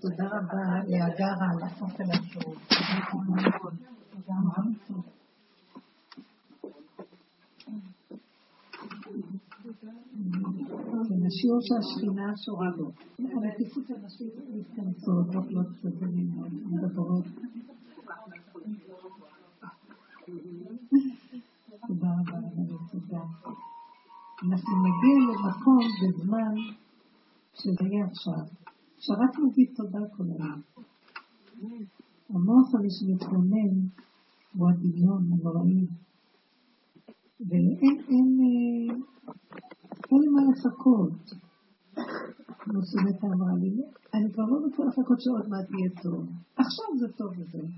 תודה רבה להגר על החופן השירות. כן, השיעור שהשכינה שורה בו. המתיקות הנשים מתכנסות, אוכלות צדדים, מדברות. תודה. אנחנו נגיע למקום בזמן שזה יהיה עכשיו, שרק נגיד תודה כל היום. המוח הזה שמתכונן הוא הדמיון הנוראי. ואין, אין, אה, אין מה לחכות. כמו סונטה אמרה לי, אני כבר לא רוצה לחכות שעוד מעט יהיה טוב. עכשיו זה טוב וזהו.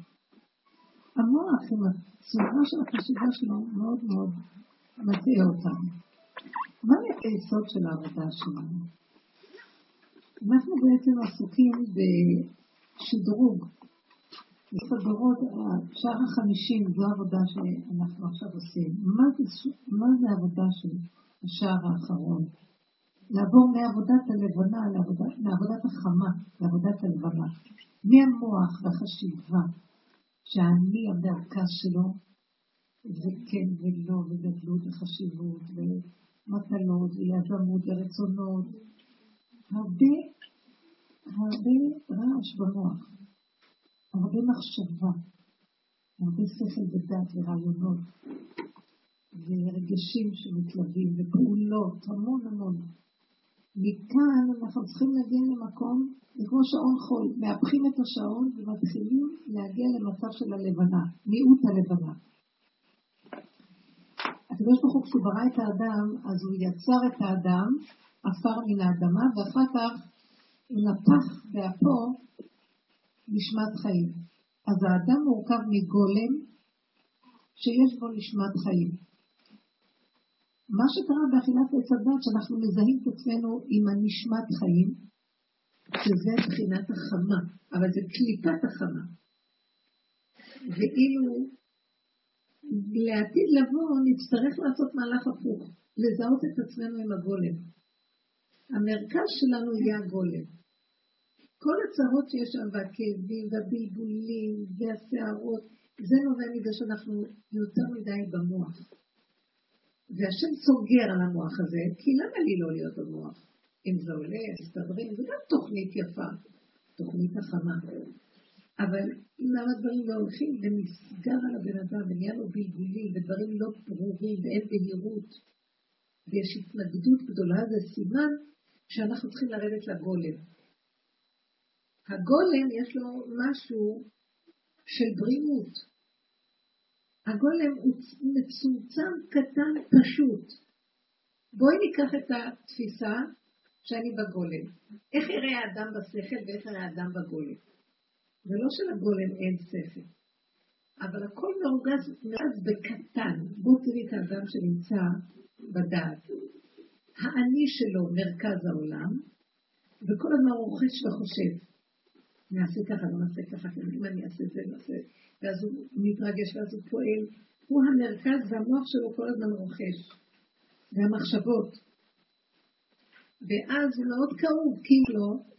המוח עם הצורה של החשיבה שלו מאוד מאוד מטעה אותנו. מה היסוד של העבודה שלנו? אנחנו בעצם עסוקים בשדרוג. הדורות, שער החמישים, זו העבודה שאנחנו עכשיו עושים. מה זה, מה זה העבודה של השער האחרון? לעבור מעבודת הלבנה לעבודת, מעבודת החמה לעבודת הלבנה. מהמוח והחשיבה, שהאני המרכז שלו, וכן ולא, וגדלות וחשיבות, ומטלות, ויזמות, ורצונות. הרבה, הרבה רעש במוח, הרבה מחשבה, הרבה שכל ודת ורעיונות, ורגשים שמתלווים, ופעולות, המון המון. מכאן אנחנו צריכים להגיע למקום, זה כמו שעון חול, מהפכים את השעון ומתחילים להגיע למצב של הלבנה, מיעוט הלבנה. הקדוש ברוך הוא כשהוא ברא את האדם, אז הוא יצר את האדם, עפר מן האדמה, ואחר כך הוא נפח באפו נשמת חיים. אז האדם מורכב מגולם שיש בו נשמת חיים. מה שקרה באכילת עץ הדת, שאנחנו מזהים את עצמנו עם הנשמת חיים, שזה מבחינת החמה, אבל זה קליפת החמה. ואילו לעתיד לבוא נצטרך לעשות מהלך הפוך, לזהות את עצמנו עם הגולם. המרכז שלנו יהיה הגולם. כל הצרות שיש שם, והכאבים, והבלבולים, והסערות, זה נובע מזה שאנחנו יותר מדי במוח. והשם סוגר על המוח הזה, כי למה לי לא להיות במוח? אם זה עולה, מסתדרים, זה גם תוכנית יפה, תוכנית החמה. אבל אם הדברים לא הולכים ונסגר על הבן אדם ונהיה לו בלבולים ודברים לא ברורים ואין בהירות ויש התנגדות גדולה, זה סימן שאנחנו צריכים לרדת לגולם. הגולם יש לו משהו של בריאות. הגולם הוא מצומצם, קטן, פשוט. בואי ניקח את התפיסה שאני בגולם. איך יראה האדם בשכל ואיך יראה האדם בגולם. זה לא שלגולם אין שכל, אבל הכל מרוגז מאז בקטן. בואו תראי את האדם שנמצא בדעת. האני שלו מרכז העולם, וכל הזמן רוכש וחושב. נעשה ככה, לא נעשה ככה, אם אני אעשה זה, נעשה, ואז הוא מתרגש ואז הוא פועל. הוא המרכז והמוח שלו כל הזמן רוכש. והמחשבות. ואז הוא מאוד כאוב, כי לא,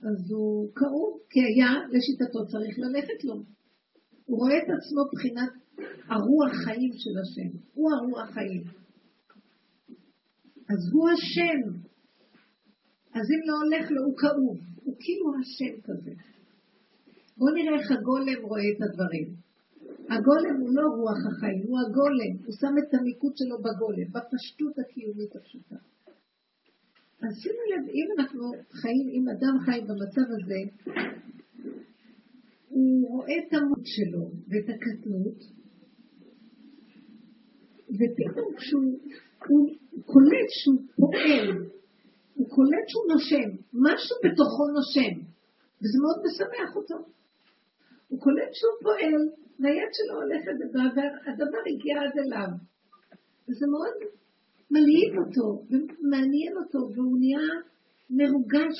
אז הוא כאוב, כי היה, לשיטתו צריך ללכת לו. הוא רואה את עצמו מבחינת הרוח חיים של השם. הוא הרוח חיים. אז הוא השם. אז אם לא הולך לו, הוא כאוב. הוא כאילו השם כזה. בואו נראה איך הגולם רואה את הדברים. הגולם הוא לא רוח החיים, הוא הגולם. הוא שם את המיקוד שלו בגולם, בפשטות הקיומית הפשוטה. אז שימו לב, אם אנחנו חיים, אם אדם חי במצב הזה, הוא רואה את המות שלו ואת הקטנות, ופתאום כשהוא הוא קולט שהוא פועל, הוא קולט שהוא נושם, משהו בתוכו נושם, וזה מאוד משמח אותו. הוא קולט שהוא פועל, והיד שלו הולכת, והדבר הגיע עד אליו. וזה מאוד מלהיב אותו, ומעניין אותו, והוא נהיה מרוגש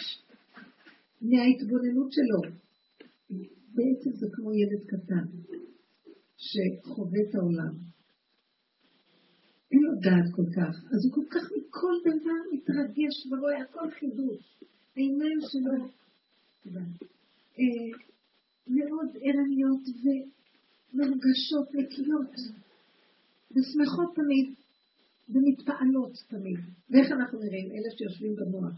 מההתבוננות שלו. בעצם זה כמו ילד קטן שחווה את העולם. אין לו דעת כל כך, אז הוא כל כך מכל דבר מתרגש ורואה הכל חידוש. העיניים שלו אה, מאוד ערניות ומרגשות, נקיות, ושמחות תמיד, ומתפעלות תמיד. ואיך אנחנו נראים? אלה שיושבים במוח.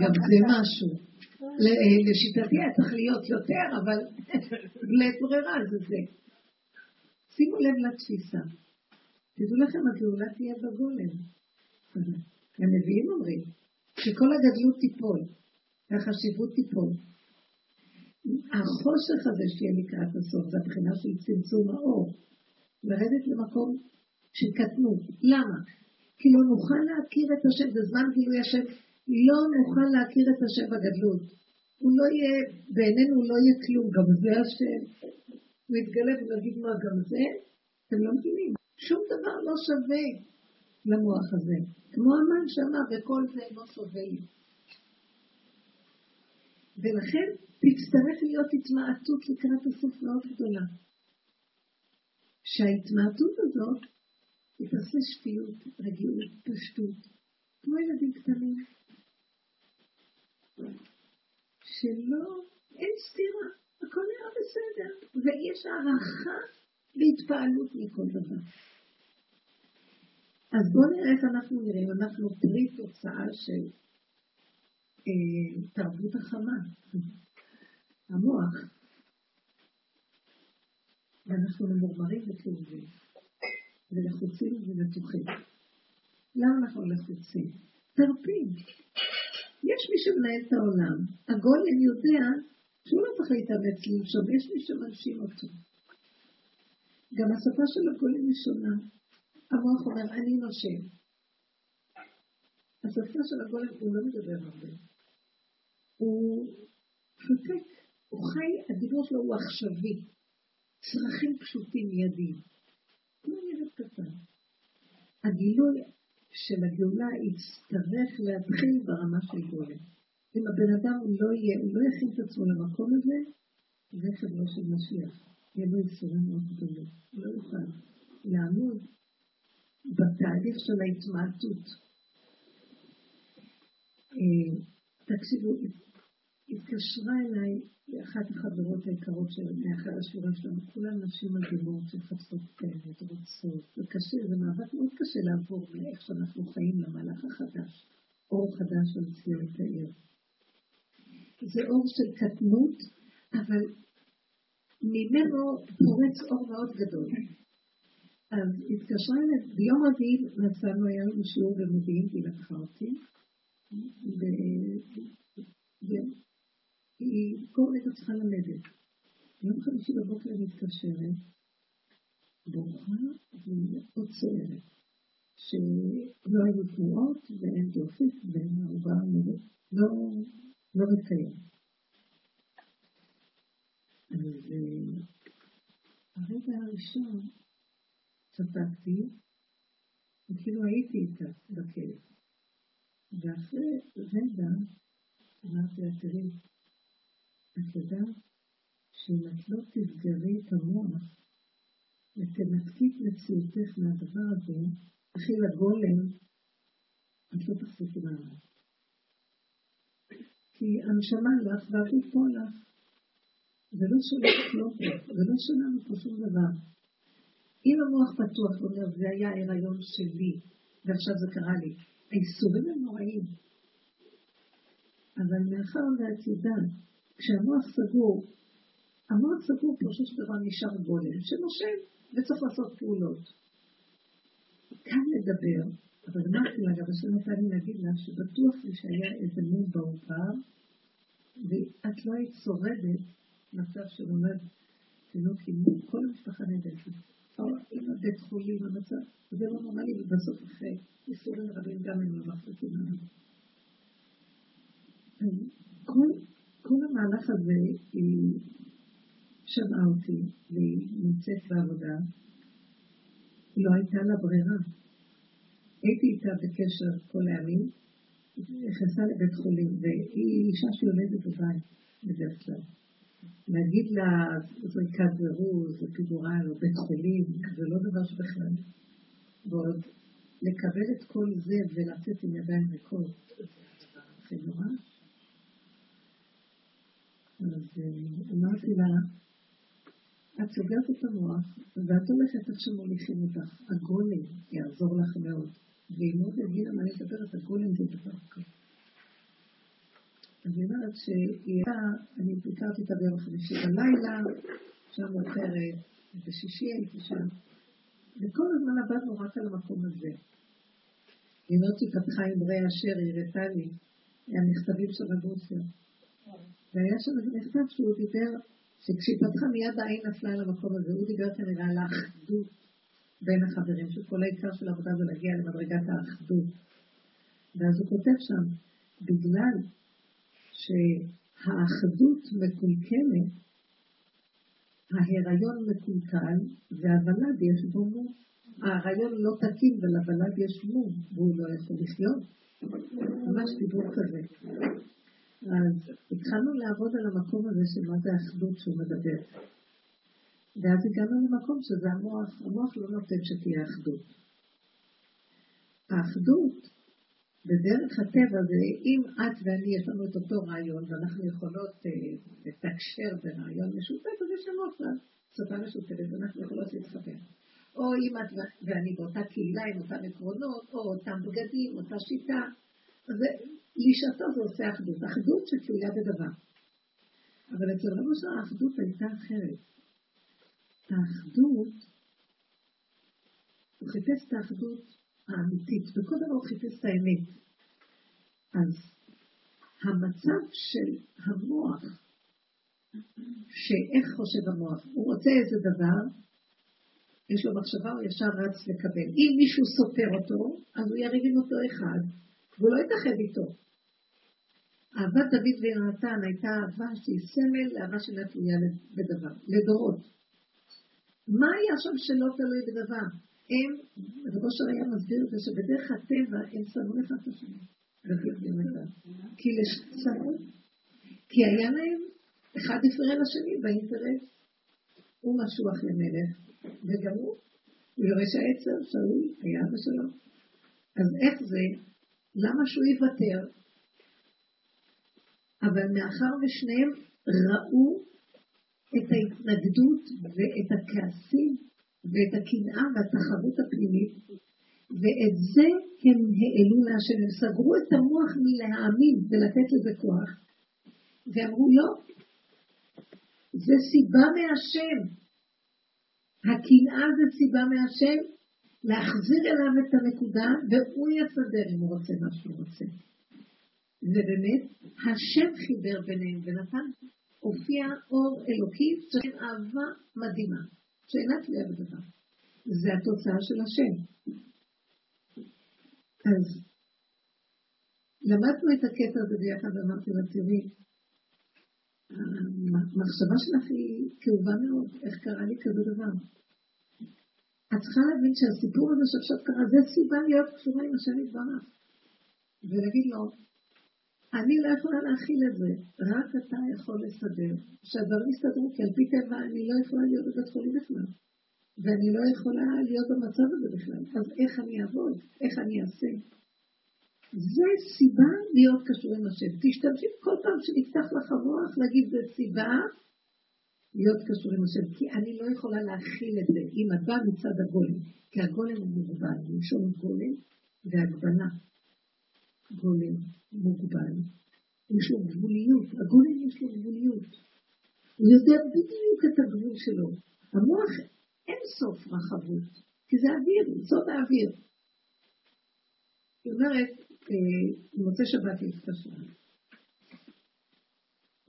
גם זה משהו. לשיטתי היה צריך להיות יותר, אבל בלית ברירה זה זה. שימו לב לתפיסה. תדעו לכם, הגאולה תהיה בגולם. הנביאים אומרים שכל הגדלות תיפול, והחשיבות תיפול. החושך הזה שיהיה לקראת הסוף, זה הבחינה של צמצום האור. לרדת למקום של קטנות. למה? כי לא נוכל להכיר את השם, בזמן גילוי השם, לא נוכל להכיר את השם בגדלות. הוא לא יהיה, בעינינו לא יהיה כלום, גם זה השם. הוא יתגלה ונגיד מה גם זה, אתם לא מבינים. שום דבר לא שווה למוח הזה. כמו המן שאמר, וכל זה לא שווה לי. ולכן תצטרך להיות התמעטות לקראת הסוף מאוד גדולה. שההתמעטות הזאת היא תעשה שפיות, רגיעות, פשטות, כמו ילדים קטנים. שלא, אין סתירה, הכל נראה בסדר, ויש הערכה והתפעלות מכל דבר. אז בואו נראה איך אנחנו נראים, אנחנו פרי תוצאה של אה, תרבות החמה, המוח, ואנחנו ממורמרים וכאובים, ולחוצים ומתוחים. למה אנחנו לחוצים? תרפים. יש מי שמנהל את העולם, הגולם יודע שהוא לא צריך להתאמץ לנשום, יש מי שמנשים אותו. גם השפה של הגולם היא שונה. המוח אומר, אני נושם. השפה של הגולם, הוא לא מדבר הרבה. הוא שותק, הוא חי, הדיבור שלו הוא עכשווי. צרכים פשוטים מיידיים. כמו ילד קטן. הגילוי של הגאולה יצטרך להתחיל ברמה של גולם. אם הבן אדם לא יהיה, הוא לא יכין את עצמו למקום הזה, זה חברו של משיח. יהיה לו יסורים מאוד גדולים. לא יוכל לעמוד בתהליך של ההתמעטות. אה, תקשיבו, התקשרה אליי אחת החברות היקרות של מאחר השיעורה שלנו, כולן נשים מדהימות שחפשות באמת, רוצות, זה קשה, זה מאבק מאוד קשה לעבור מאיך שאנחנו חיים למהלך החדש, אור חדש על ציונות העיר. זה אור של קטנות, אבל ממנו פורץ אור מאוד גדול. אז התקשרה אליי, ביום רביעי נסענו, היה לנו שיעור במודיעין, והיא לקחה אותי, היא כל רגע צריכה ללדת. יום חמישי בבוקר היא מתקשרת, ברוכה ומאוד צוערת, שלא היו תנועות ואין דופק ואין ערובה, לא, לא מתקיים. אז אה, הרגע הראשון צפקתי, וכאילו הייתי איתה בכלא. ואחרי רגע אמרתי לה, תראי, את יודעת שאם את לא תסגרי את המוח ותנתקי את מציאותך מהדבר הזה, אחי לגולם, את לא תחזיקי מעמד. כי הנשמה לך והגוף פה לך. זה לא שלנו לא זה לא שלנו פה שום דבר. אם המוח פתוח ואומר, זה היה ההיריון שלי, ועכשיו זה קרה לי, האיסורים הם נוראים. אבל מאחר ואת יודעת כשהמוח סגור, המוח סגור פירושו של דבר נשאר גולם שנושם וצריך לעשות פעולות. כאן לדבר, אבל אמרתי לה, גם השם נתן לי להגיד לה, שבטוח לי שהיה איזה מין בעובר, ואת לא היית שורדת מצב שנולד תינוק עם כל המשפחה נהדרת. או עם הבית חולים, המצב, זה לא נורמלי, ובסוף אחרי ייסורים רבים גם הם לא מחזיקים לנו. כל כל המהלך הזה, היא שמעה אותי, והיא נמצאת בעבודה, לא הייתה לה ברירה. הייתי איתה בקשר כל הימים, היא נכנסה לבית חולים, והיא אישה שיולדת בבית, בדרך כלל. להגיד לה זריקת זירוז, ופיגורל, או בית חולים, זה לא דבר שבכלל. ועוד לקבל את כל זה ולצאת עם ידיים ריקות, זה נורא. אז אה, אמרתי לה, את סוגרת את המוח, ואת הולכת איך שמוליכים אותך. הגולם יעזור לך מאוד. והיא מאוד הבינה מה אני מדברת, הגולם זה דבר כזה. אז היא אומרת שהיא הייתה, אני ביקרתי אותה ביום חמישי בלילה, שם מאוחרת, בשישי הייתי שם, וכל הזמן עבדנו רק על המקום הזה. היא אומרת שהיא פתחה עם ריי אשר, היא הראתה לי, המכתבים של רבוסיה. והיה שם מכתב שהוא דיבר, שכשהיא פתחה מיד העין נפלה על המקום הזה, הוא דיבר כנראה על האחדות בין החברים, שכל העיקר של העבודה זה להגיע למדרגת האחדות. ואז הוא כותב שם, בגלל שהאחדות מקולקלת, ההיריון מקולקל והוולד יש בו מום. ההיריון לא תקין ולוולד יש מום והוא לא יכול לחיות. ממש דיבור כזה. אז התחלנו לעבוד על המקום הזה של מה זה האחדות שהוא מדבר. ואז הגענו למקום שזה המוח, המוח לא נותן שתהיה אחדות. האחדות בדרך הטבע זה אם את ואני יש לנו את אותו רעיון ואנחנו יכולות אה, לתקשר ברעיון משותף, אז יש לנו שפה משותפת ואנחנו יכולות להתחבר. או אם את ואני באותה קהילה עם אותם עקרונות, או אותם בגדים, אותה שיטה. אז לשעתו זה עושה אחדות, אחדות שתלויה בדבר. אבל אצל רבו של האחדות הייתה אחרת. האחדות, הוא חיפש את האחדות האמיתית, בכל דבר הוא חיפש את האמת. אז המצב של המוח, שאיך חושב המוח, הוא רוצה איזה דבר, יש לו מחשבה, הוא ישר רץ לקבל. אם מישהו סופר אותו, אז הוא יריב עם אותו אחד, והוא לא יתאחד איתו. אהבת דוד ויונתן הייתה אהבה שהיא סמל לאהבה שאינה תלויה בדבר, לדורות. מה היה שם שלא תלוי בדבר? הם, רבו של היה מסביר את זה שבדרך הטבע הם שמו אחד את השני. כי לשמו, כי היה להם, אחד הפריע לשני באינטרס, הוא משוח למלך, וגם הוא, הוא יורש העצר, שאול, היה אבא שלו. אז איך זה? למה שהוא יוותר? אבל מאחר ושניהם ראו את ההתנגדות ואת הכעסים ואת הקנאה והתחרות הפנימית, ואת זה הם העלו להשם, הם סגרו את המוח מלהאמין ולתת לזה כוח, ואמרו לא, זה סיבה מהשם. הקנאה זה סיבה מהשם להחזיר אליו את הנקודה, והוא יסדר אם הוא רוצה מה שהוא רוצה. ובאמת, השם חיבר ביניהם ונתן, הופיע אור אלוקי, שאין אהבה מדהימה. שאינה תלויה בדבר. זה התוצאה של השם. אז למדנו את הקטע הזה ביחד, אמרתי לה, תראי, המחשבה שלך היא כאובה מאוד, איך קרה לי כזה דבר. את צריכה להבין שהסיפור הזה שעכשיו קרה, זה סיבה להיות קשורה עם השם יתברך. ולהגיד לו, אני לא יכולה להכיל את זה, רק אתה יכול לסדר. שהדברים יסתדרו, כי על פי טבע אני לא יכולה להיות בבית חולים בכלל. ואני לא יכולה להיות במצב הזה בכלל. אז איך אני אעבוד? איך אני אעשה? זה סיבה להיות קשור עם השם. תשתמשי כל פעם שנפתח לך המוח להגיד זה סיבה להיות קשור עם השם. כי אני לא יכולה להכיל את זה אם את באה מצד הגולם. כי הגולם הוא מוגבל. לנו גולם והגבלה. גולם. מוגבל, יש לו גבוליות, הגולם יש לו גבוליות. הוא יודע בדיוק את הגבול שלו. המוח אין סוף רחבות, כי זה אוויר, סוד האוויר. היא אומרת, במוצאי אה, שבת היא התקשרה.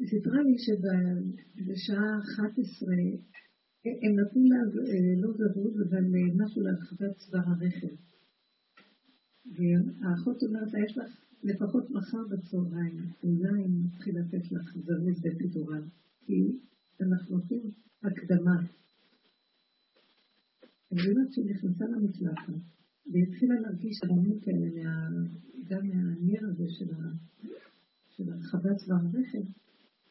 סיפרה לי שבשעה 11 הם נתנו לה, אה, לא זרוז, אבל אה, משהו להרחבת צוואר הרכב. והאחות אומרת לה, יש לך לפחות מחר בצהריים, אולי נתחיל לתת לך זרז בפיטורן, כי אנחנו נותנים הקדמה. אני יודעת שהיא נכנסה למקלחת, והיא התחילה להרגיש רעמים כאלה, גם מהניר הזה של הרחבת צוואר הרכב.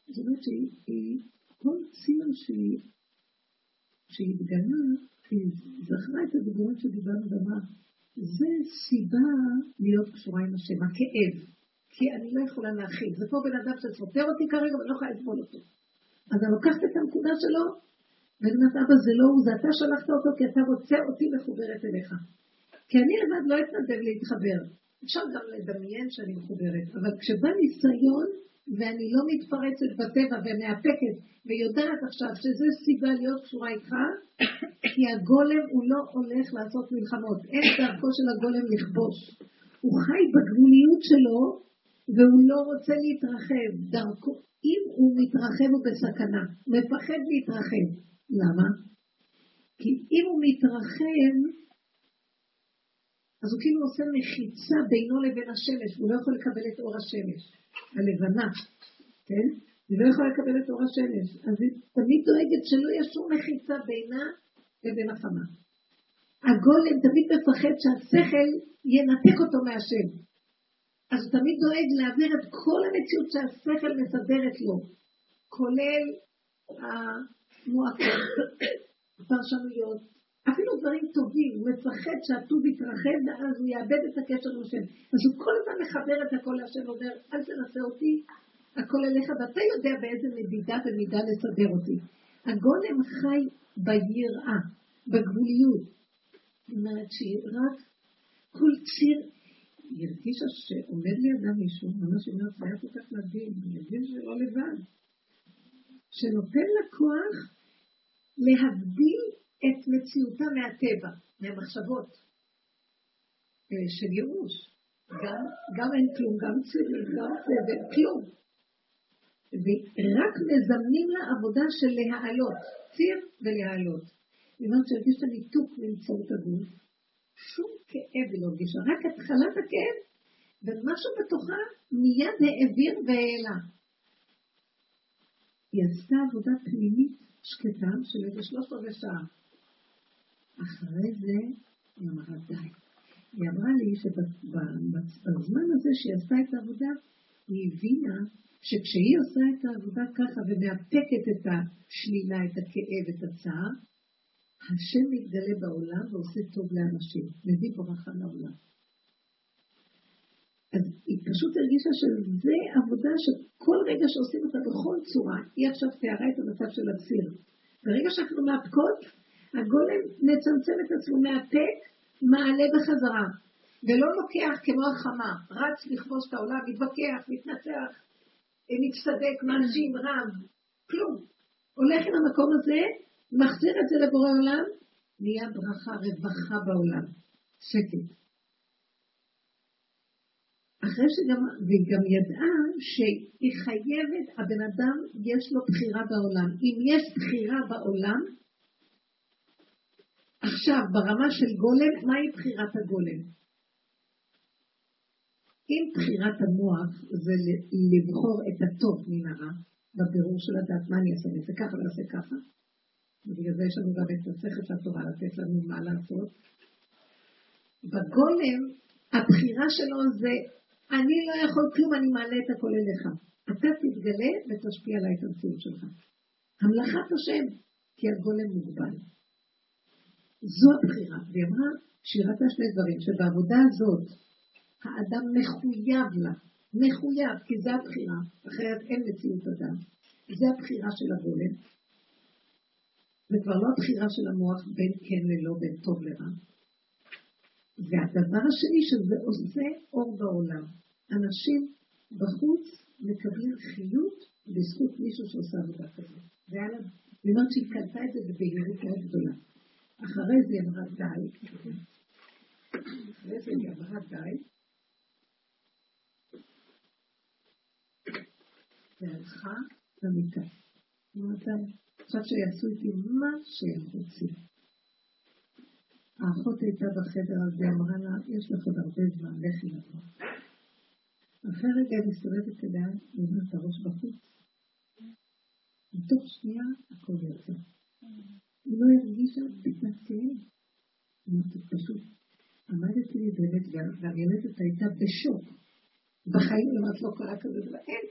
זאת אומרת שהיא כל סימן שהיא, שהתגלה, זכרה את הדברות שדיברנו ואמרה, זה סיבה להיות קשורה עם השם, הכאב. כי אני לא יכולה להכיל. זה פה בן אדם שסותר אותי כרגע ואני לא יכולה לסבול אותו. אז אני לוקחת את הנקודה שלו, ואני אומרת, אבא, זה לא הוא, זה אתה שלחת אותו, כי אתה רוצה אותי מחוברת אליך. כי אני לבד לא אתנדב להתחבר. אפשר גם לדמיין שאני מחוברת, אבל כשבא ניסיון, ואני לא מתפרצת בטבע ומאפקת, ויודעת עכשיו שזו סיבה להיות קשורה איתך, כי הגולם הוא לא הולך לעשות מלחמות. אין דרכו של הגולם לכבוש. הוא חי בגבוליות שלו, והוא לא רוצה להתרחב. דרכו, אם הוא מתרחב הוא בסכנה, מפחד להתרחב. למה? כי אם הוא מתרחב, אז הוא כאילו עושה מחיצה בינו לבין השמש, הוא לא יכול לקבל את אור השמש. הלבנה, כן? היא לא יכולה לקבל את אור השמש. אז היא תמיד דואגת שלא יהיה שום מחיצה בינה לבין החמה. הגולם תמיד מפחד שהשכל ינתק אותו מהשם. אז הוא תמיד דואג להעביר את כל המציאות שהשכל מסדרת לו, כולל המועקות, הפרשנויות, אפילו דברים טובים, הוא מפחד שהטוב יתרחב ואז הוא יאבד את הקשר עם השם. אז הוא כל הזמן מחבר את הכל להשם ואומר, אל תנסה אותי, הכל אליך, ואתה יודע באיזה מדידה ומידה לסדר אותי. הגולם חי ביראה, בגבוליות. זאת אומרת שהיא רק כל ציר, היא הרגישה שעומד לידה מישהו, ממש היא אומרת, היה כל כך מדהים, היא הרגישה שלא לבד, שנותן לה כוח להבדיל את מציאותה מהטבע, מהמחשבות אה, של ייאוש. גם, גם אין כלום, גם צירים, גם סבל, כלום. ורק מזמנים לה עבודה של להעלות, ציר ולהעלות. היא אומרת שהרגישה ניתוק באמצעות הגוף, שום כאב היא לא הרגישה, רק התחלת הכאב, ומשהו בתוכה מיד העביר והעלה. היא עשתה עבודה פנימית שקטה של איזה שלושת רבעי שעה. אחרי זה היא אמרה די. היא אמרה לי שבזמן הזה שהיא עשתה את העבודה, היא הבינה שכשהיא עושה את העבודה ככה ומאפקת את השלילה, את הכאב, את הצער, השם מתגלה בעולם ועושה טוב לאנשים, מביא ברכה לעולם. אז היא פשוט הרגישה שזה עבודה שכל רגע שעושים אותה בכל צורה, היא עכשיו תיארה את המצב של הציר. ברגע שאנחנו מאפקות, הגולם מצמצם את עצמו מאפק, מעלה בחזרה. ולא לוקח כמו החמה, רץ לכבוש את העולם, מתווכח, מתנצח, מצטדק, מאשים, רב, כלום. הולך עם המקום הזה, מחזיר את זה לבורא עולם, נהיה ברכה, רווחה בעולם. שקט. אחרי שגם, והיא גם ידעה שהיא חייבת, הבן אדם יש לו בחירה בעולם. אם יש בחירה בעולם, עכשיו, ברמה של גולם, מהי בחירת הגולם? אם בחירת המוח זה לבחור את הטוב מן הרע, בבירור של הדת, מה אני אעשה? אני אעשה ככה ואעשה ככה. ובגלל זה יש לנו גם את של התורה לתת לנו מה לעשות. בגולם, הבחירה שלו זה, אני לא יכול כלום, אני מעלה את הכל אליך. אתה תתגלה ותשפיע עליי את המציאות שלך. המלאכת השם, כי הגולם מוגבל. זו הבחירה. והיא אמרה שהיא ראתה שני דברים, שבעבודה הזאת האדם מחויב לה, מחויב, כי זו הבחירה, אחרת אין מציאות אדם. זו הבחירה של הגולם. זה כבר לא הבחירה של המוח בין כן ללא, בין טוב לרע. והדבר השני שזה עושה אור בעולם. אנשים בחוץ מקבלים חיות בזכות מישהו שעושה עבודה כזאת. זה היה לה, אני אומרת שהיא קלטה את זה בבהירות מאוד גדולה. אחרי זה היא אמרה די. אחרי זה היא אמרה די. והלכה למיטה. די. עכשיו שיעשו איתי מה שהם רוצים. האחות הייתה בחדר הזה, אמרה לה, יש לך עוד הרבה זמן, לכי לבוא. אחרי רגע היא מסתובבת אליה, היא אומרת הראש בחוץ. בתוך שנייה הכל יצא. היא לא הרגישה כאב. אמרתי, פשוט, עמדתי לי באמת, והילדת הייתה בשוק. בחיים כמעט לא קרה כזה דבר, אין.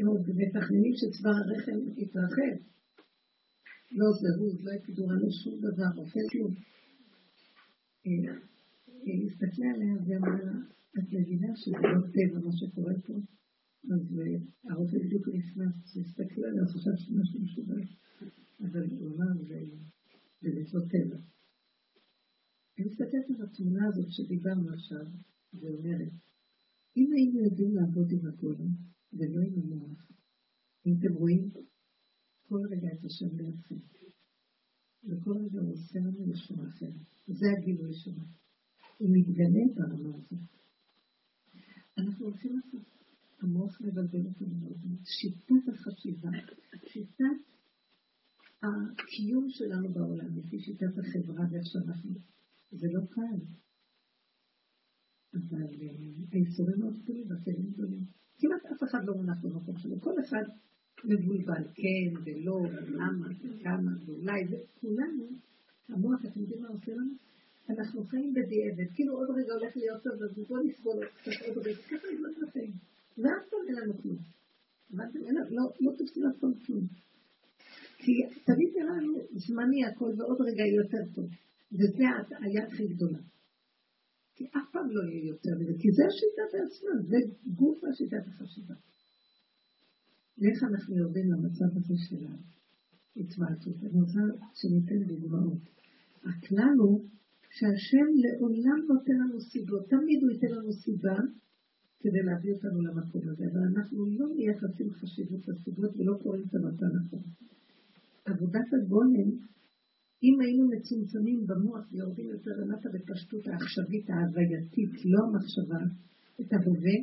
הם עוד מתכננים שצבא הרחם יתרחב. לא זהות, לא אפידורה, לא שום דבר, אוכל כלום. היא הסתכלה עליה ואמרה, את מבינה שזה לא טבע מה שקורה פה? אז אה, הרופא בדיוק נכנס, שהסתכל עליה, חשב שמשהו משובח, אבל הוא אמר, זה לא טבע. אני מסתכלת על התמונה הזאת שדיברנו עכשיו, ואומרת, אם היינו יודעים לעבוד עם הגולם, ולא עם המוח, אם אתם רואים כל רגע את השם לידכם, וכל רגע הוא עושה לנו לשון אחר, זה הגילוי שלו. הוא מתגלה ברמה הזאת. אנחנו הולכים לעשות, המוח מבלבל אותנו מאוד. שיטת החשיבה, שיטת הקיום שלנו בעולם, לפי שיטת החברה ואיך שאנחנו, זה לא קל. אבל אה, היצורים מאוד גדולים והכלים גדולים. כמעט אף אחד לא מונח במקום שלו, כל אחד מבולבל, כן ולא, ולמה, וכמה, ואולי, וכולנו, המוח, אתם יודעים מה עושה לנו? אנחנו חיים בדיעבד, כאילו עוד רגע הולך להיות טוב, אז בואו נסבול קצת עוד רגע, ככה נגמר בחיים. ואף פעם אין לנו כלום. לא, לא תופסים אף פעם כלום. כי תמיד נראה לנו זמני הכל ועוד רגע יותר טוב. וזה ההטעיה הכי גדולה. כי אף פעם לא יהיה יותר מזה, כי זה השיטה בעצמה, זה גוף השיטת החשיבה. ואיך אנחנו יורדים למצב הזה של ההתמעטות? אני רוצה שניתן דוגמאות. הכלל הוא שהשם לעולם נותן לנו סיבות, תמיד הוא ייתן לנו סיבה כדי להביא אותנו למקום הזה, אבל אנחנו לא מייחסים חשיבות לסיבות ולא קוראים את המטה נכון. עבודת הגולם, אם היינו מצומצמים במוח ויורדים יותר למטה בפשטות העכשווית ההווייתית, לא המחשבה, את ההווה,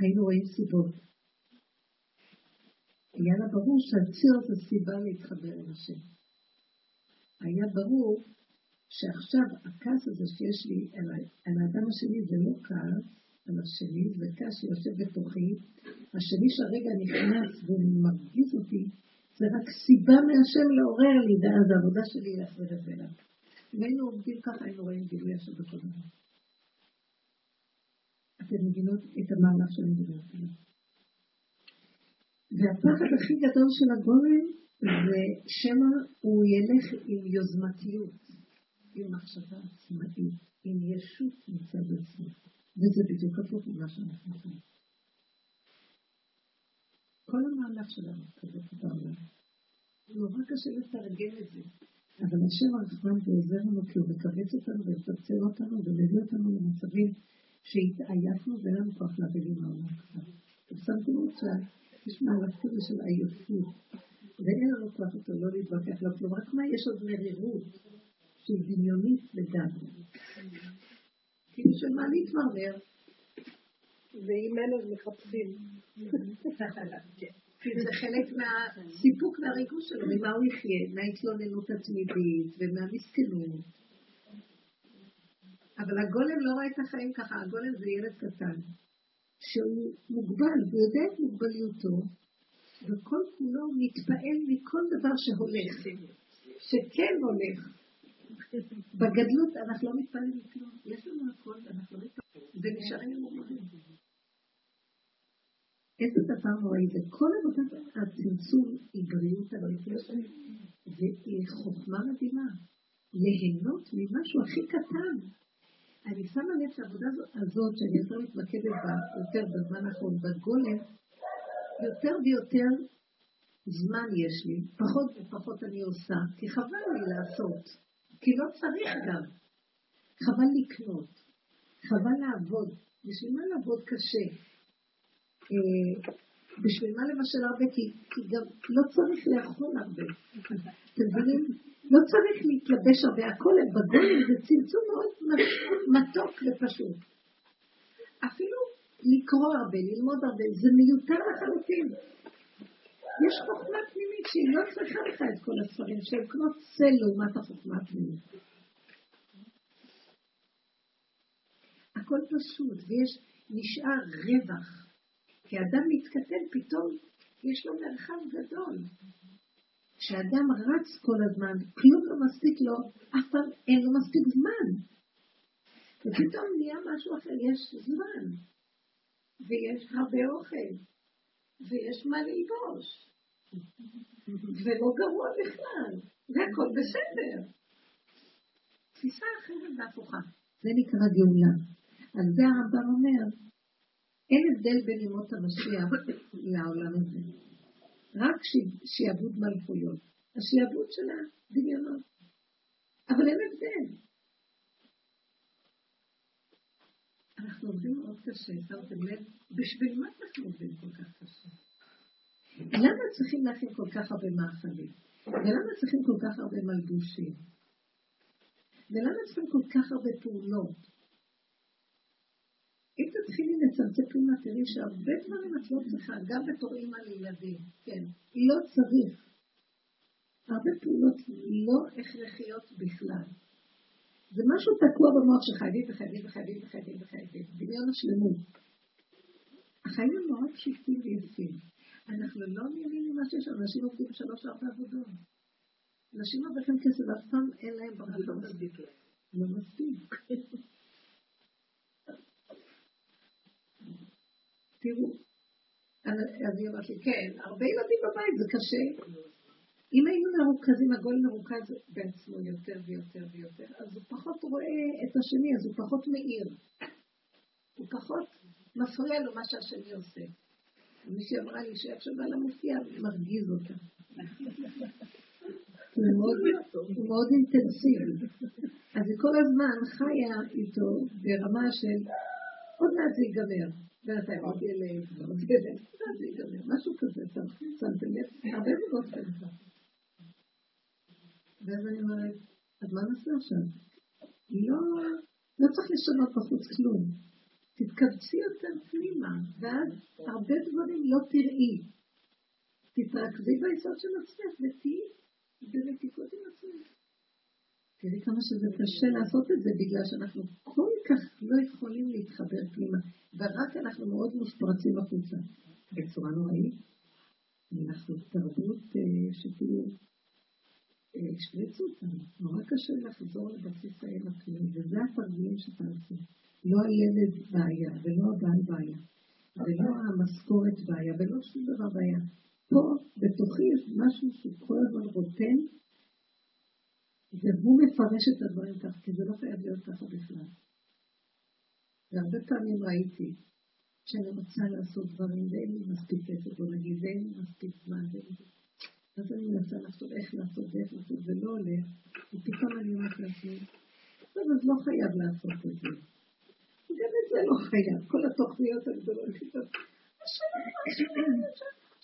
היינו רואים סיבות. היה לה ברור שהציר זה סיבה להתחבר עם השם. היה ברור שעכשיו הכעס הזה שיש לי על האדם השני זה לא כעס על השני, זה כעס שיושב בתוכי. השני שהרגע נכנס ומרגיז אותי, זה רק סיבה מהשם לעורר לי, ואז העבודה שלי להחזיר את זה אליו. אם היינו עובדים ככה, היינו רואים גילוי השם בכל דבר. אתם מבינות את המהלך שאני מדברת עליו. והפחד הכי גדול של הגולם זה שמא הוא ילך עם יוזמתיות. עם מחשבה עצמאית, עם ישות מצד עצמו. וזה בדיוק הפוך ממה שאנחנו עושים. כל המהלך שלנו כזה בעולם. נורא קשה לתרגם את זה. אבל השם הרחמן ועוזר לנו כי הוא מכווץ אותנו ומפצל אותנו ומביא אותנו למצבים שהתעייפנו ואין לנו כוח להביא עם העולם כבר. ושמתם לב שיש מהלך כזה של עייפות ואין לנו כוח יותר לא להתווכח, לא כלום, רק מה יש עוד מרירות. שהיא דמיונית לגמרי. כאילו של מה להתמרמר. ועם אלה מחפשים. כי זה חלק מהסיפוק והריגוש שלו, ממה הוא יחיה, מההתלוננות התמידית ומהמסכנות. אבל הגולם לא רואה את החיים ככה, הגולם זה ילד קטן, שהוא מוגבל, הוא יודע את מוגבליותו, וכל כולו מתפעל מכל דבר שהולך, שכן הולך. בגדלות אנחנו לא מתפללים מכלום. יש לנו הכל, אנחנו לא מתפללים. ונשארים מוכרים. איזה דבר נוראי זה. כל עבודת הצמצום היא בריאות הלויטה והיא חוכמה מדהימה. ליהנות ממשהו הכי קטן. אני שמה לב שהעבודה הזאת, שאני יותר מתמקדת בה, יותר בזמן האחרון, בגולם, יותר ויותר זמן יש לי, פחות ופחות אני עושה, כי חבל לי לעשות. כי לא צריך גם. חבל לקנות, חבל לעבוד. בשביל מה לעבוד קשה? אה, בשביל מה לבשל הרבה? כי, כי גם לא צריך לאכול הרבה. אתם מבינים? לא צריך להתלבש הרבה. הכל בגולם זה צמצום מאוד מתוק ופשוט. אפילו לקרוא הרבה, ללמוד הרבה, זה מיותר לחלוטין. יש חוכמה פנימית שהיא לא צריכה לך את כל הספרים שהם כמו צל לעומת החוכמה הפנימית. הכל פשוט, ויש, נשאר רווח. כי אדם מתקטן, פתאום יש לו מרחב גדול. כשאדם רץ כל הזמן, כלום לא מספיק לו, אף פעם אין לו מספיק זמן. ופתאום נהיה משהו אחר, יש זמן, ויש הרבה אוכל, ויש מה ללבוש. ולא גרוע בכלל, והכל בסדר. תפיסה אחרת והפוכה. זה נקרא גאולה. על זה הרמב"ם אומר, אין הבדל בין ימות המשיח לעולם הזה. רק שיעבוד מלכויות. השיעבוד של הדמיונות. אבל אין הבדל. אנחנו עובדים מאוד קשה, שמתם לב? בשביל מה אנחנו עובדים כל כך קשה? למה צריכים להכין כל כך הרבה מאכלים? ולמה צריכים כל כך הרבה מלבושים? ולמה צריכים כל כך הרבה פעולות? אם תתחילי לצמצם פנימה, תראי שהרבה דברים את לא צריכה, גם בתור אימא לילדים, כן, לא צריך. הרבה פעולות לא הכרחיות בכלל. זה משהו תקוע במוח שחייבים וחייבים וחייבים וחייבים וחייבים, דמיון השלמות. החיים הם מאוד פשוטים ויפים. אנחנו לא נהנים ממה שיש, אנשים עובדים שלוש-ארבע עבודות. אנשים מרוויחים כסף, אף פעם אין להם ברכה. לא מספיק להם. לא מספיק. תראו, אני אמרתי, כן, הרבה ילדים בבית, זה קשה. אם היינו מרוכזים, הגול מרוכז בעצמו יותר ויותר ויותר, אז הוא פחות רואה את השני, אז הוא פחות מאיר. הוא פחות מפריע לו מה שהשני עושה. מישהי אמרה לי שאיך שבעלה מופיע, מרגיז אותה. הוא מאוד אינטנסיבי. אז היא כל הזמן חיה איתו ברמה של עוד מעט זה ייגמר. בינתיים עוד ילד, עוד ילד, עוד מעט זה ייגמר. משהו כזה, שמתם לב? הרבה מאוד כזה. ואז אני אומרת, אז מה נעשה עכשיו? לא, לא צריך לשנות בחוץ כלום. תתכווצי יותר פנימה, ואז הרבה דברים לא תראי. תתרכזי ביסוד של עצמך ותהיי במתיקות עם עצמך. תראי כמה שזה קשה לעשות את זה, בגלל שאנחנו כל כך לא יכולים להתחבר פנימה, ורק אנחנו מאוד מושפרצים החוצה. בצורה נוראית. אנחנו תרבות אה, שכאילו השפריצו אותנו. נורא קשה לחזור לבסיס האם הפנימי, וזה התרגילים שתעשו. לא הילד בעיה, ולא הבעל בעיה, ולא המשכורת בעיה, ולא שום דבר בעיה. פה, בתוכי, יש משהו שכל הזמן רוטן, והוא מפרש את הדברים ככה, כי זה לא חייב להיות ככה בכלל. והרבה פעמים ראיתי שאני רוצה לעשות דברים ואין לי מספיק כסף, בוא נגיד, ואין לי מספיק זמן, ואין לי... אז אני מנסה לחשוב איך לעשות ואיך לעשות, זה לא הולך, ופתאום אני אומרת לעצמי, טוב, אז לא חייב לעשות את זה. גם את זה לא חייב, כל התוכניות הגדולות.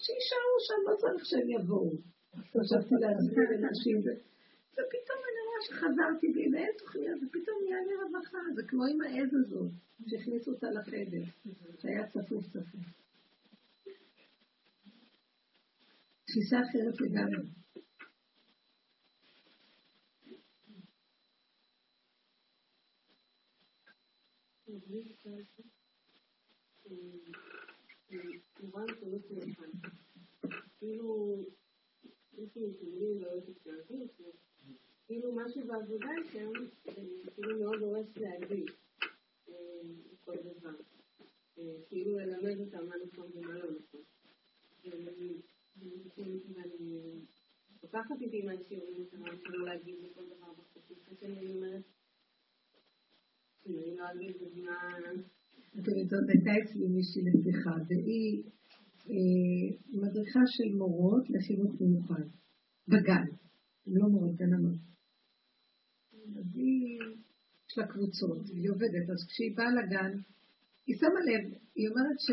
שיישארו שם, לא צריך שהם יבואו. חשבתי להסביר לנשים, ופתאום אני רואה שחזרתי בי, ואין תוכניות, ופתאום נהיה לי רווחה, זה כמו עם העז הזאת, שהכניסו אותה לחדר, שהיה צפוף צפוף. תפיסה אחרת לגמרי. כאילו משהו בעבודה שם, כאילו מאוד דורש להגיד כל דבר. כאילו ללמד אותם מה נכון ומה לא נכון. ואני לוקחת איתי מהשיעורים שלא להגיד לכל דבר בחוץ. אני אומרת, אני לא אגיד בזמן... זאת הייתה אצלי מישהי לשיחה, והיא מדריכה של מורות לחינוך מיוחד, בגן, לא מורות, גננות. אז היא, יש לה קבוצות, היא עובדת, אז כשהיא באה לגן, היא שמה לב, היא אומרת ש...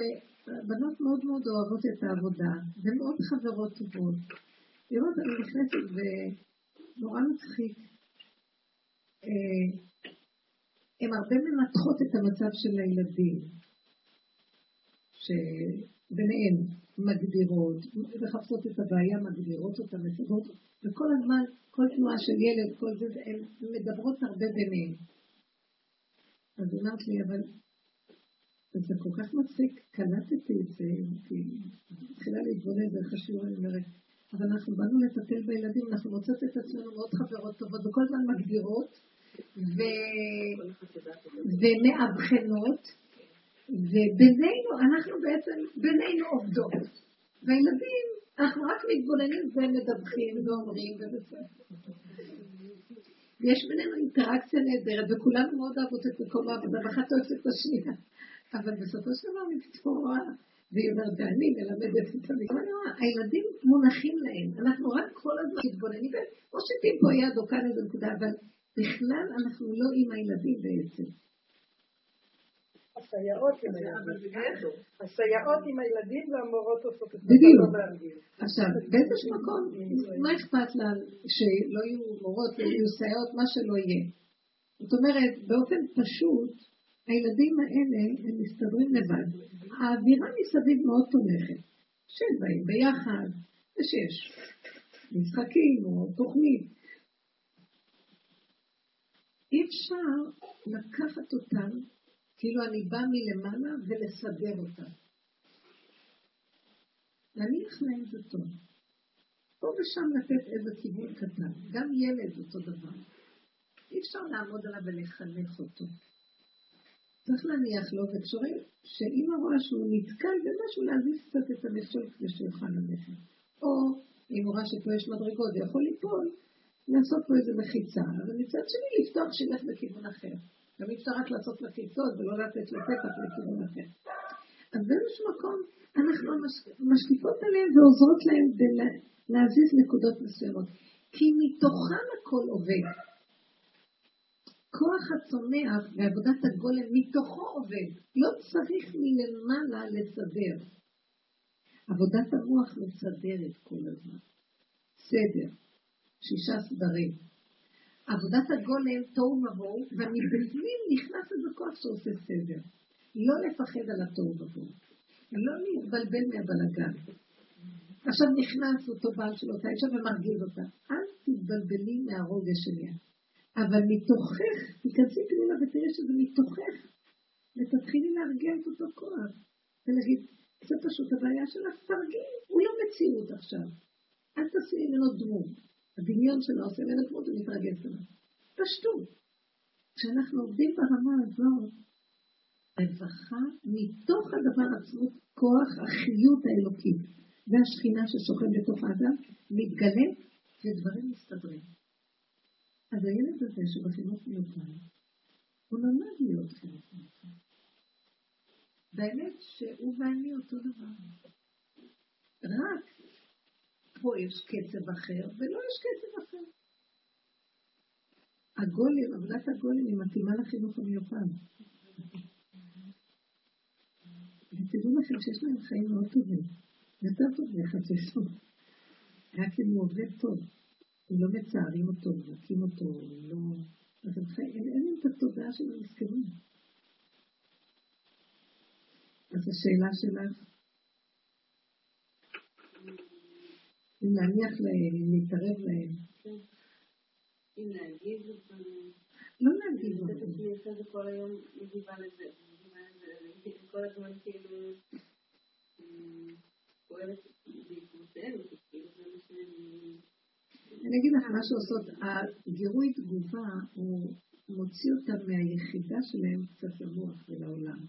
בנות מאוד מאוד אוהבות את העבודה, ומאוד חברות טובות. לראות, אני נכנסת ונורא מצחיק. אה, הן הרבה מנתחות את המצב של הילדים, שביניהן מגדירות, מחפשות את הבעיה, מגדירות אותה, מסגרות, וכל הזמן, כל תנועה של ילד, כל זה, הן מדברות הרבה ביניהן. אז אמרת לי, אבל זה כל כך מצחיק, קלטתי את זה, מתחילה להתבונן דרך השיעור, אני אומרת, אבל אנחנו באנו לטפל בילדים, אנחנו מוצאות את עצמנו מאוד חברות טובות, וכל הזמן מגדירות, ו... ומאבחנות, ובינינו, אנחנו בעצם, בינינו עובדות. והילדים, אנחנו רק מתבוננים ומדווחים ואומרים ובסדר. ויש בינינו אינטראקציה נהדרת, וכולנו מאוד אהבות את מקום העבודה, ואחת אוהבת את השנייה. אבל בסופו של דבר אני פתאום רואה, והיא אומרת, ואני מלמדת את המקום. הילדים מונחים להם, אנחנו רק כל הזמן מתבוננים, או שתהיה פה יד או כאן איזה נקודה, אבל בכלל אנחנו לא עם הילדים בעצם. הסייעות עם הילדים. הסייעות עם הילדים והמורות עושות את זה. בדיוק. עכשיו, באיזשהו מקום, מה אכפת לה שלא יהיו מורות, לא יהיו סייעות, מה שלא יהיה. זאת אומרת, באופן פשוט, הילדים האלה, הם מסתדרים לבד. האווירה מסביב מאוד תומכת. שהם באים ביחד, ושיש משחקים או תוכנית. אי אפשר לקחת אותם כאילו אני באה מלמעלה ולסדר אותה. להניח להם זה טוב. פה ושם לתת איזה כיוון קטן. גם ילד אותו דבר. אי אפשר לעמוד עליו ולחנך אותו. צריך להניח לו, וכשרואים שאמא רואה שהוא נתקל במשהו, להזיז קצת את המכשול כדי שיוכל ללכת. או אם הוא רואה שפה יש מדרגות ויכול ליפול, לעשות פה איזה מחיצה, אבל מצד שני לפתוח שילך בכיוון אחר. גם אי אפשר רק לעשות מחיצות ולא לתת לפתח לכיוון אחר. אז באיזשהו מקום אנחנו משקיפות עליהם ועוזרות להם להזיז נקודות מסוימות. כי מתוכם הכל עובד. כוח הצומח ועבודת הגולם מתוכו עובד. לא צריך מלמעלה לסדר. עבודת הרוח מסדרת כל הזמן. סדר. שישה סדרים. עבודת הגולם תוהו ובוהו, ומבפנים נכנס איזה כוח שעושה סדר. לא לפחד על התוהו ובוהו. לא להתבלבל מהבלגן. עכשיו נכנס אותו בעל של אותה אישה ומרגיז אותה. אל תתבלבלי מהרוגש שלי. אבל מתוכך, תיכנסי פנימה ותראי שזה מתוכך, ותתחילי לארגן את אותו כוח. ולהגיד, זה פשוט הבעיה שלך, תרגיעי, הוא לא מציאות עכשיו. אל תעשי ממנו דמות. הדמיון שלו עושה ממנו דמות ומתרגז עליו. פשטות. כשאנחנו עובדים ברמה הזאת, רווחה מתוך הדבר עצמו, כוח החיות האלוקית והשכינה ששוכן בתוך האדם, מתגלה ודברים מסתדרים. אז הילד הזה שבחינוך מיוחד, הוא למד להיות חינוך מיוחד. באמת שהוא ואני אותו דבר. רק פה יש קצב אחר, ולא יש קצב אחר. הגולים, עבודת הגולים היא מתאימה לחינוך המיוחד. ותדעו לכם שיש להם חיים מאוד טובים, יותר טוב מחצי רק אם הוא עובד טוב. לא מצערים אותו, מזכים אותו, לא... אז אין להם את התודעה של המסכנים. אז השאלה שלך, אם להניח להם, אם להתערב להם. אם להגיב לפעמים. לא להגיב. אני חושבת שאני עושה את זה כל היום, מגיבה לזה, מגיבה לזה, כל הזמן כאילו... פועלת בעקבותיהם, כאילו זה מה שאני... אני אגיד לך מה שעושות, הגירוי תגובה הוא מוציא אותם מהיחידה שלהם קצת למוח ולעולם.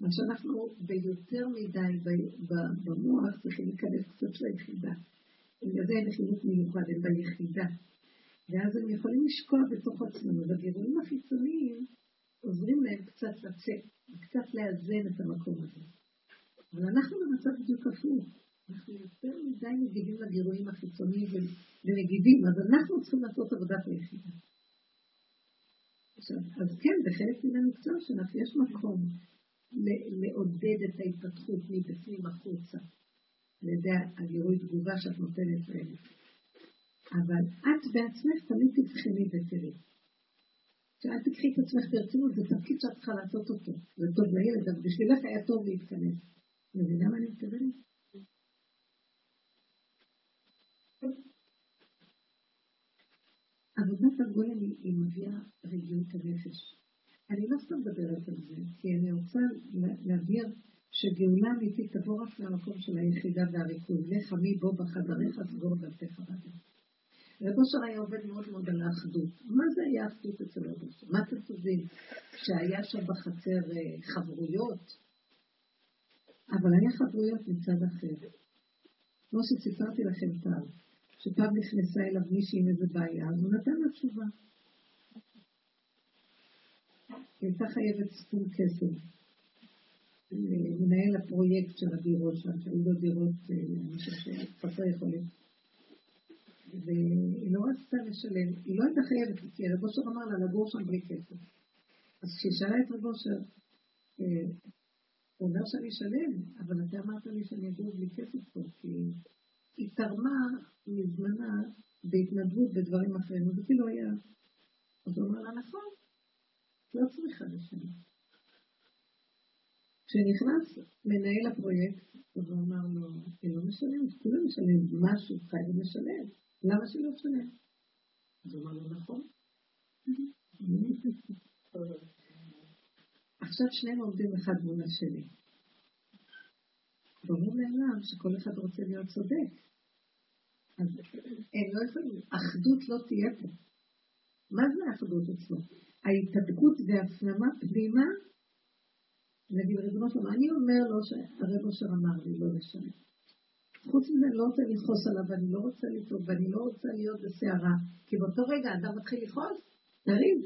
מה שאנחנו ביותר מדי במוח צריכים להיכנס קצת ליחידה. בגלל זה אין חינוך מיוחד, הם ביחידה. ואז הם יכולים לשקוע בתוך עצמם, והגירויים החיצוניים עוזרים להם קצת לצאת, קצת לאזן את המקום הזה. אבל אנחנו במצב בדיוק הפוך. אנחנו יותר מדי מגיבים לגירויים החיצוניים ומגיבים, אז אנחנו צריכים לעשות עבודת היחידה. עכשיו, אז כן, בחלק מן המקצוע שלך יש מקום לעודד את ההתפתחות מבפנים החוצה, על ידי הגירוי תגובה שאת נותנת להם. אבל את בעצמך תמיד תבחני ותראי. כשאת תקחי את עצמך ברצינות, זה תפקיד שאת צריכה לעשות אותו. זה טוב לילד, אבל בשבילך היה טוב להתכנס. מבינה מה אני מתכוונת? עבודת הגולם היא מביאה רגיעות הנפש. אני לא סתם מדברת על זה, כי אני רוצה להבהיר שגאולה אמיתית תבוא רק מהמקום של היחידה והריכוז. לך עמי בו בחדריך, סגור דלתך בדרך. רב אושר היה עובד מאוד מאוד על האחדות. מה זה היה אחדות אצל רב אושר? מה אתם חושבים? שהיה שם בחצר אה, חברויות? אבל היה חברויות מצד אחר. כמו שסיפרתי לכם פעם, שפעם נכנסה אליו מישהי עם איזה בעיה, אז הוא נתן לה תשובה. היא הייתה חייבת סכום כסף. מנהל הפרויקט של הדירות שם, שהיו לו דירות, אני חושב שחסר יכולת. והיא לא רצתה לשלם, היא לא הייתה חייבת, כי רב אושר אמר לה לגור שם בלי כסף. אז כשהיא שאלה את רב אושר, אה, הוא אומר שאני אשלם, אבל אתה אמרת לי שאני אגור בלי כסף פה, כי היא תרמה מזמנה בהתנדבות בדברים אחרים, וזה כאילו היה. אז הוא אומר לה, נכון, לא צריכה לשלם. כשנכנס מנהל הפרויקט, אז הוא אמר לו, היא לא משלמת, כולם משלמים משהו, חייבים לשלם. למה שלא תשלם? אז הוא אמר לו, נכון. עכשיו שניהם עומדים אחד מול השני. ברור מאליו שכל אחד רוצה להיות צודק. אז הם לא יכולים, אחדות לא תהיה פה. מה זה אחדות אצלו? ההתהדקות והפנמה פנימה, נגיד ריבונו שלמה, אני אומר לו שהרב אושר אמר לי לא לשלם. חוץ מזה אני לא רוצה לכעוס עליו, ואני לא רוצה לטעות, ואני לא רוצה להיות בסערה, כי באותו רגע אדם מתחיל לכעוס, לריב.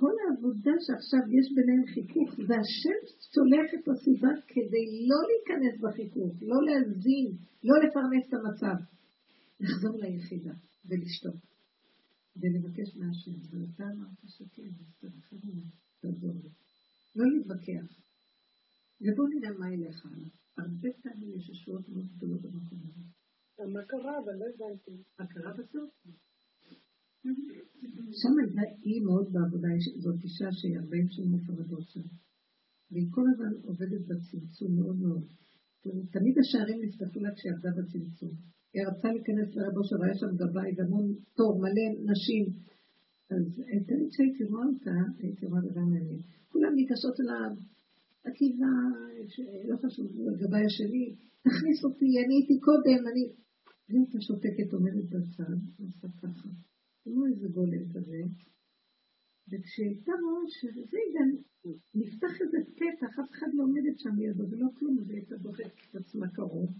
כל העבודה שעכשיו יש ביניהם חיכוך, והשם צולח את הסיבה כדי לא להיכנס בחיכוך, לא להזין, לא לפרנס את המצב. לחזור ליחידה ולשתוק, ולבקש מהשם. ואתה אמרת שכן, אז תרחם עליי, תעזור לי. לא להתווכח. ובואו נראה מה ילך הלאה. הרבה פעמים יש ישועות מאוד גדולות במקום הזה. מה קרה? אבל לא הבנתי. מה קרה בסוף? שם הייתה אי מאוד בעבודה, זאת אישה שהיא 40 שנים מפרדות שם. והיא כל הזמן עובדת בצמצום מאוד מאוד. תמיד השערים נפתחו לה כשהיא עבדה בצמצום. היא רצתה להיכנס לרב אושר, היה שם גבאי, והמון תור, מלא נשים. אז תמיד כשהייתי רואה אותה, הייתי רואה דבר מעניין. כולם ניגשות אליו, עקיבא, לא חשוב, הגבאי השני, תכניס אותי, אני הייתי קודם, אני... והיא שותקת, עומדת בצד, ועושה ככה. כמו איזה גולם כזה. וכשהייתה רואה שזה גם נפתח איזה פתח, אף אחד לא עומדת שם לידו ולא כלום, אז הייתה דוחקת את עצמה קרוב.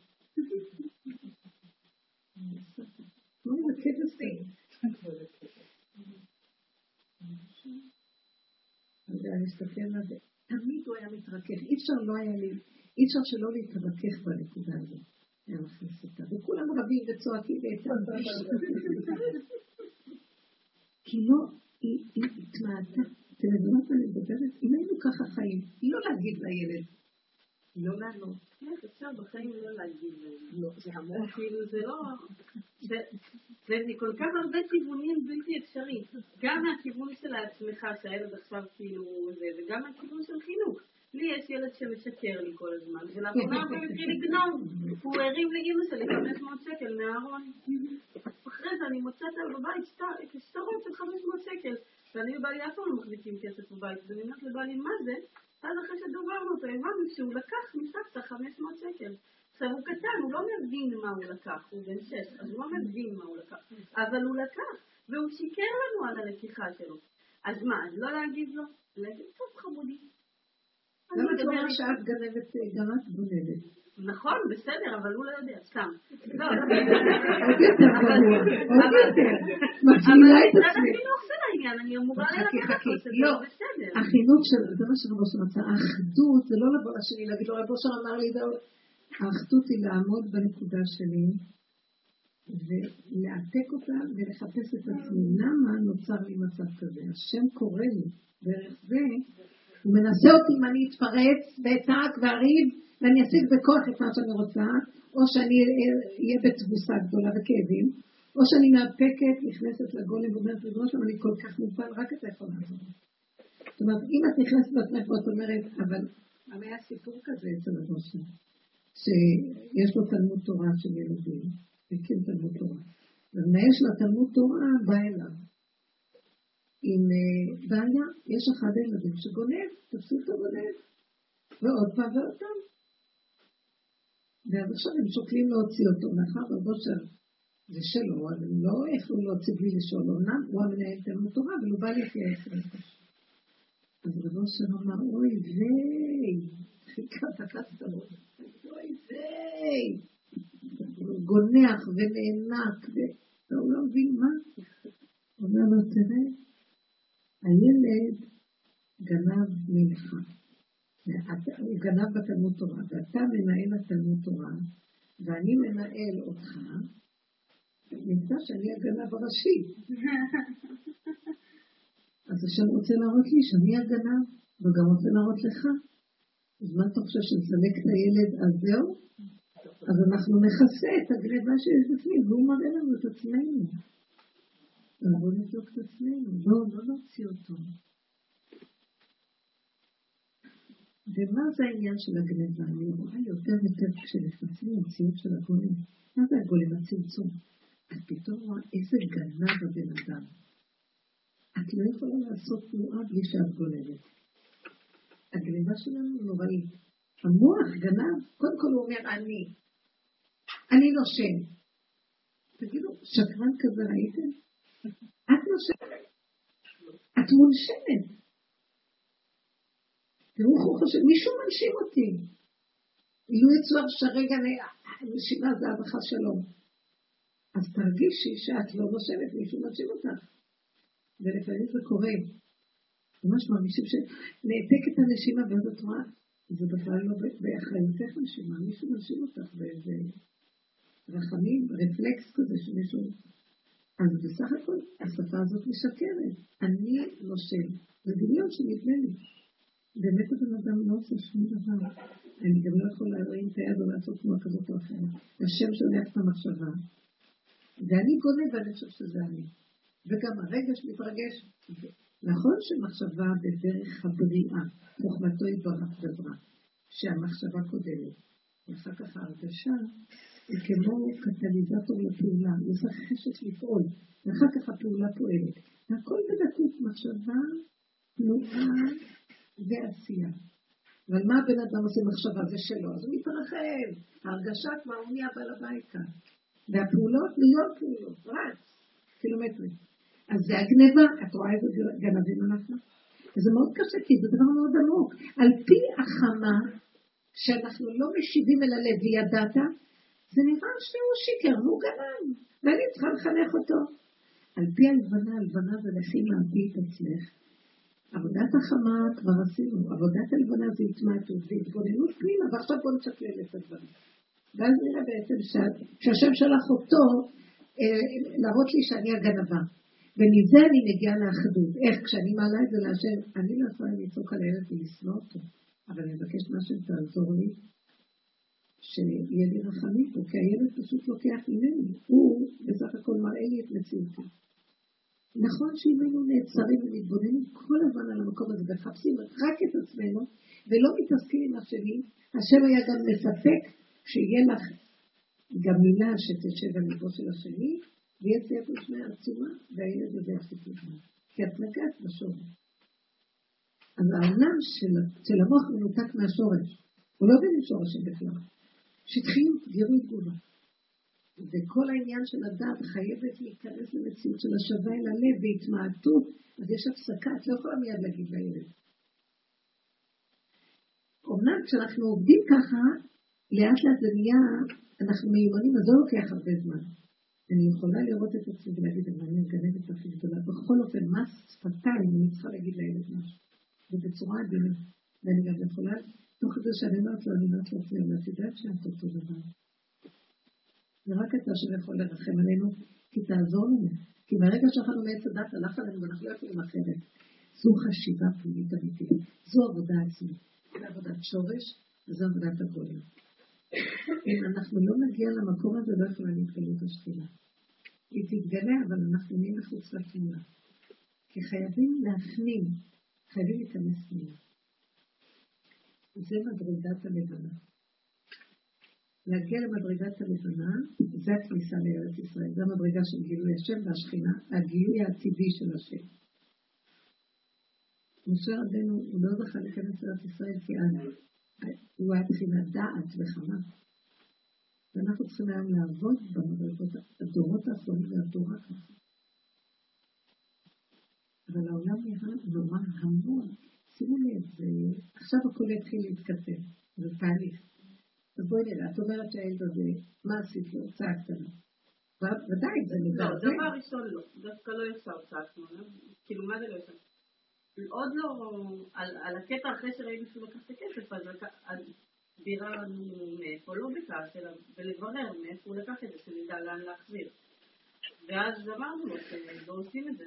כמו איזה כבש אז אני מסתכל על זה, תמיד הוא היה מתרכך, אי אפשר לא היה לי, אי אפשר שלא להתרכך בנקודה הזאת. היה מכניס אותה, וכולם רבים וצועקים והייתה כי לא, היא התמעטה. אתם מבינות מה אני מדברת? אם היינו ככה חיים, לא להגיד לילד, לא לענות. אפשר בחיים לא להגיד להם. לא, זה המון, כאילו זה לא... זה כל כך הרבה כיוונים בלתי אפשרי. גם מהכיוון של עצמך, שהילד עכשיו כאילו זה, וגם מהכיוון של חינוך. לי יש ילד שמשקר לי כל הזמן, ולאחרונה הוא התחיל לגנוב. הוא הרים לאמא שלי 500 שקל מהארון. אחרי זה אני מוצאת על בבית שטרות של 500 שקל. ואני ובעלי אף פעם לא מחזיקים כסף בבית. ואני אומרת לבעלי, מה זה? אז אחרי שדוברנו אותו, הבנו שהוא לקח מסבתא 500 שקל. עכשיו הוא קטן, הוא לא מבין מה הוא לקח, הוא בן שש, אז הוא לא מבין מה הוא לקח. אבל הוא לקח, והוא שיקר לנו על הלקיחה שלו. אז מה, אז לא להגיד לו? להגיד, טוב חמודי. למה את אומרת שאת גנבת, גם את גונבת? נכון, בסדר, אבל הוא לא יודע, סתם. לא, עוד יותר גרוע, עוד יותר. מפעילה את אבל עצמי. החינוך של העניין, אני אמורה. אותו שזה לא. בסדר. החינוך של, זה מה שרב אושר רצה, האחדות זה לא לבוא לשני, להגיד לו, רב אושר אמר לי. האחדות היא לעמוד בנקודה שלי ולעתק אותה ולחפש את עצמי. למה נוצר לי מצב כזה? השם קורא לי דרך זה, הוא מנסה אותי אם אני אתפרץ ואצעק ואריב ואני אשיג בכוח את מה שאני רוצה, או שאני אהיה בתבוסה גדולה וכאבים, או שאני מאפקת, נכנסת לגולם ואומרת, ריבונו שלום, אני כל כך מוגבל, רק אתה יכול לעזור. זאת אומרת, אם את נכנסת בעצמך ואת אומרת, אבל היה סיפור כזה אצל הבושר, שיש לו תלמוד תורה של ילדים, הקים תלמוד תורה. והמנהל של התלמוד תורה בא אליו עם אה, בעיה, יש אחד הילדים שגונב, תפסו אותו גונב, ועוד פעם ועוד פעם. ואז עכשיו הם שוקלים להוציא אותו, מאחר בבושר זה שלו, אז הם לא יכלו להוציא בלי לשאול, אמנם הוא המנהל תלמוד תורה, אבל הוא בא עם זה. אז רבו שם אמר, אוי ויי, חיכה תפס את הראש, אוי ויי, הוא גונח ונאנק, והוא לא מבין מה. הוא אומר לו, תראה, הילד גנב ממך. הוא גנב בתלמוד תורה, ואתה מנהל התלמוד תורה, ואני מנהל אותך, נמצא שאני הגנב הראשי. אז השם רוצה להראות לי שאני הגנב, וגם רוצה להראות לך. אז מה אתה חושב, שנסלק את הילד, אז זהו? אז אנחנו נכסה את הגניבה שיש בפנים, והוא מראה לנו את עצמנו. בואו נבדוק את עצמנו, בואו לא נוציא אותו. ומה זה העניין של הגניבה? אני רואה יותר ויותר כשנכנסים למציאות של הגולם. מה זה הגולם? הצמצום. את פתאום רואה איזה גנב הבן אדם. את לא יכולה לעשות תנועה בלי שאת גולדת. הגניבה שלנו נוראית. המוח גנב, קודם כל הוא אומר אני. אני נושם. תגידו, שקרן כזה ראיתם? את נושמת. את מונשמת. תראו איך הוא חושב, מישהו מנשים אותי. אילו יצויר שהרגע נשימה זה אבך שלום. אז תרגישי שאת לא נושמת, מישהו מנשים אותך. ולפעמים זה קורה. ממש מרגישים שנעתק את הנשימה ואז את רואה, זה בכלל לא באחריותך נשימה, מישהו מנשים אותך באיזה רחמים, רפלקס כזה שמישהו... אז בסך הכל השפה הזאת משקרת. אני נושם. זה דמיון שנדמה לי. באמת הבן אדם לא עושה שום דבר. אני גם לא יכולה להרים את היד או לעשות תנועה כזאת או אחרת. השם שולח את המחשבה. ואני גונב ואני חושבת שזה אני. וגם הרגש מתרגש. נכון שמחשבה בדרך הבריאה, חוכמתו יתברך דברה, שהמחשבה קודמת. ואחר כך ההרגשה היא כמו קטליזטור לפעולה, היא עושה חשת לפעול, ואחר כך הפעולה פועלת. והכל בדקות מחשבה, תנועה ועשייה. אבל מה הבן אדם עושה מחשבה? זה שלו, אז הוא מתרחב. ההרגשה כבר הוא נהיה בעל הבית כאן. והפעולות נהיות פעולות, רץ, קילומטרים. אז זה הגניבה, את רואה איזה גנבים אנחנו? וזה מאוד קשה, כי זה דבר מאוד עמוק. על פי החמה, שאנחנו לא משיבים אל הלב וידעת, זה נראה שהוא שיקר והוא גנב, ואני צריכה לחנך אותו. על פי הלבנה, הלבנה זה לכי להביא את עצמך. עבודת החמה כבר עשינו, עבודת הלבנה זה התמעטות והתבוננות פנימה, ועכשיו בואו נשקלל את הדברים. ואז נראה בעצם שהשם שלח אותו אה, להראות לי שאני הגנבה. ומזה אני מגיעה לאחדות. איך? כשאני מעלה את זה להשם, אני לא יכולה לצעוק על הילד ולשנוא אותו, אבל אני מבקשת משהו שתעזור לי, שיהיה לי רחמים פה, כי הילד פשוט לוקח ממני. הוא בסך הכל מראה לי את מציאותי. נכון שאם היינו נעצרים ומתבוננים כל הזמן על המקום הזה ומחפשים רק את עצמנו ולא מתעסקים עם השני, השם היה גם מספק שיהיה לך גם מילה שתשב על ליבו של השני, ויהיה סייפה שנייה עצומה, והילד הזה יפסיק לבנות. כי את נגעת בשורש. אז העולם של, של המוח מנותק מהשורש. הוא לא מבין שורשים בכלל. שטחיות, גירוי תגובה. וכל העניין של הדת חייבת להיכנס למציאות של השווה אל הלב והתמעטות, אז יש הפסקה, את לא יכולה מיד להגיד לילד. אמנם כשאנחנו עובדים ככה, לאט לאט זה נהיה, אנחנו מיומנים, אז לא לוקח הרבה זמן. אני יכולה לראות את עצמי ולהגיד, אבל אני הגנבת הכי גדולה. בכל אופן, מס שפתיים, אני צריכה להגיד לילד משהו. ובצורה עדינה. ואני גם יכולה, תוך כדי שאני אומרת לו, אני אומרת לו, את יודעת שאת אותו דבר. ורק אתה שיכול לרחם עלינו, כי תעזור לנו. כי ברגע שאכלנו מעץ הדת, הלך עלינו ואנחנו לא יכולים אחרת. זו חשיבה פנימית אמיתית. זו עבודה עצמית. זו עבודת שורש וזו עבודת הגולם. אם אנחנו לא נגיע למקום הזה, לא יכולה להתגלות השתילה. היא תתגלה, אבל אנחנו נהיה מחוץ לתמונה. כי חייבים להפנים, חייבים להיכנס פנימה. זה מדרגת הלבנה. להגיע למדרגת הלבנה, זה הכניסה לארץ ישראל, זה המדרגה של גילוי השם והשכינה, הגילוי העתידי של השם. משה רבנו, הוא לא זכה להיכנס לארץ ישראל כי אז הוא היה בחינת דעת וחמה. ואנחנו צריכים היום לעבוד במדרגות, הדורות האחרונים והתורה ככה. אבל העולם נראה נורא המון. שימו לב, עכשיו הכל יתחיל להתכתב, זה תהליך. אז בואי נראה, את אומרת שהילד הזה, מה עשית לו? צעקת לו. ודאי, זה מזעזע. לא, דבר ראשון לא, דווקא לא ישר צעקנו, כאילו מה זה לא ישר? עוד לא, על הקטע אחרי שראינו שהוא לקח את הכסף, אז ביררנו מאיפה, לא בכעס, אלא ולברר מאיפה הוא לקח את זה, שנדע לאן להחזיר. ואז אמרנו לו שלא עושים את זה.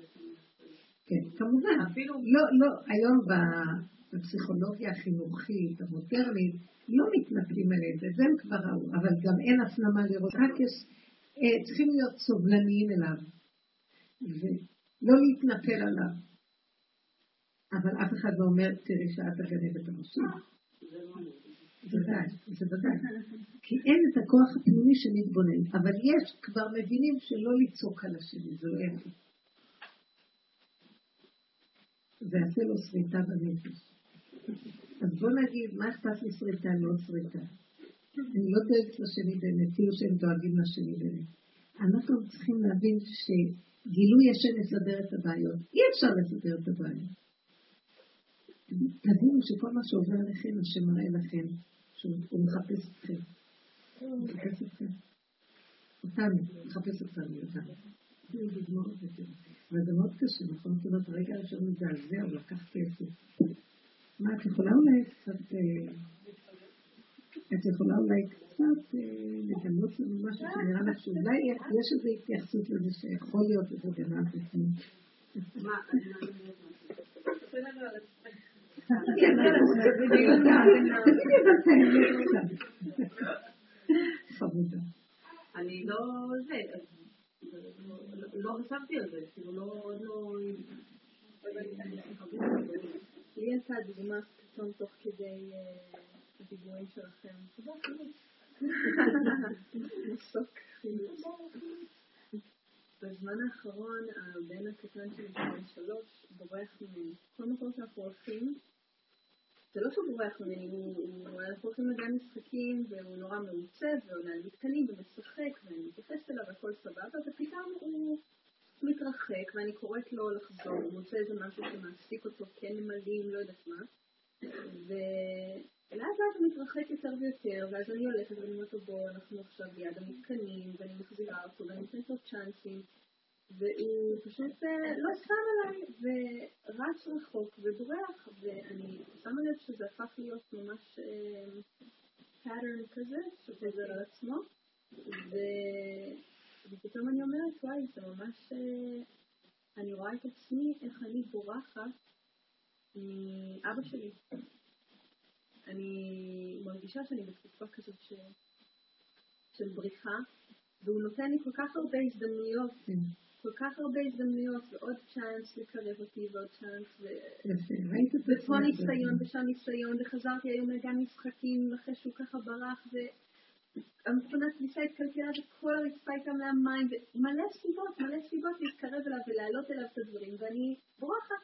כן, כמובן. אפילו... לא, לא, היום בפסיכולוגיה החינוכית, המודרנית, לא מתנפלים עליהם, וזה הם כבר ראו, אבל גם אין הפנמה לראות, רק יש, אה, צריכים להיות סובלניים אליו, ולא להתנפל עליו. אבל אף אחד לא אומר, תראי שאת הגנבת הראשית. ודאי, זה ודאי. כי אין את הכוח הפנימי שמתבונן, אבל יש, כבר מבינים שלא לצעוק על השני, זה לא יפה. זה יעשה לו שריטה בנפש. אז בוא נגיד, מה אכפת לי שריטה, לא שריטה? אני לא דואגת לשני באמת, כאילו שהם דואגים לשני באמת. אנחנו צריכים להבין שגילוי השם יסדר את הבעיות. אי אפשר לסדר את הבעיות. תבינו שכל מה שעובר עליכם, השם מראה לכם, שהוא מחפש אתכם. הוא מחפש אתכם. אותנו, מחפש אותנו, אותנו. אבל זה מאוד קשה, נכון? אומרת, הרגע הראשון מזעזע, הוא לקח כסף. מה, את יכולה אולי קצת... אה, את יכולה אולי קצת אה, לגלות לנו משהו שנראה לך שאולי יש איזו התייחסות לזה שיכול להיות איזה גנב בפנים. מה? אני לא זה, לא חשבתי על זה, כאילו לא, לא... לי יצאה דוגמה פתאום תוך כדי הדיבורים שלכם. מסוק חילוץ. בזמן האחרון הבן הקטן שלי, בן שלוש, בורח ממני. כל מקום שאנחנו הולכים, זה לא שהוא בורח ממני, אנחנו הולכים לגן משחקים והוא נורא מעוצב ועונה על מתקנים ומשחק ואני מתייחסת אליו והכל סבבה ופתאום הוא מתרחק ואני קוראת לו לחזור, הוא מוצא איזה משהו שמעסיק אותו, כן נמלים, לא יודעת מה. ולאט לאט הוא מתרחק יותר ויותר ואז אני הולכת ואני אומרת לו בוא אנחנו עכשיו ליד המתקנים ואני מחזירה אותו ואני נותנת לו צ'אנסים והוא פשוט אה, לא שם עליי ורץ רחוק ובורח ואני שמה לב שזה הפך להיות ממש אה, כזה שחוזר על עצמו. ופתאום אני אומרת וואי זה ממש אה, אני רואה את עצמי איך אני בורחת מאבא שלי אני מרגישה שאני בתקופה כזאת ש... של בריחה והוא נותן לי כל כך הרבה הזדמנויות כן. כל כך הרבה הזדמנויות ועוד צ'אנס לקרב אותי ועוד צ'אנס ופה ניסיון ושם ניסיון וחזרתי היום לגן משחקים אחרי שהוא ככה ברח והמכונת כביסה התקלקלה וכל הרצפה הייתה מהמים ומלא סיבות, מלא סיבות להתקרב אליו ולהעלות אליו את הדברים ואני בורחת.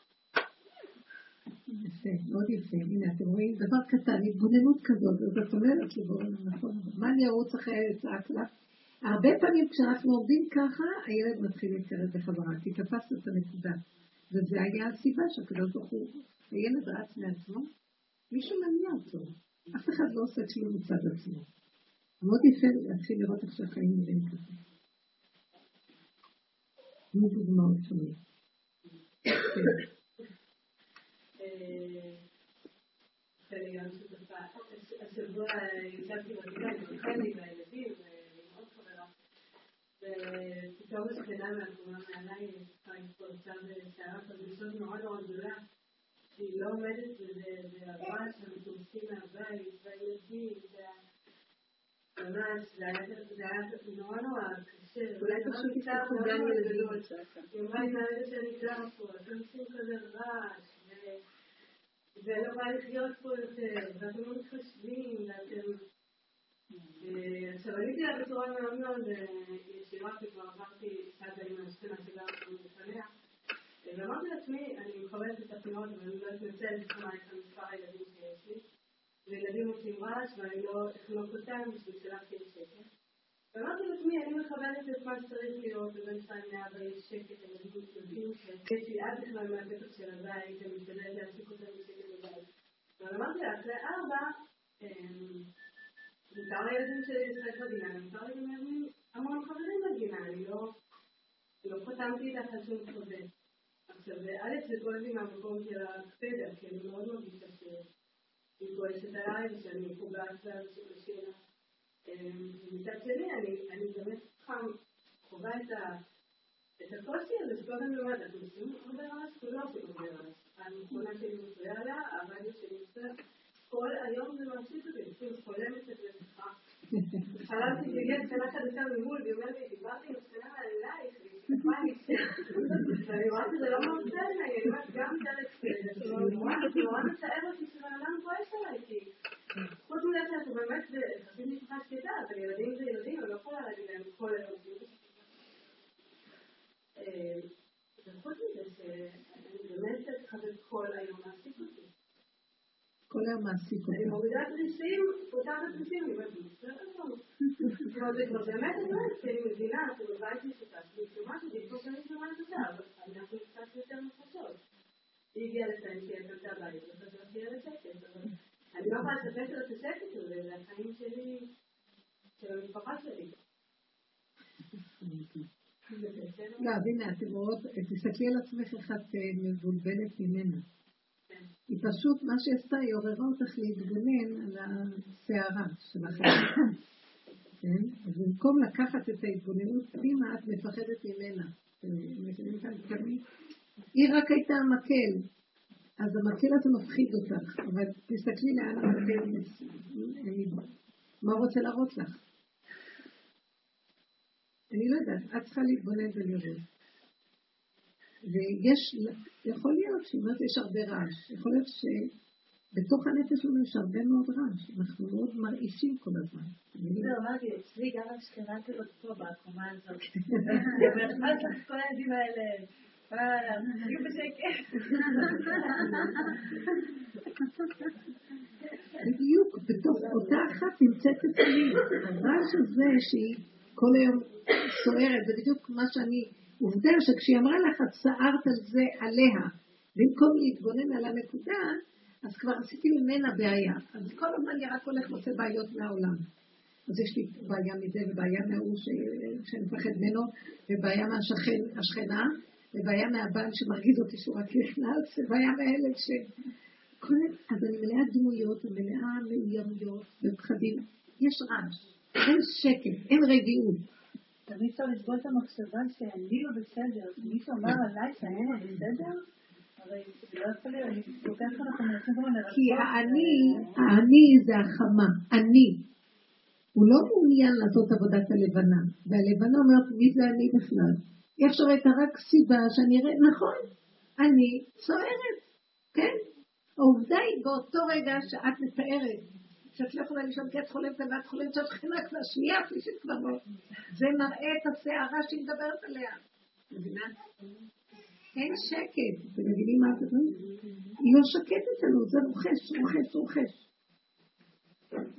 יפה, מאוד יפה. הנה, אתם רואים דבר קטן, התבוננות כזאת, אז את אומרת לי, נכון, מה אני ארוץ אחרי צעק לך? הרבה פעמים כשאנחנו עובדים ככה, הילד מתחיל להתקרב בחברה, כי תפסת את הנקודה. וזה היה הסיבה שהקדוש ברוך הוא, הילד רץ מעצמו, מישהו מניע אותו. אף אחד לא עושה כלום מצד עצמו. מאוד יפה להתחיל לראות איך שהחיים נראים ככה. תנו דוגמאות שונות. השבוע ישבתי בגלל, חלק מהילדים, ופתאום השכנה מהתמונה מעליי, פרצה בסערה חדשות מאוד מאוד גדולה, שהיא לא עומדת וזה הרעש המטורסים מהבית, והילדים, ממש, זה היה נורא נורא קשה. אולי פשוט תפתחו גן ילדים בצעקה. היא אמרה לי מהרגע שאני גרה פה, אתם עושים כזה רעש, ואני לא יכולה לחיות פה יותר, ואתם לא מתחשבים, ואתם... עכשיו עליתי לה בצורה מאוד מאוד ישירה, כי כבר עברתי סאגה עם השכנה שגרה בפניה, ואמרתי לעצמי, אני מכבדת את הפינות ואני לא אתנצל בפניי את מספר הילדים שיש לי, וילדים עושים רעש ואני לא אחלוק אותם בשביל שלך תהיה שקט. ואמרתי לעצמי, אני מכוונת את מה שצריך להיות, ובינתיים מאבא יש שקט, הם יודעים שיש לי עד בכלל מהפתח של הבית, אני משתדלת להפסיק אותם בשקט בבית. אבל אמרתי לה, אחרי ארבע, מותר לילדים שלי לשחק בגינה, מותר לי גם המון חברים בגינה, אני לא, לא חתמתי איתך על שום חוזה. עכשיו, א', זה כואב לי מהמקום של הסדר, כי אני מאוד מרגישה שהיא כועסת עליי ושאני פוגעת לה בשאלה. מצד שני, אני באמת חווה את הקושי הזה שכל הזמן אומרת, אנחנו עושים הרבה רעש ולא עושים הרבה רעש. המכונה שלי מפריעה לה, הרדיו שלי מפריע. כל היום זה מעסיק אותי, אני חולמת את זה ככה. חלמתי שהגיעה שכנה חדשה ממול, והיא אומרת לי, דיברתי עם שכנה עלייך, סיפרה לי ואני רואה שזה לא מרצה לי, אני אומרת, גם דלת כזה, נורא מצער אותי שבן אדם כועס עליי, כי חוץ מזה שאתה באמת ביחסים משפחה שקטה, אבל ילדים זה ילדים, אני לא יכולה להגיד להם כל היום. וחוץ מזה שאני באמת צריכה כל היום להעסיק אותי. כל אותי. אני מורידה תריסים, פותחת תריסים, אני אומרת, בסדר גמור. זה כבר באמת באמת, כי אני מבינה, אנחנו בבית משותף, והיא שומעת אותי כמו שאני שומעת אותה, אבל אנחנו קצת יותר מפרשות. היא הגיעה לציין שהיא הייתה בבית, וחזרתי על השקט, אבל אני לא יכולה לספק לה את השקט הזה, זה החיים שלי, של המשפחה שלי. לא, הנה, אתם רואות, תסתכלי על עצמך איך את מבולבלת ממנה. היא פשוט, מה שהיא עשתה, היא עוררה אותך להתגונן על הסערה שלכם. כן? אז במקום לקחת את ההתבוננות פנימה, את מפחדת ממנה. היא רק הייתה המקל, אז המקל הזה מפחיד אותך, אבל תסתכלי לאן המקל, מה רוצה להראות לך? אני לא יודעת, את צריכה להתבונן ולראות. ויש, יכול להיות שהיא אומרת יש הרבה רעש, יכול להיות שבתוך הנפש שלנו יש הרבה מאוד רעש, אנחנו מאוד מרעישים כל הזמן. זהו, אמרתי, אצלי גם השכנה כזאת פה בקומה הזאת. אומרת, מה זה כל הילדים האלה? תהיו בשקט. בדיוק, בתוך אותה אחת נמצאת אצלי. הרעש הזה שהיא כל היום סוערת, זה בדיוק מה שאני... עובדה שכשהיא אמרה לך, את סערת על זה עליה, במקום להתבונן על הנקודה, אז כבר עשיתי ממנה בעיה. אז כל הזמן אני רק הולך ועושה בעיות מהעולם. אז יש לי בעיה מזה, ובעיה מההוא שאני מפחד ממנו, ובעיה מהשכנה, ובעיה מהבעל שמרגיז אותי שהוא רק נכנס, ובעיה מהילד ש... אז אני מלאה דמויות, ומלאה מאוימויות ופחדים. יש רעש, אין שקט, אין רגיעות. תמיד אפשר לסבול את המחשבה שאני לא בסדר, מישהו אמר עליי שאני לא בסדר? כי האני, האני זה החמה, אני. הוא לא מעוניין לעשות עבודת הלבנה, והלבנה אומרת, מי זה אני בכלל? היא עכשיו הייתה רק סיבה שאני אראה, נכון, אני סוערת, כן? העובדה היא באותו רגע שאת מתארת שאת לא יכולה לישון כי את חולמת ואת חולמת שהשכנה כבר שנייה, שלישית כבר לא. זה מראה את הסערה שהיא מדברת עליה. מבינה? אין שקט. אתם מבינים מה זה? היא לא שקטת לנו, זה רוכש, רוכש, רוכש.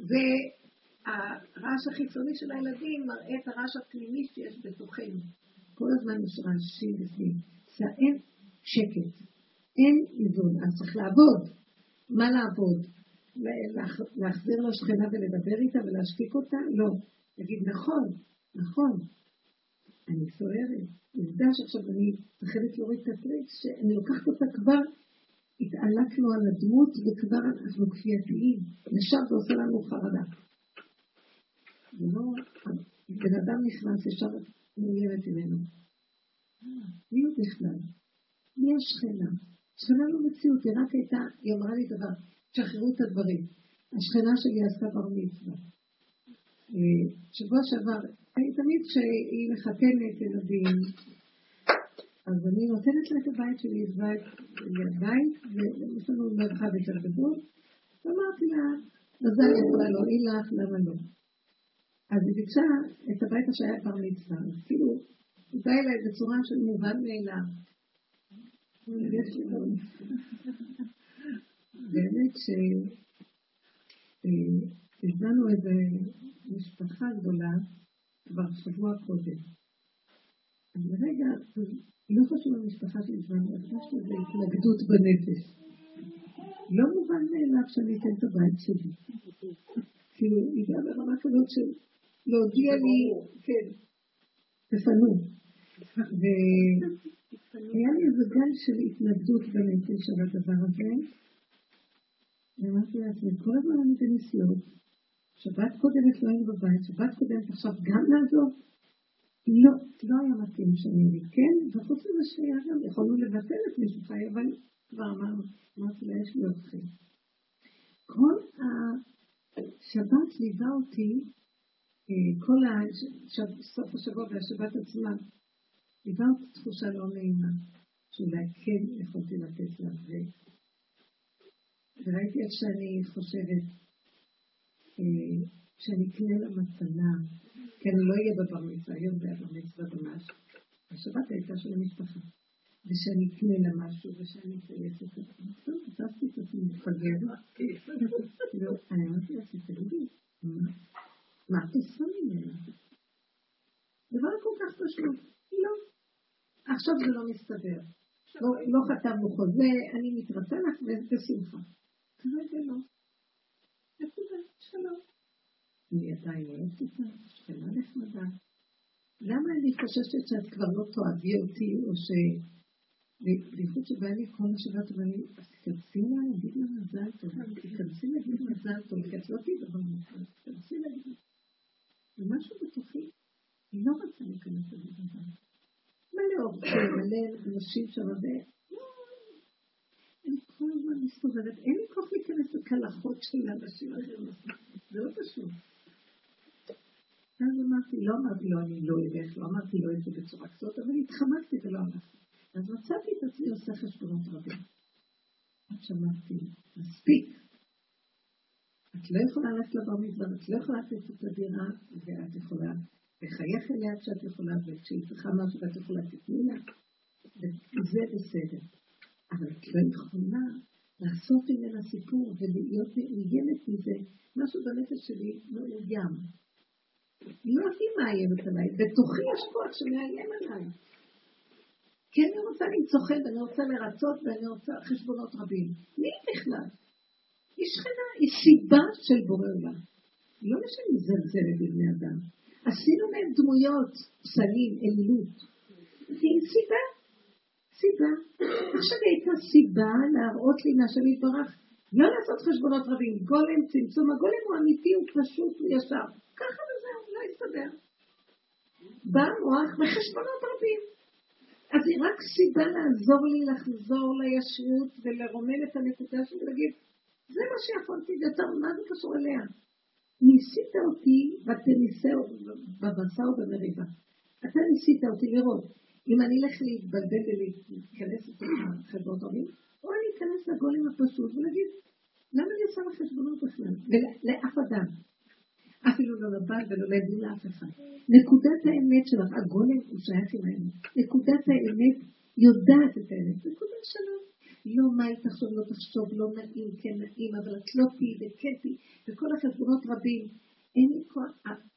והרעש החיצוני של הילדים מראה את הרעש הפנימי שיש בתוכנו. כל הזמן יש רעשים בפנים. אין שקט, אין איזון, אז צריך לעבוד. מה לעבוד? להחזיר לשכנה ולדבר איתה ולהשתיק אותה? לא. להגיד, נכון, נכון, אני סוערת. עובדה שעכשיו אני מפחדת להוריד את הטריק, שאני לוקחת אותה כבר, התעלקנו על הדמות וכבר אנחנו כפייתיים. ישר זה עושה לנו חרדה. ולא, בן אדם נכנס ישר מאוימת ממנו. מי הוא בכלל? מי השכנה? שכנה לא מציאות, היא רק הייתה, היא אמרה לי דבר, תשחררו את הדברים. השכנה שלי עשתה בר מצווה. אה, שבוע שעבר, תמיד כשהיא מחתנת ילדים, אז אני נותנת לה את הבית שלי, את בית, ויש לנו מרחב יותר גדול, ואמרתי לה, מזל יכולה להועיל לך, למה לא? אז היא ביקשה את הבית שהיה בר מצווה, אז כאילו, היא באה אליי בצורה של מובן מאליו. באמת שהזמנו איזו משפחה גדולה, כבר שבוע קודם. אז לרגע, לא חשוב המשפחה זמן, הרגשתי איזו התנגדות בנפש. לא מובן מאליו שאני אתן את הבית שלי. כאילו, הגיעה ברמה כזאת של להודיע לי, כן, תפנו. והיה לי איזה גל של התנגדות בנפש על הדבר הזה. ואמרתי לעצמי, כל הזמן אני בנסיעות, שבת קודמת לא היינו בבית, שבת קודמת עכשיו גם לעזוב? לא, לא היה מתאים שאני אגיד כן, וחוץ מזה שהיה גם, יכולנו לבטל את מי שחי, אבל כבר אמרנו, אמרתי לה, יש לי אתכם. כל השבת ליווה אותי, אה, כל סוף השבוע והשבת עצמה, ליווה אותי תחושה לא נעימה, שאולי כן יכולתי לתת לה, וראיתי איך שאני חושבת, אה, שאני אקנה לה מתנה, כי אני לא אהיה בבר מצווה, היום זה הבר מצווה ממש. השבת הייתה של המשפחה. ושאני אקנה לה משהו, ושאני אכנס את זה. טוב, כתבתי את עצמי מפגר. לא, אני אמרתי לה, תגידי, מה את עושה ממנה? דבר כל כך פשוט. לא. עכשיו זה לא מסתדר. לא, לא חתמנו חוזה, אני מתרצה לך בשמחה. כרגע לא. נקודה, שלום. אני עדיין אוהבת אותה, שכנה נחמדה. למה אני חוששת שאת כבר לא תאהבי אותי, או ש... בייחוד שבא לי כל השבת, אבל אז תיכנסי לה להגיד לה מזל טוב, תיכנסי להגיד מזל טוב, כי את לא תהיי דבר מזל, תיכנסי להגיד ומשהו בתוכי, אני לא רוצה להיכנס לזה דבר. מלא אורחים, מלא אנשים שם, כל הזמן מסתובבת, אין לי כוח להיכנס לקלחות של האנשים אחרים, זה לא פשוט. אז אמרתי, לא אמרתי לו, אני לא אלך, לא אמרתי לו את זה בצורה כזאת, אבל התחמקתי ולא הלכתי. אז מצאתי את עצמי עושה חשבונות רבים. עד שאמרתי, מספיק. את לא יכולה ללכת לבר את לא יכולה לתת את הדירה, ואת יכולה לחייך אליה כשאת יכולה, וכשהיא צריכה משהו ואת יכולה תתני לה, וזה בסדר. אבל את לא יכולה לעשות ממנה סיפור ולהיות מאוימת מזה, משהו בנפש שלי מאוים. לא היא מאיימת עליי, בתוכי יש כוח שמאיים עליי. כי אני רוצה למצוא חן, ואני רוצה לרצות, ואני רוצה חשבונות רבים. מי בכלל? היא שכנה, היא סיבה של בורא עולם. לא משנה מזלזלת בבני אדם. עשינו מהם דמויות, פסלים, אלילות. היא סיבה. סיבה. עכשיו הייתה סיבה להראות לי מהשם יתברך, לא לעשות חשבונות רבים. גולם, צמצום, הגולם הוא אמיתי, הוא פשוט, הוא ישר. ככה וזהו, לא יסתדר. בא מוח בחשבונות רבים. אז היא רק סיבה לעזור לי לחזור לישרות ולרומם את הנקודה שלי ולהגיד, זה מה שיכולתי יותר, מה זה קשור אליה? ניסית אותי ותניסהו בבשר ובמריבה. אתה ניסית אותי לראות אם אני אלך להתבלבל ולהיכנס לתוך החברות רבים, או אני אכנס לגולם הפשוט ולהגיד, למה אני עושה לך חשבונות בכלל? ולאף אדם. אפילו לא לבעל ולא לילדים לאף אחד. נקודת האמת שלך, הגולם הוא שייך עם האמת. נקודת האמת יודעת את האמת. נקודה שלום. לא מה היא תחשוב, לא תחשוב, לא נעים, כן נעים, אבל את לא תהיי וכן תהיי, וכל החשבונות רבים. אין לי כל,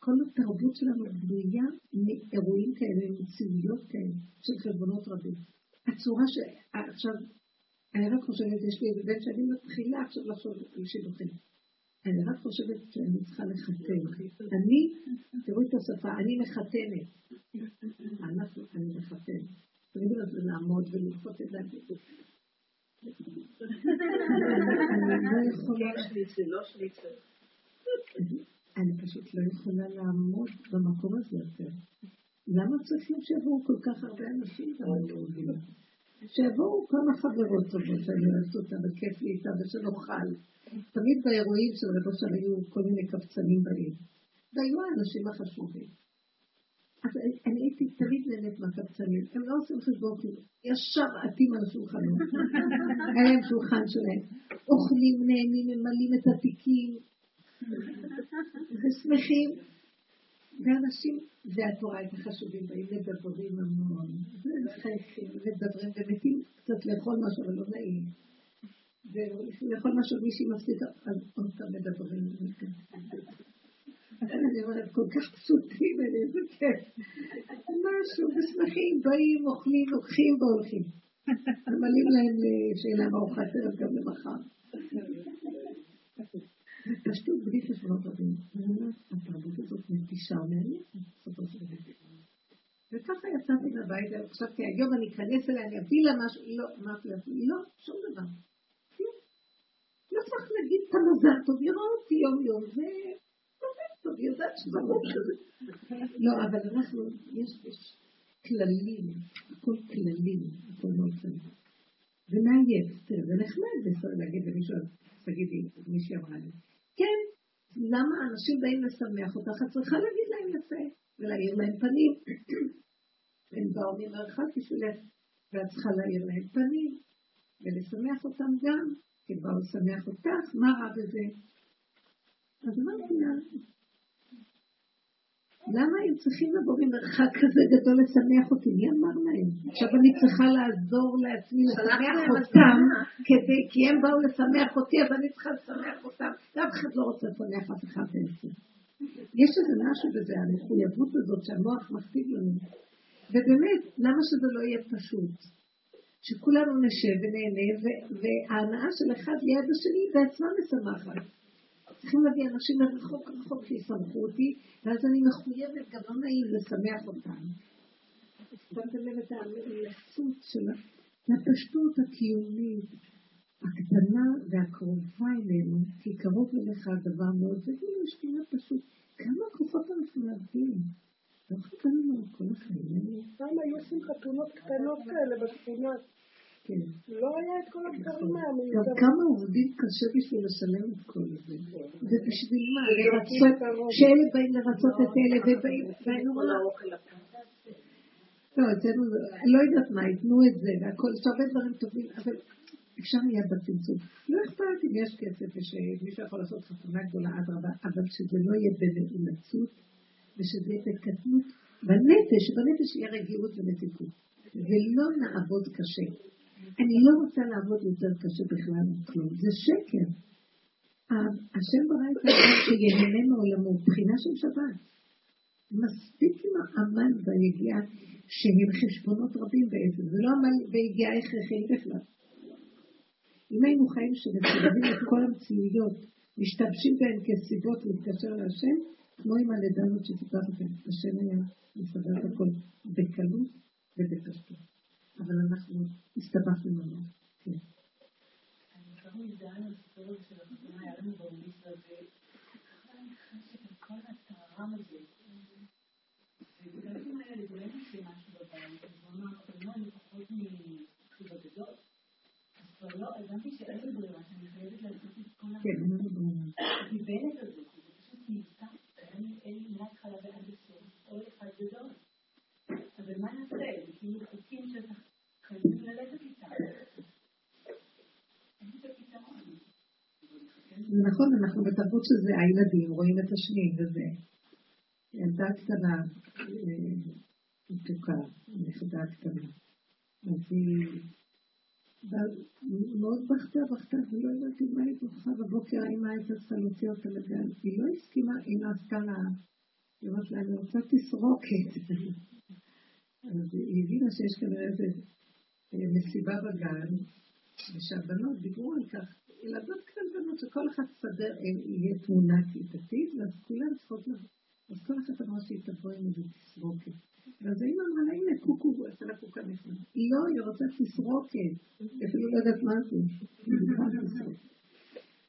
כל התרבות שלנו בנויה מאירועים כאלה, ממציאויות כאלה, של חשבונות רבים. הצורה ש... עכשיו, אני רק חושבת, יש לי איזה בן שאני מתחילה עכשיו לחשוב על שידוכים. אני רק חושבת שאני צריכה לחתן. אני, תראו את השפה, אני מחתנת. אנחנו, אני מחתן. תגידו לזה לעמוד וללחוץ את זה. אני לא יכולה... אני פשוט לא יכולה לעמוד במקום הזה יותר. למה צריכים שיבואו כל כך הרבה אנשים גם אני לא מבינה? שיבואו כמה חברות טובות שאני אוהבת אותה וכיף לי איתה ושנאכל. תמיד באירועים של רבו שם היו כל מיני קבצנים בעיר. והיו האנשים החשובים. אז אני הייתי תמיד נהנית מהקבצנים. הם לא עושים חשבון כאילו, ישר עטים על השולחנות. היה להם שולחן שלהם. אוכלים, נהנים, ממלאים את התיקים. ושמחים. ואנשים, והתורה את החשובים באים מדברים המון. ומחייכים, ומדברים, ומתים קצת לאכול משהו, אבל לא נעים. ולכל מה שמישהי מפסידה, אז עוד פעם מדברים. אני אומרת, כל כך פשוטים, איזה כיף. משהו, ושמחים, באים, אוכלים, לוקחים והולכים. ממלאים להם שיהיה להם ארוחת ערב גם למחר. פשטות בלי חשבונות רבים. התרבות הזאת נטישה ומעניינת, בסופו של דבר. וככה יצאתי מהבית, חשבתי, היום אני אכנס אליה, אני אביא לה משהו, לא, אמרתי לה, לא, שום דבר. לא צריך להגיד את המזל טוב, יראה אותי יום יום, זה טוב, היא יודעת שזה. לא, אבל אנחנו, יש כללים, הכל כללים, הכל מאוד כללי. ומעייף, תראה, זה נחמד להגיד למישהו, תגידי, מישהי אמרה לי, כן, למה אנשים באים לשמח אותך? את צריכה להגיד להם יפה, ולהאיר להם פנים. הם באו ממרחק בשבילך, ואת צריכה להאיר להם פנים, ולשמח אותם גם, כי באו לשמח אותך, מה רע בזה? אז אמרתי לה, למה הם צריכים לבוא ממרחק כזה גדול לשמח אותי? מי אמר להם? עכשיו אני צריכה לעזור לעצמי לשמח אותם, כי הם באו לשמח אותי, אז אני צריכה לשמח אותם. ואף אחד לא רוצה לשמח אף אחד בעצם. יש איזה משהו בזה, המחויבות הזאת שהמוח מכתיב לנו. ובאמת, למה שזה לא יהיה פשוט? שכולנו נשב ונהנה, וההנאה של אחד ליד השני בעצמה משמחת. צריכים להביא אנשים לרחוק רחוק שיסמכו אותי, ואז אני מחויבת, גם לא נעים לשמח אותם. שמתם לב את המלאכות של הפשטות הקיומית, הקטנה והקרובה אלינו, כי קרוב אליך הדבר מאוד, זה כאילו שתהיה פשוט. כמה כוחות אנחנו מאבדים? לא חכה לנו כל החיים. פעם היו עושים חתונות קטנות כאלה בשכונה. כן. לא היה את כל הדברים האלה. גם כמה עובדים קשה בשביל לשלם את כל זה. ובשביל מה? לרצות, שאלה באים לרצות את אלה, ובאים, והיינו לא, אצלנו, לא יודעת מה, ייתנו את זה, והכל, יש הרבה דברים טובים, אבל אפשר מיד בצמצום. לא אכפת אם יש כסף ושמישהו יכול לעשות חתונה גדולה, אדרבה, אבל שזה לא יהיה בנאומצות, ושזה יהיה בקטנות, בנפש, שבנפש יהיה רגיעות ומתיקות. ולא נעבוד קשה. אני לא רוצה לעבוד יותר קשה בכלל מכלום, זה שקר. השם ברא את האדם שיהנה מעולמו, בחינה של שבת. מספיק עם העמל והיגיעה שהם חשבונות רבים בעצם, זה לא עמל ויגיעה הכרחית בכלל. אם היינו חיים שמסתובבים את כל המציאויות, משתמשים בהן כסיבות להתקשר להשם, כמו עם הלידנות שסיפרתם, השם היה מסדר הכל בקלות ובפשטות. אבל אנחנו הסתבכנו מאוד. כן. אני כבר מזדהה עם הסיפור הזה של החתונה, היה לנו במיסה, ואני חושבת על כל הטהרם הזה. ובגלל האלה, זה לא יש לי משהו בבית, אז הוא אמר, אבל לא, אני פחות מחיבה גדול. אז כבר לא, הבנתי שאין לי ברירה, שאני חייבת לעשות את כל הגיבנת הזאת, זה פשוט נבצע, אין לי מלאת חלב עד הסוף, או אחד גדול. אבל מה נעשה? זה כאילו חוקים שאתה נכון, בתרבות שזה הילדים, רואים את השני וזה. ילדה קטנה, אה, מתוקה, נכדה קטנה. אז היא מאוד בכתה, בכתה, ולא ידעתי מה היא בוכה בבוקר, האמא הייתה צריכה להוציא אותה לגן. היא לא הסכימה, היא עשתה לה, היא אומרת לה, אני רוצה תסרוקת. אז היא הבינה שיש כנראה איזה מסיבה בגן, ושהבנות דיברו על כך, ילדות קטנות שכל אחת תסדר, יהיה תמונה כיתתית, ואז כולן צריכות לה, אז כל אחת אמרה שהיא תבוא עם איזה תסרוקת. ואז האמא אמרה לה, הנה קוקו, אצל הקוקה נכנס. לא, היא רוצה תסרוקת, אפילו לא יודעת מה זה.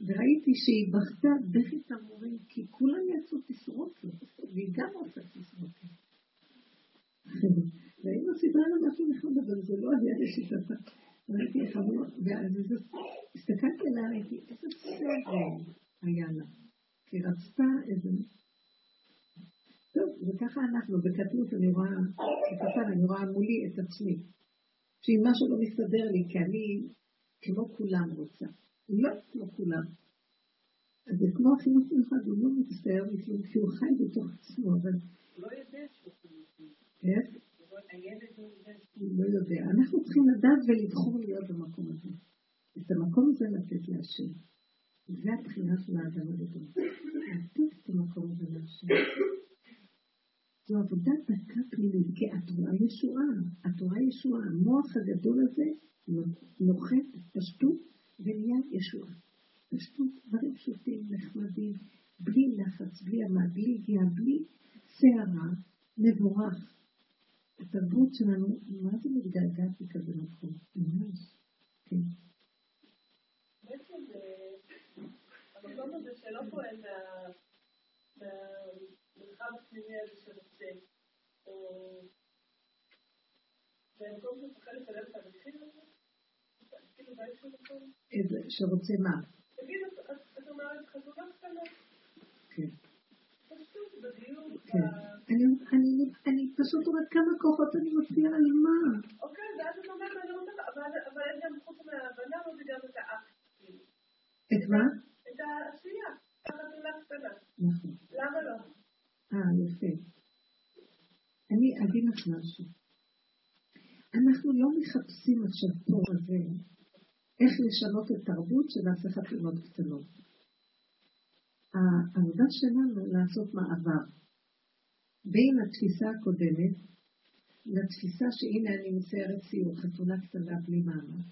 וראיתי שהיא בכתה בכי תמורים, כי כולם יצאו תסרוקת, והיא גם רוצה תסרוקת. והיינו סידרה לה משהו נחמד, אבל זה לא היה לשיטתה. ראיתי איך אמרו, ואז הסתכלתי עליה, ראיתי איזה סבל היה לה. כי רצתה איזה... טוב, וככה אנחנו, בקטנות אני רואה, בקטן אני רואה מולי את עצמי. שאם משהו לא מסתדר לי, כי אני כמו כולם רוצה. לא כמו כולם. אז זה כמו החינוך מיוחד, הוא לא מצטער מכלום, כי הוא חי בתוך עצמו, אבל... לא יודע שהוא חינוך מיוחד. לא יודע. אנחנו צריכים לדעת ולבחור להיות במקום הזה. את המקום הזה לתת להשם. זה הבחינה של האדם הגדול. לתת את המקום הזה להשם. זו עבודה דקה פנימית, כי את רואה ישועה, את רואה ישועה. המוח הגדול הזה נוחת פשטות ונהיה ישועה. פשטות, דברים פשוטים, נחמדים, בלי לחץ, בלי עמד, בלי הגיעה, בלי סערה, מבורך. התרבות שלנו, מה זה מתגעגעת בכזה מקום? ממש, כן. בעצם המקום הזה שלא פועל מהמרחב הפנימי הזה שרוצה, או במקום שמפחד לשלם את המחיר הזה, כאילו באיזשהו מקום. שרוצה מה? תגיד, את אומרת חתונה קטנה. כן. כן. אני פשוט אומרת כמה כוחות אני מוציאה על מה. אוקיי, ואז את אומרת, אני רוצה, אבל אין גם חוץ מההבנה הזאת גם את האקט. את מה? את העשייה. נכון. למה לא? אה, יפה. אני אגיד לך משהו. אנחנו לא מחפשים עכשיו פה הזה איך לשנות את תרבות שנעשה חתונות קטנות. העבודה שלנו לעשות מעבר בין התפיסה הקודמת לתפיסה שהנה אני מסיירת סיור, חתונה קטנה בלי מעמד.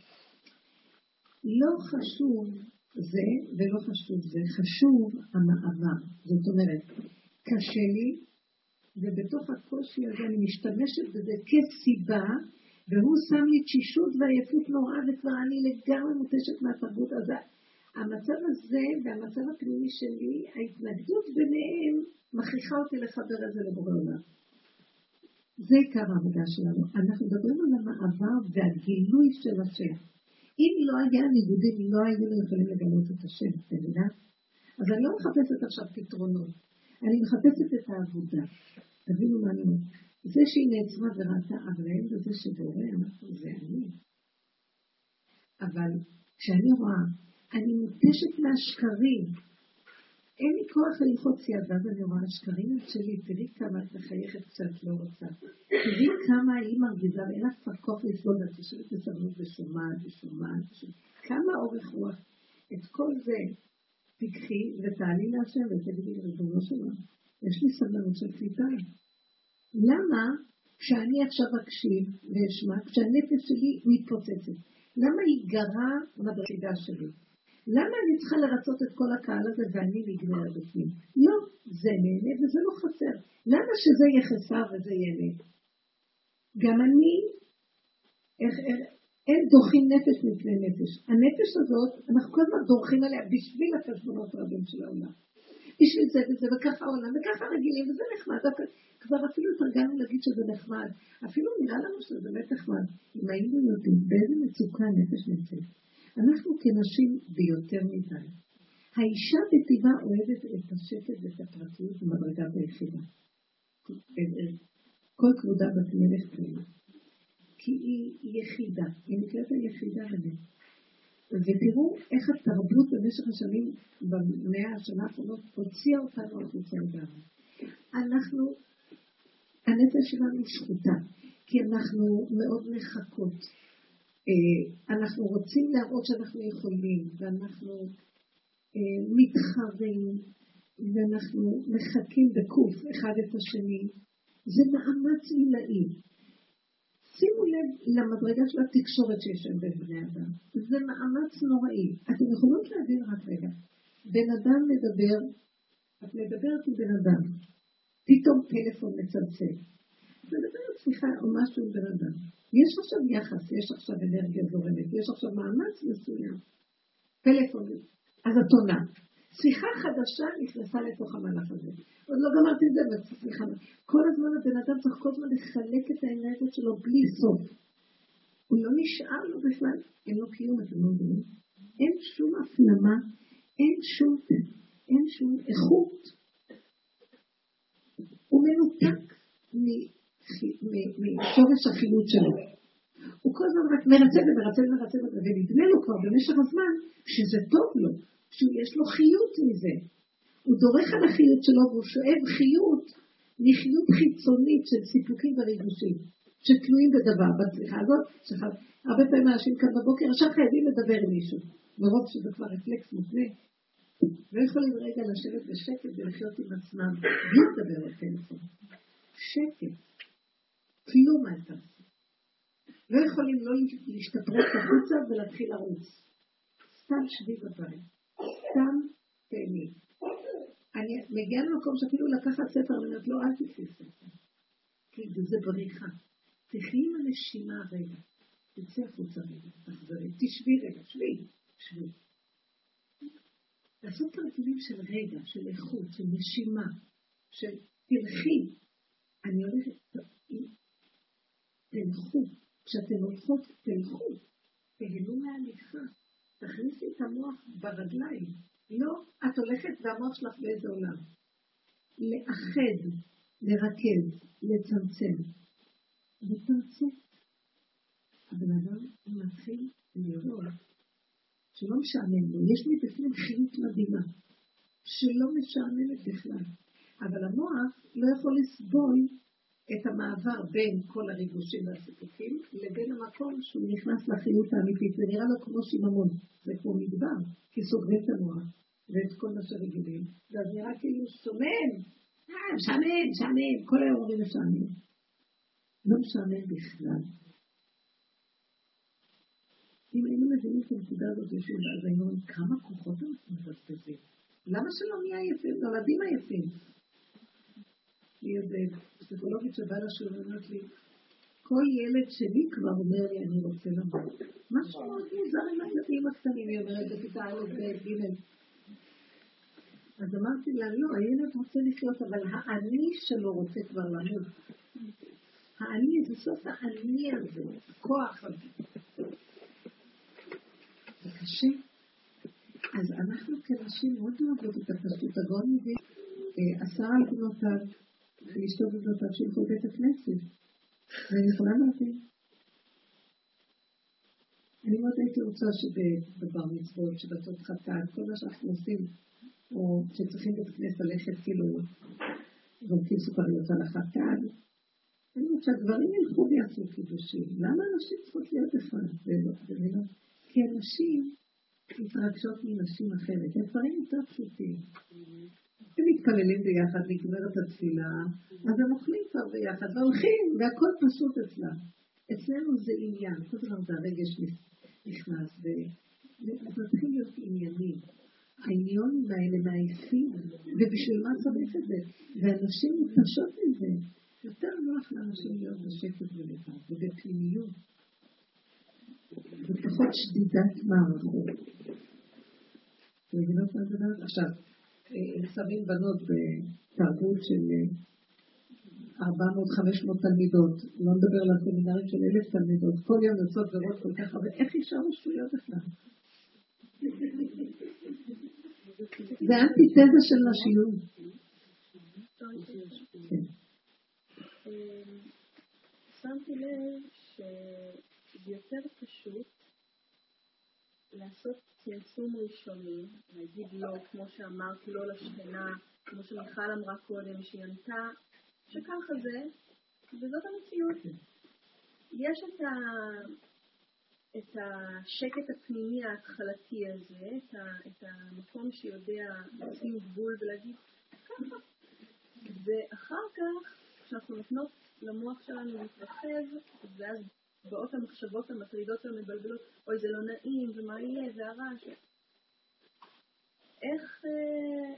לא חשוב זה ולא חשוב זה, חשוב המעבר. זאת אומרת, קשה לי, ובתוך הקושי הזה אני משתמשת בזה כסיבה, והוא שם לי תשישות ועייפות נוראה, וכבר אני לגמרי מותשת מהתרבות הזאת. המצב הזה והמצב הפנימי שלי, ההתנגדות ביניהם מכריחה אותי לחבר את זה לבורא עולם. זה עיקר העבודה שלנו. אנחנו מדברים על המעבר והגילוי של השם. אם לא היה ניגודים, לא היינו יכולים לגלות את השם, אתה מבינה? אז אני לא מחפשת עכשיו פתרונות, אני מחפשת את העבודה. תבינו מה אני אומרת. זה שהיא נעצמה וראתה, אבל בזה שבורא, אנחנו זה אני. אבל כשאני רואה אני מותשת מהשקרים. אין לי כוח ללחוץ יד, ואז אני רואה, השקרים הם שלי, תראי כמה את מחייכת קצת לא רוצה. תראי כמה היא מרגיזה, ואין לך כבר כוח לסבול, ואת יושבת בסבלות ושומעת ושומעת, כמה אורך רוח. את כל זה תיקחי ותעלי להשם ותגידי לריבונו שלנו, יש לי סבלנות של קליטה. למה כשאני עכשיו אקשיב ואשמע, כשהנפש שלי מתפוצצת? למה היא גרה מדרגה שלי? למה אני צריכה לרצות את כל הקהל הזה ואני נגמר בפנים? לא, זה נהנה וזה לא חסר. למה שזה יהיה חסר וזה ייהנה? גם אני, איך, איך, אין דוחים נפש מפני נפש. הנפש הזאת, אנחנו כל הזמן דורכים עליה בשביל החשבונות רבים של העולם. בשביל זה וזה, וככה העולם, וככה רגילים, וזה נחמד. כבר אפילו התרגלנו להגיד שזה נחמד. אפילו נראה לנו שזה באמת נחמד. אם היינו יודעים באיזה מצוקה הנפש נמצאת. אנחנו כנשים ביותר מדי. האישה בטבעה אוהבת את השקט ואת הפרטיות במדרגה ביחידה. כל כבודה בת מלך פנימה. כי היא יחידה, היא נקראת היחידה הזאת. ותראו איך התרבות במשך השנים, במאה השנה האחרונות, הוציאה אותנו החוצה לגמרי. אנחנו, הנפש שלנו שחוטה, כי אנחנו מאוד מחכות. אה, אנחנו רוצים להראות שאנחנו יכולים, ואנחנו אה, מתחרים, ואנחנו מחקים בקוף אחד את השני. זה מאמץ עילאי. שימו לב למדרגה של התקשורת שיש שם בין בני אדם. זה מאמץ נוראי. אתם יכולות להבין רק רגע. בן אדם מדבר, את מדברת עם בן אדם, פתאום טלפון מצלצל. את מדברת שיחה או משהו עם בן אדם. יש עכשיו יחס, יש עכשיו אנרגיה זורמת, יש עכשיו מאמץ מסוים. פלאפון, אז את עונה. שיחה חדשה נכנסה לתוך המהלך הזה. עוד לא גמרתי את זה, אבל סליחה. כל הזמן הבן אדם צריך כל הזמן לחלק את האנרגיות שלו בלי סוף. הוא לא נשאר לו בכלל, אין לו קיום, אתם לא מבינים? אין שום הפנמה, אין שום, אין שום איכות. הוא מנותק משורש החיות שלו. הוא כל הזמן רק מרצה ומרצה ומרצה ונדמה לו כבר במשך הזמן שזה טוב לו, שיש לו חיות מזה. הוא דורך על החיות שלו והוא שואב חיות מחיות חיצונית של סיפוקים וריגושים, שתלויים בדבר. בצליחה הזאת, הרבה פעמים אנשים כאן בבוקר, עכשיו חייבים לדבר עם מישהו, מרוב שזה כבר רפלקס מותנה, לא יכולים רגע לשבת בשקט ולחיות עם עצמם, בלי לדבר בטלפון. שקט. כלום אל תעשו. לא יכולים לא להשתפרץ החוצה ולהתחיל לרוץ. סתם שבי בבית. סתם תהני. אני מגיעה למקום שאפילו לקחת ספר, אני אומרת, לא, אל תקחי ספר. כי זה בריחה. תחי עם הנשימה רגע. תצא החוצה רגע, תחזרי, תשבי רגע, שבי, שבי. לעשות תרגילים של רגע, של איכות, של נשימה, של תלכי. אני הולכת, תלכו. כשאתן הולכות, תלכו. תהנו מהליכה. תכניסי את המוח ברגליים. לא, את הולכת והמוח שלך באיזה עולם. לאחד, לרכז, לצמצם. לתמצת. הבן אדם מתחיל לראות שלא משעמם לו. יש לי בפנים חיות מדהימה, שלא משעממת בכלל. אבל המוח לא יכול לסבול את המעבר בין כל הריגושים והסיפוקים לבין המקום שהוא נכנס לחיות האמיתית. זה נראה לו כמו שיממון, זה כמו מדבר, כי סוגרים את המוח ואת כל מה שרגילים, ואז נראה כאילו שומם, אה, משעמם, משעמם, כל היום אומרים משעמם. לא משעמם בכלל. אם היינו מבינים את הנקודה הזאת יושבים, אז היינו אומרים, כמה כוחות אנחנו מבזבזים? למה שלא נהיה יפים? נולדים עייפים. לי איזה פסיכולוגית שבאה לשיעור ואומרת לי, כל ילד שלי כבר אומר לי, אני רוצה למות. משהו מאוד מוזר עם הילדים הקטנים, היא אומרת בכיתה א', ב', ג'. אז אמרתי לה, לא, הילד רוצה לחיות, אבל האני שלו רוצה כבר למות. האני זה סוף האני הזה, הכוח הזה. זה קשה. אז אנחנו כנשים מאוד אוהבות את הפשטות. הגאון מביא אה, עשרה על בנותיו, ואשתו ובנותיו שילכו לבית הכנסת. ואני יכולה להבין. אני מאוד הייתי רוצה שבבר מצוות, שבתות חתן, כל מה שאנחנו עושים, או שצריכים בית כנסת ללכת כאילו, זורקים סוכריות על החתן. אני אומרת שהגברים ילכו ויעשו קידושים. למה אנשים צריכות להיות אחד? כי הנשים מתרגשות מנשים אחרת. הם דברים יותר פשוטים. הם מתפללים ביחד, נגמרת התפילה, אז הם אוכלים כבר ביחד, והולכים, והכל פשוט אצלם. אצלנו זה עניין, כל דבר זה הרגש נכנס, וזה מתחיל להיות עניינים. העניונים האלה מעייפים, ובשביל מה צריך את זה? ואנשים מתקשות מזה. יותר נוח לאנשים להיות בשקט ולבד, ובפנימיות. ופחות שדידת מערכות. מה זה עכשיו, שמים בנות בתרבות של 400-500 תלמידות, לא נדבר על הסמינרים של אלף תלמידות, כל יום יוצאות ורואות כל כך הרבה, איך אישרנו שטויות בכלל? זה אנטיתזה של נשיות. כן. שמתי לב זה יותר פשוט לעשות צמצום ראשוני, להגיד לא, כמו שאמרתי, לא לשכנה, כמו שמיכל אמרה קודם, שהיא ענתה, שככה זה, וזאת המציאות. יש את, ה... את השקט הפנימי ההתחלתי הזה, את, ה... את המקום שיודע לשים גבול ולהגיד ככה. ואחר כך, כשאנחנו נותנות למוח שלנו להתרחב, ואז באות המחשבות המטרידות והמבלבלות, אוי זה לא נעים, ומה יהיה, זה הרעש. איך, אה,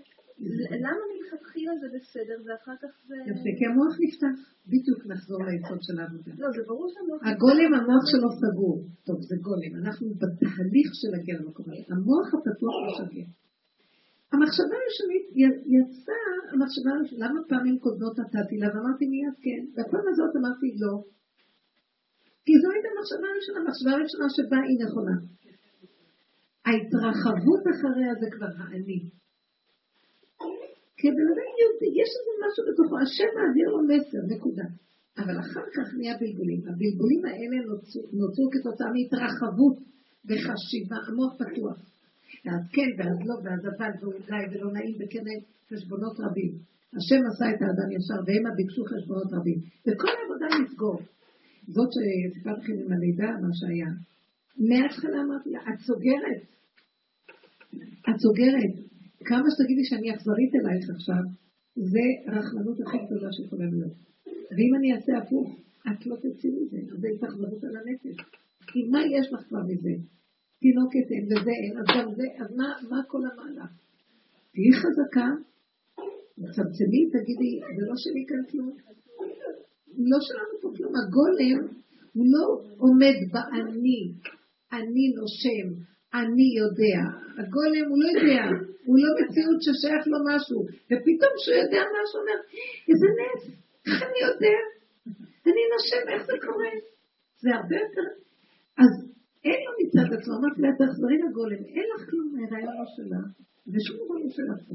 למה מלכתחילה זה בסדר ואחר כך זה... יפה, כי המוח נפתח. בדיוק נחזור ליסוד של העבודה. לא, זה ברור שהמוח... הגולם, המוח שלו סגור. טוב, זה גולם. אנחנו בתהליך של להגיע למקום הזה. המוח הפתוח משגע. המחשבה הראשונית יצאה, המחשבה הראשונית, למה פעמים קודמות נתתי לה ואמרתי מיד כן, והפעם הזאת אמרתי לא. כי זו הייתה המחשבה הראשונה, המחשבה הראשונה שבה היא נכונה. ההתרחבות אחריה זה כבר האני. כי הבן אדם יהודי, יש איזה משהו בתוכו, השם מעביר לו מסר, נקודה. אבל אחר כך נהיה בלבולים. הבלבולים האלה נוצרו, נוצרו כתוצאה מהתרחבות וחשיבה, המוח פתוח. ואז כן, ואז לא, ואז אבל, ואולי, ולא נעים, וכן חשבונות רבים. השם עשה את האדם ישר, והמה ביקשו חשבונות רבים. וכל העבודה נסגור. זאת שסיפרתי לכם עם הלידה, מה שהיה. מההתחלה אמרתי לה, את סוגרת. את סוגרת. כמה שתגידי שאני אכזרית אלייך עכשיו, זה רחמנות הכי גדולה שיכולה להיות. ואם אני אעשה הפוך, את לא תצאי מזה, אז זה התאכזרות על הנפש. כי מה יש לך כבר מזה? תינוקת אין וזה אין, אז גם זה, אז מה, מה כל המהלך? תהיי חזקה, צמצמי, תגידי, זה לא שלי כאן כלום. לא שלנו פה כלום. הגולם הוא לא עומד באני, אני נושם, אני יודע. הגולם הוא לא יודע, הוא לא מציאות ששייך לו משהו. ופתאום כשהוא יודע משהו, הוא אומר, איזה נס, איך אני יודע? אני נושם, איך זה קורה? זה הרבה יותר... אז אין לו מצד עצמו, אמרתי לה, תחזרי לגולם, אין לך כלום מהרעיון לא שלה, ושום לא שלך פה.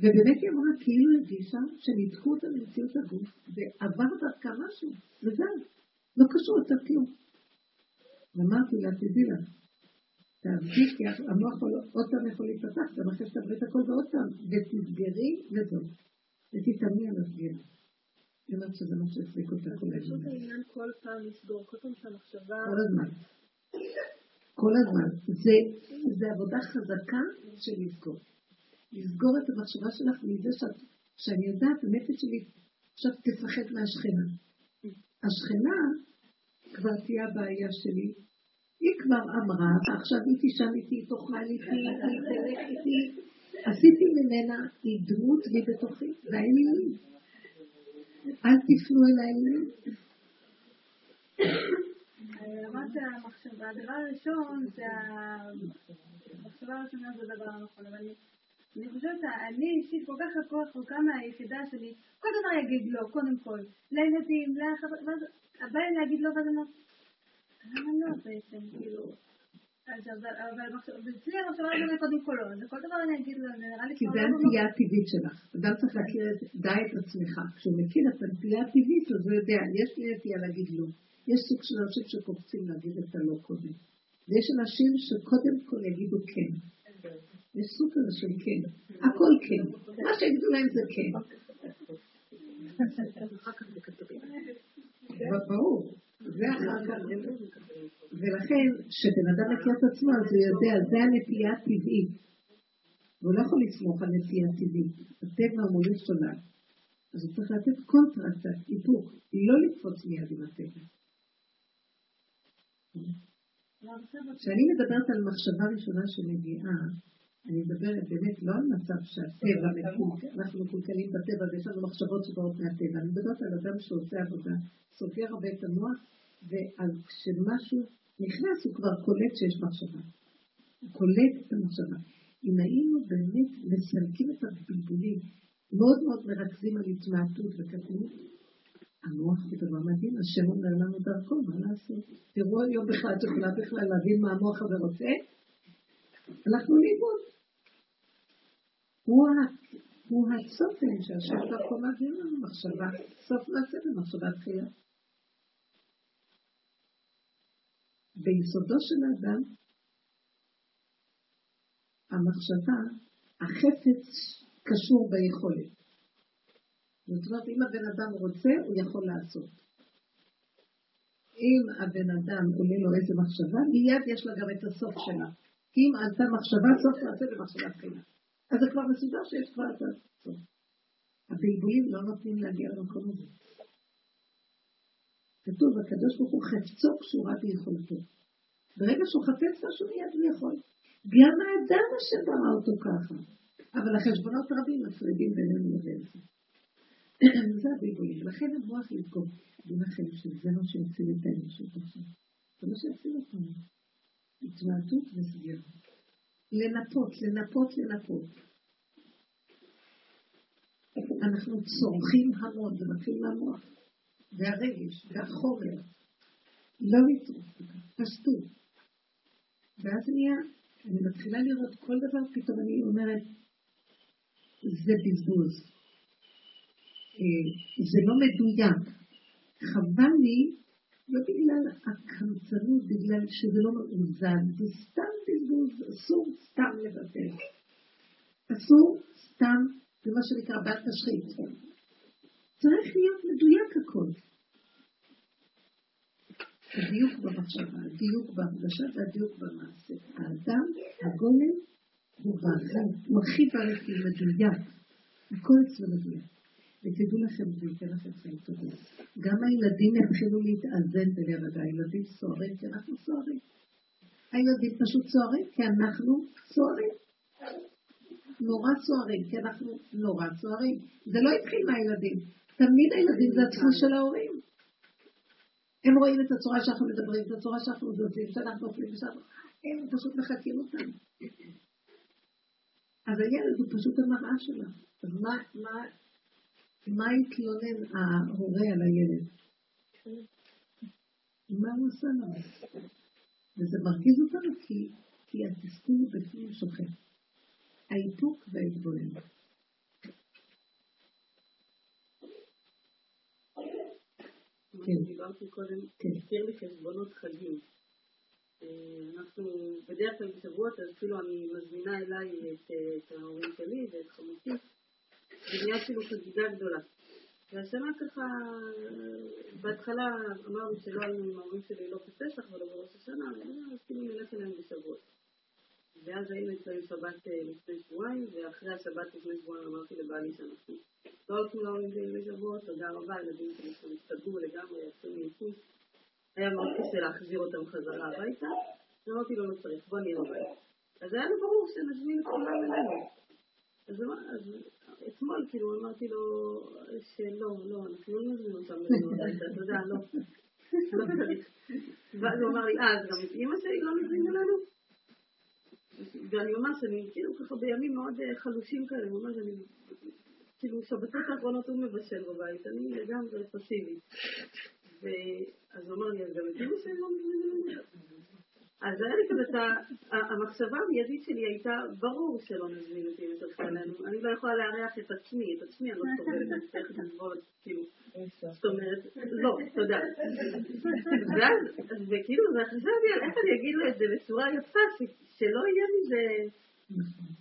ובאמת היא אמרה, כאילו הרגישה שניתקו אותה ממציאות הגוף, ועבר דרכה משהו, וזהו, לא קשור יותר כלום. ואמרתי לה, תדעי לך, תעבדי, כי המוח עוד פעם יכול להיפתח, גם אחרי שתעברי את הכל ועוד פעם, ותסגרי וזהו, ותתאמני על הסגירה. היא אומרת שזה מה שהחזיק אותה כל הזמן. פשוט העניין כל פעם לסגור, כל פעם שהמחשבה... כל הזמן. כל הזמן. זה עבודה חזקה של לסגור. לסגור את המחשבה שלך מזה שאת, שאני יודעת, הנפש שלי עכשיו תפחד מהשכנה. השכנה כבר תהיה הבעיה שלי. היא כבר אמרה, עכשיו היא תשאל איתי, תאכל איתי, היא תלך איתי. עשיתי ממנה, היא דמות והיא בתוכי, והאלילים. אל תפנו אל האלילים. אמרת המחשבה, הדבר הראשון זה המחשבה הראשונה זה הדבר הנכון, אבל אני חושבת, אני אישית כל כך רחוקה מהיחידה שלי, כל דבר יגיד לא, קודם כל. לילדים, לחבר... הבא לי להגיד לא, ואז אני אומרת, למה לא בעצם, כאילו... אבל אצלי המחשבה הזאת קודם כל לא, וכל דבר אני אגיד לו, נראה לי כי זה הנטייה הטבעית שלך. אדם צריך להכיר די את עצמך. כשהוא מכיר את הנטייה הטבעית, אז הוא יודע, יש לי נטייה להגיד לא. יש סוג של אנשים שקופצים להגיד את הלא קודם. ויש אנשים שקודם כל יגידו כן. סוג כזה של כן. הכל כן. מה שיגידו להם זה כן. ברור. זה. ולכן, כשבן אדם מכיר את עצמו, אז הוא יודע, זה הנטייה הטבעית. והוא לא יכול לסמוך על נטייה טבעית. הטבע הוא מוליך שולל. אז הוא צריך לתת קונטרה, קצת היפוך, לא לקפוץ מיד עם הטבע. כשאני מדברת על מחשבה ראשונה שמגיעה, אני מדברת באמת לא על מצב שהטבע מקולקל, אנחנו מקולקלים בטבע ויש לנו מחשבות שבאות מהטבע, אני מדברת על אדם שעושה עבודה, סוגר הרבה את המוח, ואז כשמשהו נכנס הוא כבר קולט שיש מחשבה. הוא קולט את המחשבה. אם היינו באמת מסלקים את הבלבולים, מאוד מאוד מרכזים על התמעטות וקטנות, המוח זה דבר מדהים, השם אומר לנו דרכו, מה לעשות? תראו היום בכלל, את יכולה בכלל להבין מה המוח הזה רוצה? הלכנו לאיבוד. הוא, הצופן שהשם דרכו מעביר לנו מחשבה, סוף מעשה במחשבה תחילה. ביסודו של האדם, המחשבה, החפץ קשור ביכולת. זאת אומרת, אם הבן אדם רוצה, הוא יכול לעשות. אם הבן אדם עולה לו איזה מחשבה, מיד יש לה גם את הסוף שלה. אם עלתה מחשבה, סוף מעשה במחשבה תחילה. אז זה כבר מסודר שיש כבר את הסוף. הבלבולים לא נותנים להגיע למקום הזה. כתוב, הקדוש ברוך הוא חפצו קשורה ביכולתו. ברגע שהוא חפץ משהו מיד הוא יכול. גם האדם אשר ברא אותו ככה. אבל החשבונות רבים מפרידים בינינו לבין זה. זה הבלבולים. לכן המוח יזכור. דעו לכם שזה מה שיציל את האנושות עכשיו. זה מה שיציל אותנו. התמעטות וסגירה. לנפות, לנפות, לנפות. אנחנו צורכים המון, זה מתחיל מהמוח. והרגש, והחומר. לא לצרוך, פשטות. ואז נהיה, אני מתחילה לראות כל דבר, פתאום אני אומרת, זה בזבוז. אה, זה לא מדויק. חבל לי, לא בגלל הקמצנות, בגלל שזה לא מאוזן, זה סתם בזבוז, אסור סתם לבטל. אסור סתם, זה מה שנקרא בת תשחית. צריך להיות מדויק הכל. הדיוק במחשבה, הדיוק בהרגשה והדיוק במעשה. האדם, הגולם, הוא מרחיב בארץ מדויק. הכל אצלו מדויק. ותדעו לכם, זה ייתן לכם חיים טובים. גם הילדים יתחילו להתאזן בלבד, הילדים סוערים כי אנחנו סוערים. הילדים פשוט סוערים כי אנחנו סוערים. נורא סוערים, כי אנחנו נורא סוערים. זה לא התחיל מהילדים. תמיד הילדים זה הדפוס של ההורים. הם רואים את הצורה שאנחנו מדברים, את הצורה שאנחנו זזים, שאנחנו אוכלים ושאנחנו... הם פשוט מחקים אותנו. אז הילד הוא פשוט המראה שלה. אז מה, מה, מה התלונן ההורה על הילד? מה הוא עושה לנו? וזה מרגיז אותנו כי, כי התסכול בפנים שוכן. האיפוק וההתבוננות. כן. דיברתי קודם, כן. הזכיר לי חשבונות חגים. אה, אנחנו בדרך כלל בשבועות, אז כאילו אני מזמינה אליי את, את ההורים שלי ואת חמותי, ונהיה כאילו חגיגה גדולה. והשנה ככה, בהתחלה אמרנו שלא היינו עם ההורים שלי לא בפסח ולא בראש השנה, אז כאילו נלך אליהם בשבועות. ואז היינו אצלנו שבת אה, לפני שבועיים, ואחרי השבת לפני שבועיים אמרתי לבעלי שאנחנו לא הולכים להורים שלי בשבועות, תודה רבה, הילדים שלי הסתדרו לגמרי, יצאו מייחוס. היה מאוד קשה להחזיר אותם חזרה הביתה, ואמרתי לו, לא צריך, בוא נהיה בבית. אז היה לו ברור שנזמין את כולם אלינו. אז אתמול כאילו אמרתי לו שלא, לא, אנחנו לא נזמין אותם אלינו הביתה, אתה יודע, לא, לא. ואז הוא אמר לי, אה, אז גם את אימא שלי לא מזמין אלינו? ואני ממש, אני כאילו ככה בימים מאוד אה, חלושים כאלה, ממש אני, כאילו שבתות האחרונות הוא מבשל בבית, אני לגמרי פסיבית. ואז הוא אמר לי, אז גם את אמא שלי לא מזמינים אז היה לי כזה המחשבה המיידית שלי הייתה, ברור שלא נזמין אותי יותר אלינו, אני לא יכולה לארח את עצמי, את עצמי אני לא סובלת, צריכה לסבול, כאילו, זאת אומרת, לא, תודה. ואז, וכאילו, וחשבתי על איך אני אגיד לו את זה בצורה יפה, שלא יהיה מזה,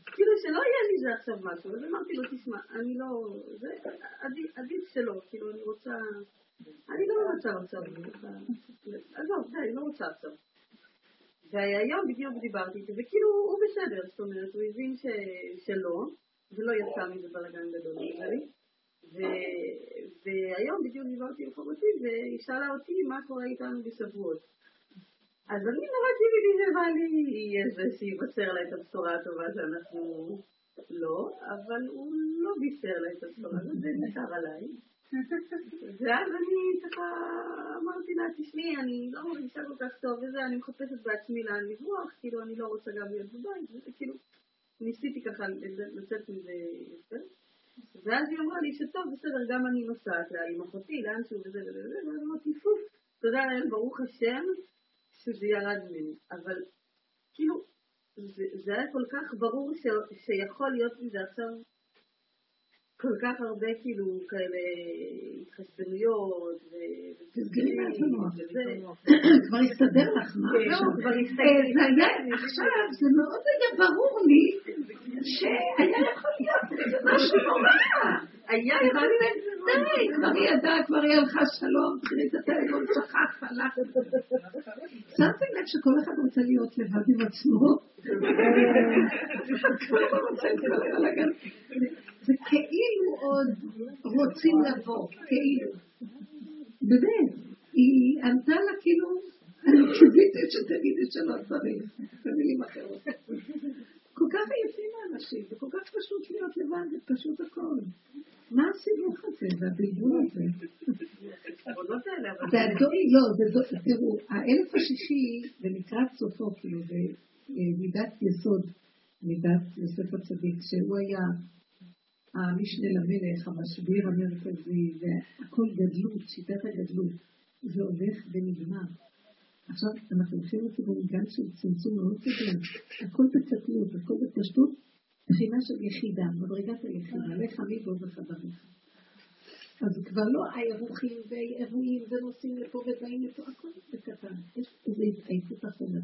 כאילו שלא יהיה מזה עכשיו משהו, אז אמרתי לו, תשמע, אני לא, זה, עדיף שלא, כאילו, אני רוצה, אני לא במצב עכשיו, עזוב, די, לא רוצה עכשיו. והיום בדיוק דיברתי איתו, וכאילו הוא בסדר, זאת אומרת, הוא הבין ש... שלא, ולא יצא מזה בלאגן גדול נראה לי. ו... והיום בדיוק דיברתי עם חמותי, והיא שאלה אותי מה קורה איתנו בשבועות. אז אני נורא קיוויתי שבעלי יהיה זה שיבשר לה את הבשורה הטובה שאנחנו לא, אבל הוא לא בישר לה את הבשורה הזאת, זה נשאר עליי. ואז אני ככה אמרתי לה, תשמעי, אני לא מרגישה כל כך טוב וזה, אני מחפשת בעצמי לאן לברוח, כאילו אני לא רוצה גם להיות בבית, כאילו ניסיתי ככה לצאת מזה יותר. ואז היא אמרה לי שטוב, בסדר, גם אני נוסעת לה עם אחותי, לאנשהו וזה וזה וזה, ואז אמרתי, פוף, תודה לאל, ברוך השם, שזה ירד ממני. אבל כאילו, זה, זה היה כל כך ברור ש, שיכול להיות מזה עכשיו כל כך הרבה כאילו כאלה התחשבנויות תסגרי מהתנועות. כבר הסתדר לך, מה? כן, כבר הסתדר. עכשיו, זה מאוד היה ברור לי שהיה יכול להיות משהו נורא. היה יכול להיות, די, כבר היא ידעה, כבר היא הלכה שלום, תראי את הטלפון, שכח, הלך. שמתם לב שכל אחד רוצה להיות לבד עם עצמו? כל אחד רוצה את זה כאילו עוד רוצים לבוא, כאילו. באמת, היא ענתה לה כאילו, אני קיוויתי שתגידי שלא צריך, במילים אחרות. כל כך עייפים האנשים, וכל כך פשוט להיות לבד, זה פשוט הכל. מה הסיבוך הזה והבלבול הזה? לא, תראו, האלף השישי, ולקראת סופו, כאילו, במידת יסוד, מידת יוסף הצדיק, שהוא היה המשנה למלך, המשביר המרכזי, והכל גדלות, שיטת הגדלות, זה הולך ונגמר. עכשיו אנחנו הולכים לכיוון גל של צמצום מאוד גדול, הכל בקטנות, הכל בפשטות, בחינה של יחידה, מדרגת היחידה, לך עמי בו וחבריך. אז כבר לא האירוחים ואירועים ונוסעים לפה ובאים לפה, הכל בקטן, יש איזו התעייפות אחרונה.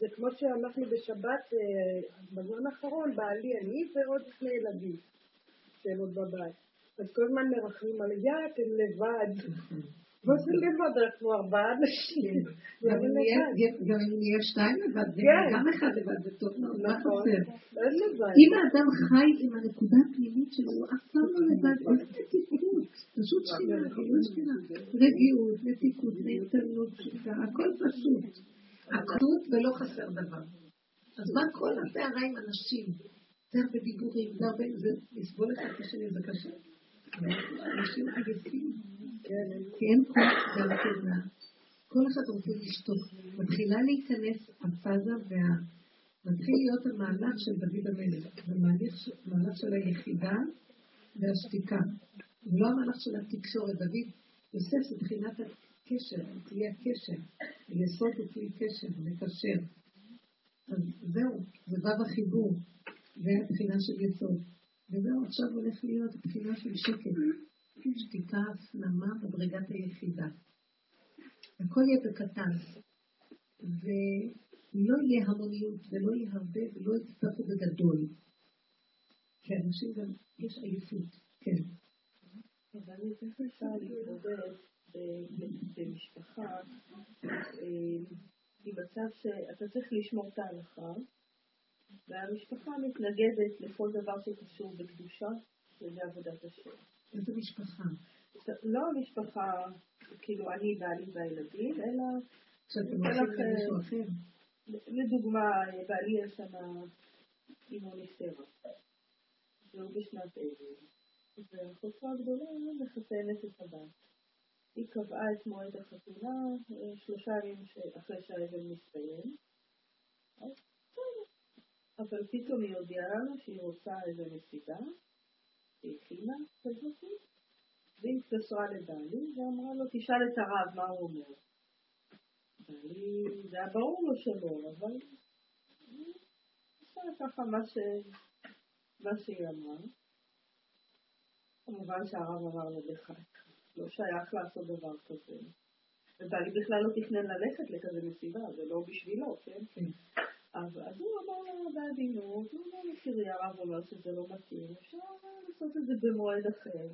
זה כמו שאנחנו בשבת, אה, בזמן האחרון, בעלי אני ועוד שני ילדים. שהם עוד בבית. אז כל הזמן מרחמים על יא, אתם לבד. לבד, אנחנו ארבעה אנשים. גם אם נהיה שתיים לבד, גם אחד לבד זה טוב מאוד, מה נכון. חסר? אם האדם חי עם הנקודה הפנימית שלו, הוא אף פעם לא לבד, איזה מתיקות, פשוט שכינה, כאילו שכינה, רגיעות, מתיקות, נהנתנות, הכל פשוט. אחדות ולא חסר דבר. אז מה כל הסערה עם אנשים? זה הרבה דיבורים, זה הרבה, זה לסבול אחד את השני, זה קשה. אנשים עייפים, כי אין כוח גם תודה. כל אחד רוצה לשתוק. מתחילה להיכנס הפאזה וה... מתחיל להיות המהלך של דוד המלך. זה מהלך של היחידה והשתיקה. זה לא המהלך של התקשורת. דוד יוסף זה מבחינת הקשר, כלי הקשר. יסוד הוא כלי קשר, מקשר. אז זהו, זה וו החיבור. זה הבחינה של יסוד. וזהו, עכשיו הולך להיות הבחינה של שקט. שתיקה, הפנמה בדרגת היחידה. הכל יהיה בקטן. ולא יהיה המוניות, ולא יהיה הרבה, ולא יצטרכו בגדול. כי אנשים גם, יש עייפות, כן. אבל אני איך אפשר להתמודד במשפחה עם מצב שאתה צריך לשמור את ההלכה, והמשפחה מתנגדת לכל דבר שקשור בקדושה ובעבודת השם. איזה משפחה? לא המשפחה, כאילו אני, בעלי והילדים, אלא... שאתם הולכים למישהו אחר? לדוגמה, בעלי יש שם אימון סרע, והוא בשנת אבל, והחופרה הגדולה מחתנת את הבת. היא קבעה את מועד החתונה שלושה ימים אחרי שהאבל מסתיים. אבל פתאום היא הודיעה לנו שהיא רוצה איזה מסיבה, היא הכינה כזאת, והיא התקשרה לבעלי ואמרה לו, תשאל את הרב מה הוא אומר. בעלי, זה היה ברור לו שלא, אבל עשה ככה מה, ש... מה שהיא אמרה. כמובן שהרב אמר לו בחייך, לא שייך לעשות דבר כזה. ובעלי בכלל לא תכנן ללכת לכזה מסיבה, זה לא בשבילו, כן? אז, הוא אמר בעדינות, הוא אמר לה, תראי, הרב אומר שזה לא מתאים, אפשר לעשות את זה במועד אחר.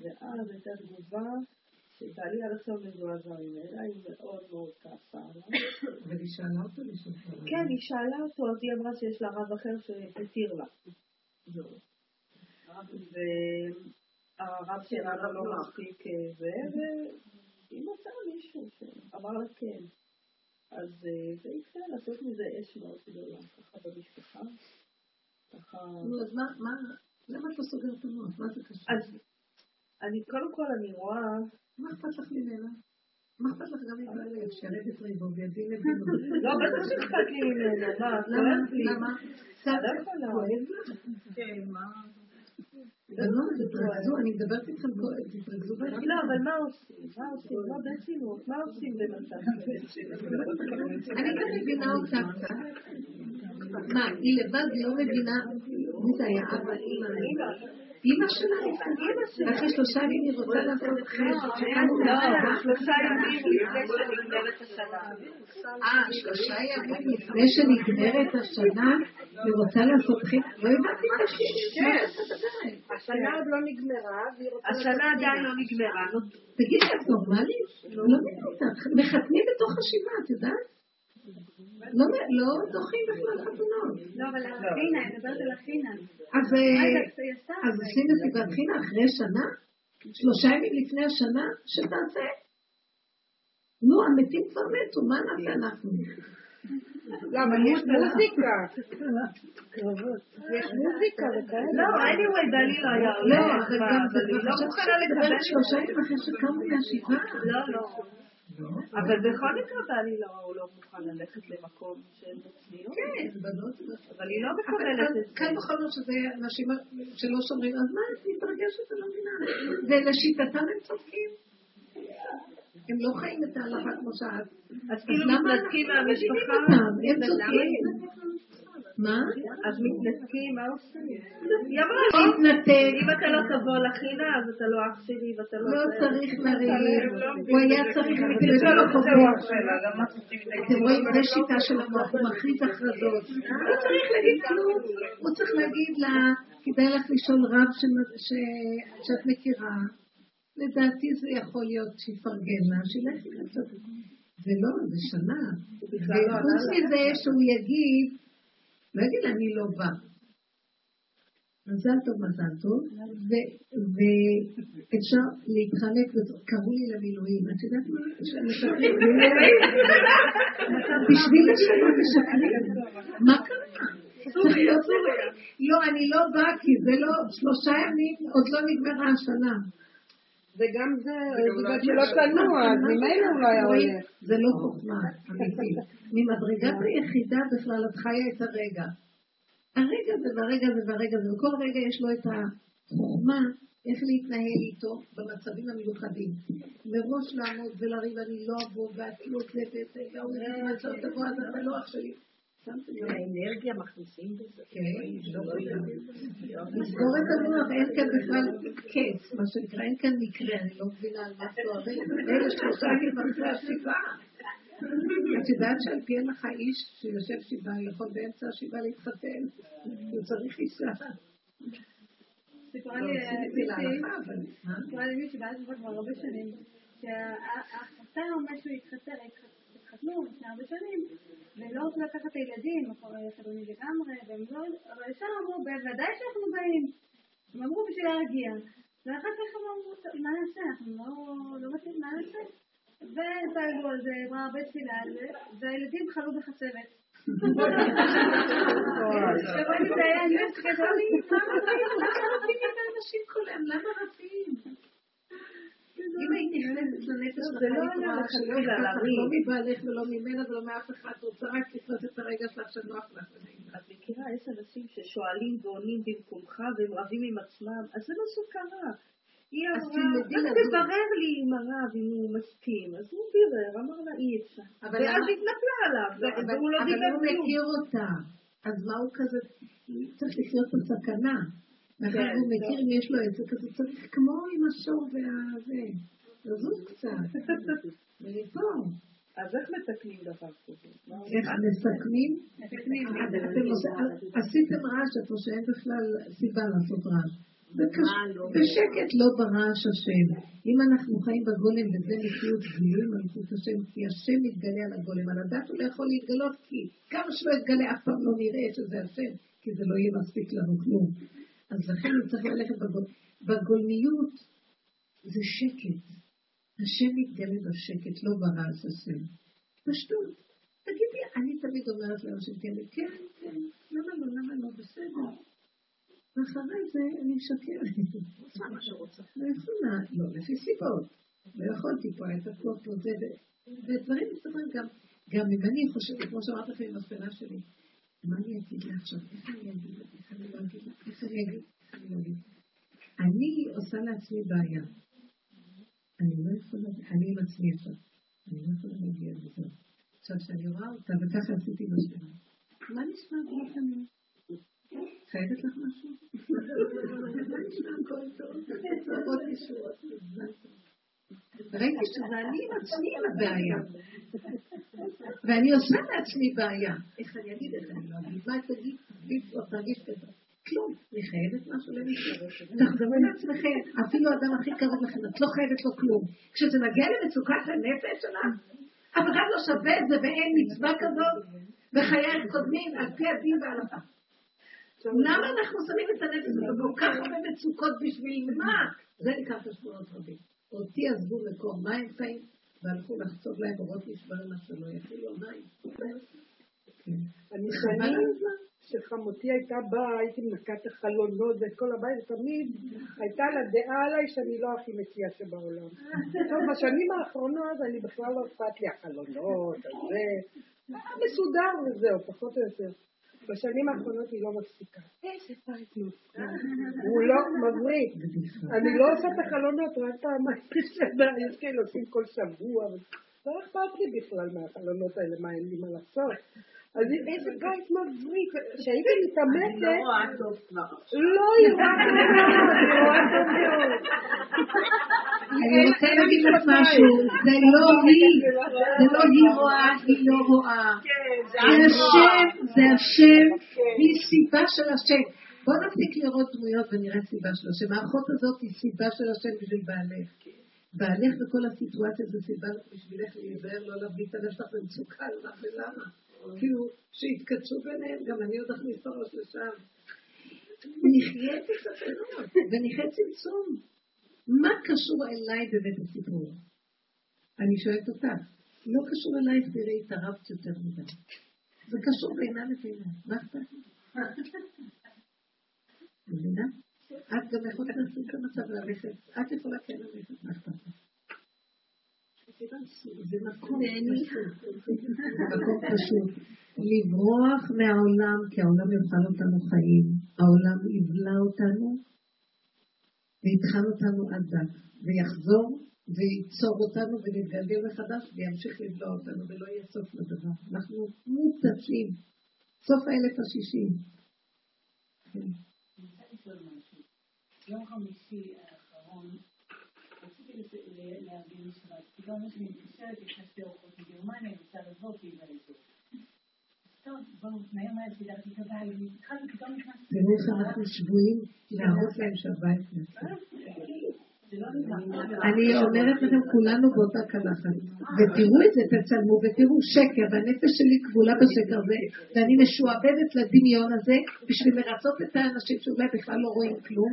ואז הייתה תגובה שבעלי עד עכשיו מזועזע ממנה, היא מאוד מאוד כעסה עליו. אבל היא שאלה אותו לשאול כן, היא שאלה אותו, אז היא אמרה שיש לה רב אחר שהתיר לה. והרב שלנו לא מספיק זה, והיא מצאה מישהו שאמר לה כן. אז זה יקרה לעשות מזה אש מאוד גדולה, ככה במשפחה. ככה... נו, אז מה, מה, למה את לא סוגרת את המוח? מה זה קשור? אז אני, קודם כל אני רואה... מה אכפת לך ממנה? מה אכפת לך גם אם בעלי ישרת את ריבו וידין את דינו? לא, בטח שאכפת לי ממנה, מה? למה? לי. למה? לא. כואב לך? כן, מה? לא, תתרכזו, אני מדברת איתכם, תתרכזו באחד. לא, אבל מה עושים? מה עושים? לא, ברצינות, מה עושים במצב? אני גם מבינה אותה קצת. מה, היא לבד לא מבינה? מי זה היה? אבא, אימא? אימא שלה נפטרה. אחרי שלושה ימים היא רוצה לעשות חטא. לא, שלושה ימים לפני שנגמרת השנה. אה, שלושה ימים לפני שנגמרת השנה, היא רוצה לעשות חטא? לא הבנתי את השיר. כן. השנה עוד לא נגמרה. השנה עדיין לא נגמרה. תגידי, את נורמלית? לא מבינה אותך. מחתנים בתוך השבעה, את יודעת? לא לא דוחים בכלל חתונות. לא, אבל החינה, אני מדברת על החינה. אז אה, אז עושים מסיבת חינה אחרי שנה? שלושה ימים לפני השנה? שתעשה. נו, המתים כבר מתו, מה נעשה אנחנו? למה? יש מוזיקה. יש מוזיקה וכאלה. לא, anyway, בעלי לא היה לא, אבל גם זה לא מוכנה לקבל שלושה ימים אחרי שקמו מהשבעה. לא, לא. אבל בכל מקרה בעלי לא לא מוכן ללכת למקום של צניעות. כן, בנות. אבל היא לא מקבלת את זה. קל וחומר שזה אנשים שלא שומרים, אז מה, את מתרגשת, אני לא מבינה. ולשיטתם הם צודקים. הם לא חיים את ההלכה כמו שאת. אז כאילו מתנתקים מהמשפחה. אותם? הם צודקים. מה? אז מתנתקים, מה עושים? היא אמרה להתנתק. אם אתה לא תבוא לחינה, אז אתה לא אח שלי ואתה לא... לא. צריך לריב, הוא היה צריך להיכנס לחוזה. אתם רואים, זו שיטה של המוח, הוא מכריז הכרזות. לא צריך להגיד כלום, הוא צריך להגיד לה, כדאי לך לשאול רב שאת מכירה, לדעתי זה יכול להיות שיפרגן לה, שילך לעשות את זה. זה לא, זה שנה. וחוץ מזה שהוא יגיד, לא יגיד אני לא בא. מזל טוב, מזל טוב, ואפשר להתחלק, קראו לי למילואים, את יודעת מה? בשביל לשנות משקרים. מה קרה? לא, אני לא באה כי זה לא, שלושה ימים, עוד לא נגמרה השנה. וגם זה, בגלל שלא תנוע, אז ממילא הוא לא היה הולך. זה לא חוכמה, אמיתית. ממדרגת היחידה בכלל את חיה את הרגע. הרגע זה והרגע זה והרגע זה, וכל רגע יש לו את החוכמה איך להתנהל איתו במצבים המיוחדים. מראש לעמוד ולריב, אני לא אבוא, ואת לא זה והוא יגיד מה שאתה תבוא, אז אתה לא אח שלי. האנרגיה מכניסים בזה. כן, לסגור את המוח, אין כאן בכלל קץ, מה שנקרא, אין כאן מקרה, אני לא מבינה על מה סוערים. אלה שלושה ימים השבעה. את יודעת שעל פי הלכה איש שיושב שבעה יכול באמצע השבעה להתחתן, הוא צריך אישה. סיפרה לי מישהי בעד כבר הרבה שנים, שהחתן אומר שהוא התחתנו לפני הרבה שנים, ולא לקחת את הילדים, חילוני לגמרי, לא, אבל ישר אמרו, בוודאי שאנחנו באים. הם אמרו בשביל להגיע. ואחר כך הם אמרו, מה נעשה? אנחנו לא מתאים, מה נעשה? ודאגו על זה, אמרה הרבה תפילה על זה, והילדים חלו בחצבת. זה היה נס גדול, למה רבים את האנשים כולם? למה רבים? אם היית נכנסת לנפש שלך, לא לא מבעלך ולא ממנה ולא מאף אחד, רוצה רק לקנות את הרגע שלך שנוח לך את מכירה, יש אנשים ששואלים ועונים במקומך והם רבים עם עצמם, אז זה מה שקרה. היא אמרה, רק תברר לי עם הרב אם הוא מסכים. אז הוא בירר, אמר לה אי אפשר. ואז התנפלה עליו, והוא לא דיבר כלום. אבל הוא מכיר אותה. אז מה הוא כזה, צריך לחיות בסכנה. מאחר כן, הוא מכיר אם יש לו עסק, אז הוא צריך כמו עם השור והזה. לזוז קצת. ולפה. אז איך מתקנים דבר כזה? איך מסכנים? מסכנים. עשיתם רעש, איפה שאין בכלל סיבה לעשות רעש. לא? בשקט לא ברעש השם. אם אנחנו חיים בגולם וזה מציאות גילוי מלכות השם, כי השם מתגלה על הגולם. על הדת הוא לא יכול להתגלות, כי כמה שלא יתגלה אף פעם לא נראה שזה השם, כי זה לא יהיה מספיק לנו כלום. אז לכן הוא צריך ללכת בגול... בגולמיות. זה שקט. השם מתגלה בשקט, לא ברעש השם. פשטות. תגידי, אני תמיד אומרת לאנשים כאלה, כן, כן, למה לא, למה לא, בסדר. ואחרי זה אני משקרת. עושה מה שרוצה. לא יכולה, לא, לפי סיבות. לא יכולתי פה, הייתה פה פה זה, ודברים מסתובבים גם, גם אם אני חושבת, כמו שאמרת לכם עם הספינה שלי, מה אני אגיד לה עכשיו? איך אני אגיד לה? איך אני אגיד לה? איך אני אגיד? איך אני אגיד? אני עושה לעצמי בעיה. אני לא יכולה, אני עם עצמי עכשיו. אני לא יכולה להגיע לזה. עכשיו, כשאני רואה אותה, וככה עשיתי בספינה, מה נשמע בלי תמיד? חייבת לך משהו? ראיתי שזה אני עם עצמי עם הבעיה. ואני עושה לעצמי בעיה. איך אני אגיד, איך אני לא אגיד, מה תגיד, תרגיש כזה. כלום, אני חייבת משהו למישהו. תחזרו לעצמכם, אפילו האדם הכי קרוב לכם, את לא חייבת לו כלום. כשזה מגיע למצוקת הנפש שלך, אף אחד לא שווה את זה ואין מצווה כזאת, וחיי קודמים על פי הדין וההלכה. למה אנחנו שמים את הנפש הזה הרבה מצוקות בשביל מה? זה נקרא חשבונות רבים. אותי עזבו מקום מים חיים, והלכו לחצוב להם אורות נשברים מה שלא יפילו המים. כן. אני שנים שחמותי הייתה באה, הייתי מנקה את החלונות ואת כל הבית, ותמיד הייתה לה דעה עליי שאני לא הכי מציעה שבעולם. טוב, בשנים האחרונות אני בכלל לא אכפת לי החלונות, הזה, מסודר וזהו, פחות או יותר. בשנים האחרונות היא לא מפסיקה. איזה פייטנות. הוא לא מבריק. אני לא עושה את החלונות רק פעמיים בשנה, יש כאלה עושים כל שבוע. לא אכפת לי בכלל מהחלונות האלה, מה אין לי מה לעשות. אז איזה בית מבריק, כשהייתי מתעמתת... אני לא רואה טוב כבר. לא, היא רואה טוב מאוד, היא רואה טוב מאוד. אני רוצה להגיד לך משהו, זה לא היא, זה לא היא רואה, היא לא רואה. זה השם, זה השם, היא סיבה של השם. בוא נפסיק לראות דמויות ונראה סיבה שלו, שמאחות הזאת היא סיבה של השם בשביל בעלך. בעלך בכל הסיטואציה זה סיבה בשבילך להיזהר, לא להביא את הנפש במצוקה, למה ולמה. כאילו, שיתקדשו ביניהם, גם אני עוד אכניס את הראש לשם. ונחיה את הסכנות, ונחיה צמצום. מה קשור אליי בבית הסיפור? אני שואלת אותך, לא קשור אלייך, תראי, התערבת יותר מדי. זה קשור בינה לבינה, מה אכפת לי? מבינה? את גם יכולה להשיג את המצב ללכת, את יכולה כן ללכת, מה אכפת לך? זה מקום פשוט. לברוח מהעולם, כי העולם יאכל אותנו חיים. העולם יבלע אותנו ויטחן אותנו עד דק, ויחזור וייצור אותנו ונתגלגל מחדש וימשיך לבלוע אותנו ולא יהיה סוף לדבר. אנחנו מותשים. סוף האלף השישים. כן. יום חמישי האחרון לארגן שבת, פתאום יש לי מתקשרת, יש לה שתי אורחות מגרמניה, רוצה לבוא, כי היא באזור. טוב, בואו, מהר מהר סידרתי את הבית, התחלנו, פתאום נכנסתי. איך אנחנו שבויים להראות להם שהבית נעשה. אני אומרת לכם, כולנו באותה קלחת. ותראו את זה, תצלמו, ותראו שקר, והנפש שלי כבולה בשקר הזה, ואני משועבדת לדמיון הזה בשביל לרצות את האנשים שאולי בכלל לא רואים כלום,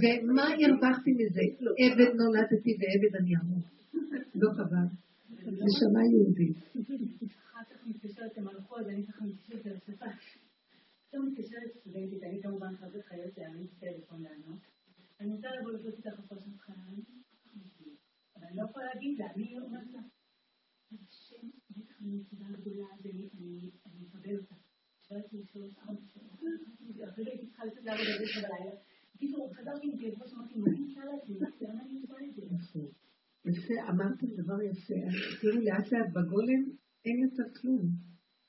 ומה הרווחתי מזה? עבד נולדתי ועבד אני אמור. לא חבל. נשמה יהודית. פתאום מתקשרת סטודנטית, אני כמובן חייבת להעמיד טלפון לענות. אני רוצה לבוא לבדוק איתך אבל אני לא יכולה להגיד לה, אני אומרת לה, השם, בטח אני מצווה גדולה, אני אקבל אותה. שאלתי לשאול ארבע שעות, אחרי הייתי צריכה לצאת לעבוד על זה בלילה. בקיצור, חזרתי עם כאב ראש, אמרתי, מה אני עושה לעצמי? למה אני עושה את זה? יפה, אמרתם דבר יפה. תראו, לאט לאט בגולם אין יותר כלום.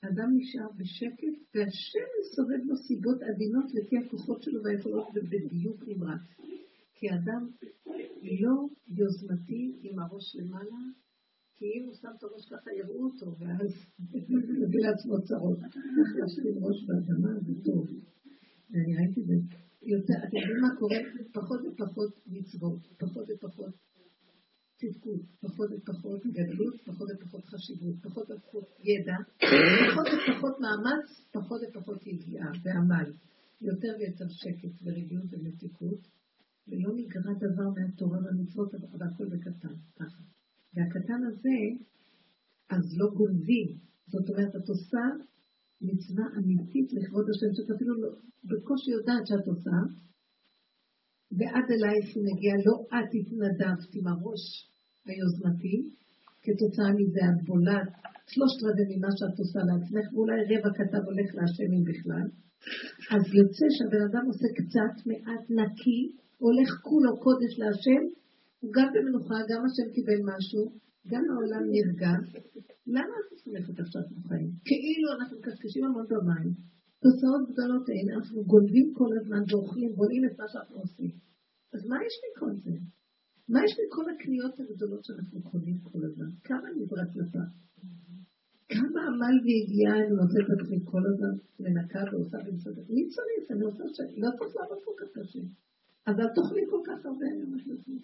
האדם נשאר בשקט, והשם מסובב לו סיבות עדינות לפי הכוחות שלו והיכולות ובדיוק נמרץ. כי אדם לא יוזמתי עם הראש למעלה, כי אם הוא שם את הראש ככה יראו אותו, ואז מביא לעצמו צרות. לשים ראש באדמה זה טוב. ואני ראיתי את זה. יותר, אתם יודעים מה קורה? פחות ופחות מצוות, פחות ופחות תפקוד, פחות ופחות גדלות, פחות ופחות חשיבות, פחות ופחות ידע, פחות ופחות מאמץ, פחות ופחות יגיעה ועמל. יותר ויותר שקט ורגיעות ומתיקות, ולא נגרע דבר מהתורה והמצוות, והכל בקטן, ככה. והקטן הזה, אז לא גונבים. זאת אומרת, את עושה מצווה אמיתית לכבוד השם, שאת אפילו לא, בקושי יודעת שאת עושה, ועד אלייך הוא מגיע, לא את התנדבת עם הראש היוזמתי, כתוצאה מזה את בולעת שלושת רבעי ממה שאת עושה לעצמך, ואולי רבע קטן הולך להשם אם בכלל. אז יוצא שהבן אדם עושה קצת, מעט נקי, הולך כולו קודש להשם, הוא גם במנוחה, גם השם קיבל משהו, גם העולם נרגע. למה את סומכת עכשיו בחיים? כאילו אנחנו מקשקשים המון במים. תוצאות גדולות אין, אנחנו גונבים כל הזמן ואוכלים, בונים את מה שאנחנו עושים. אז מה יש מכל זה? מה יש מכל הקניות הגדולות שאנחנו קונים כל הזמן? כמה נזרק לפח? כמה עמל ויגיעה אני את עצמי כל הזמן מנקה ועושה במסודת? מי צריך? אני עושה שאני לא צריך לעבוד כל כך קשה. אז אל תאכלי כל כך הרבה, אני אומרת לעצמי.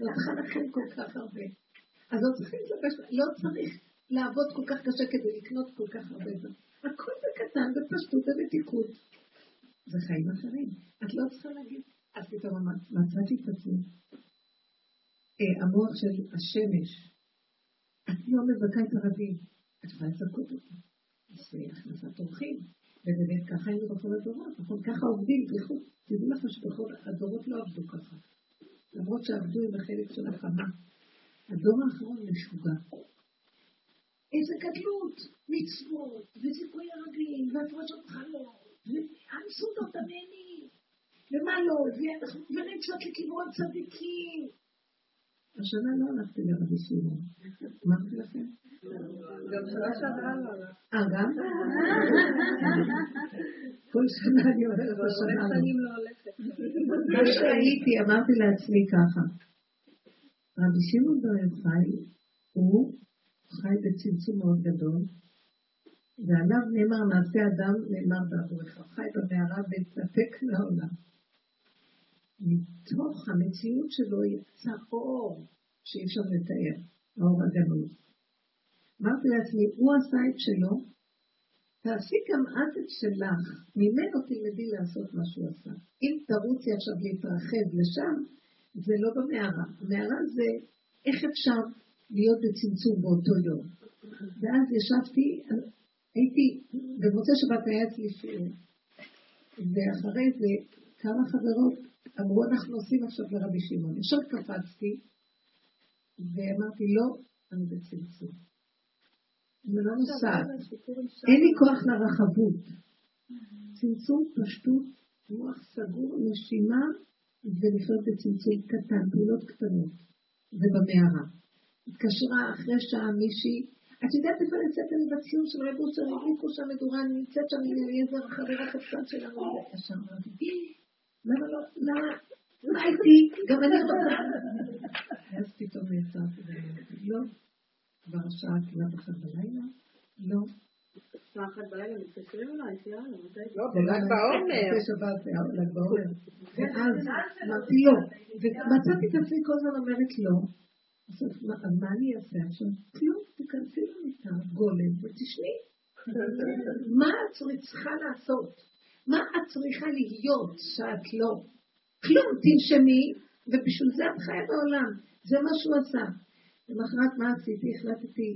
לא צריכה לכם כל כך הרבה. אז לא צריכים להתלבש, לא צריך לעבוד כל כך קשה כדי לקנות כל כך הרבה זמן. הכל בקטן, בפשטות ובתיקות. זה חיים אחרים. את לא צריכה להגיד, אז פתאום מצאתי את עצמי. אה, המוח של השמש, את לא מבכה את הרבים, את יכולה לזכות אותה. זה הכנסת אורחים, ובאמת ככה היינו בכל הדורות, נכון? ככה עובדים, בייחוד, תדעו לך שבכל הדורות לא עבדו ככה. למרות שעבדו עם החלק של החמה. הדור האחרון משוגע. איזה גדלות, מצוות, וזיכוי הרגלים, והפרשות חלות, והמסודות המני, ומה לא, ונצות לקברות צדיקים. השנה לא הלכתי לרבי שמעון. אמרתי לכם? גם שנה שעברה לא. אה, גם? כל שנה אני הולכת בשנה לא. מה שהייתי, אמרתי לעצמי ככה, רבי שמעון בר יוחאי, הוא חי בצמצום מאוד גדול, ועליו נאמר מעשה אדם, נאמר בעבורך, חי במערה והתנתק מהעולם. מתוך המציאות שלו יצא אור שאי אפשר לתאר, האור הגנוז. אמרתי לעצמי, הוא עשה את שלו, תעשי גם את את שלך, ממנו תלמדי לעשות מה שהוא עשה. אם תרוצי עכשיו להתרחב לשם, זה לא במערה. המערה זה איך אפשר להיות בצמצום באותו יום. ואז ישבתי, הייתי, במוצאי שבת היה אצלי שיעור, ואחרי זה כמה חברות אמרו, אנחנו עושים עכשיו לרבי שמעון. ישר קפצתי, ואמרתי, לא, אני בצמצום. אני לא נוסעת. אין לי כוח לרחבות. צמצום, פשטות, מוח סגור, נשימה, ולחיות בצמצום קטן, פעולות קטנות, ובמערה. התקשרה אחרי שעה מישהי, את יודעת איפה נמצאת אני בציון של רב אושר, הדליקו שם מדורה, אני נמצאת שם עם אליעזר, החבר הקפצן שלנו, ישר אמרתי, למה לא, למה, מה איתי, גם אני רוצה. אז פתאום יצאתי לא, כבר השעה כמעט אחת בלילה, לא. שעה אחת בלילה מתקשרים אליי, יאללה, מתי? לא, בל"ג בעומר. שבת, ל"ג בעומר. ואז אמרתי לא, ומצאתי את עצמי כל הזמן אומרת לא. אז מה אני אעשה עכשיו? כלום, תיכנסי למיטה, גולם, ותשמעי. מה את צריכה לעשות? מה את צריכה להיות שאת לא? כלום, תנשמי, ובשביל זה את חיה בעולם. זה מה שהוא עשה. למחרת מה עשיתי? החלטתי,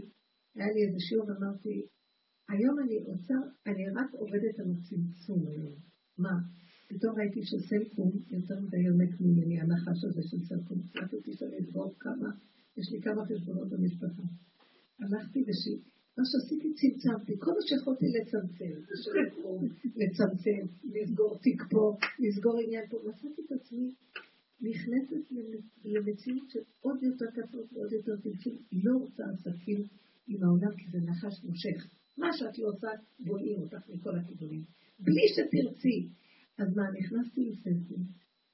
היה לי איזה שיעור, אמרתי, היום אני עושה, אני רק עובדת על הצמצום היום. מה? פתאום ראיתי שסלקום יותר מדי יונק ממני, הנחש הזה של סלקום. החלטתי שאני אסגור כמה, יש לי כמה חשבונות במשפחה. הלכתי וש... מה שעשיתי צמצמתי, כל מה שיכולתי לצמצם, לצמצם, לסגור תיק פה, לסגור עניין פה, מצאתי את עצמי נכנסת למציאות של עוד יותר קטנות ועוד יותר צמצום, לא רוצה עסקים עם העולם כי זה נחש מושך. מה שאת לא עושה, בולעים אותך מכל הכיוונים. בלי שתרצי. אז מה, נכנסתי לספר,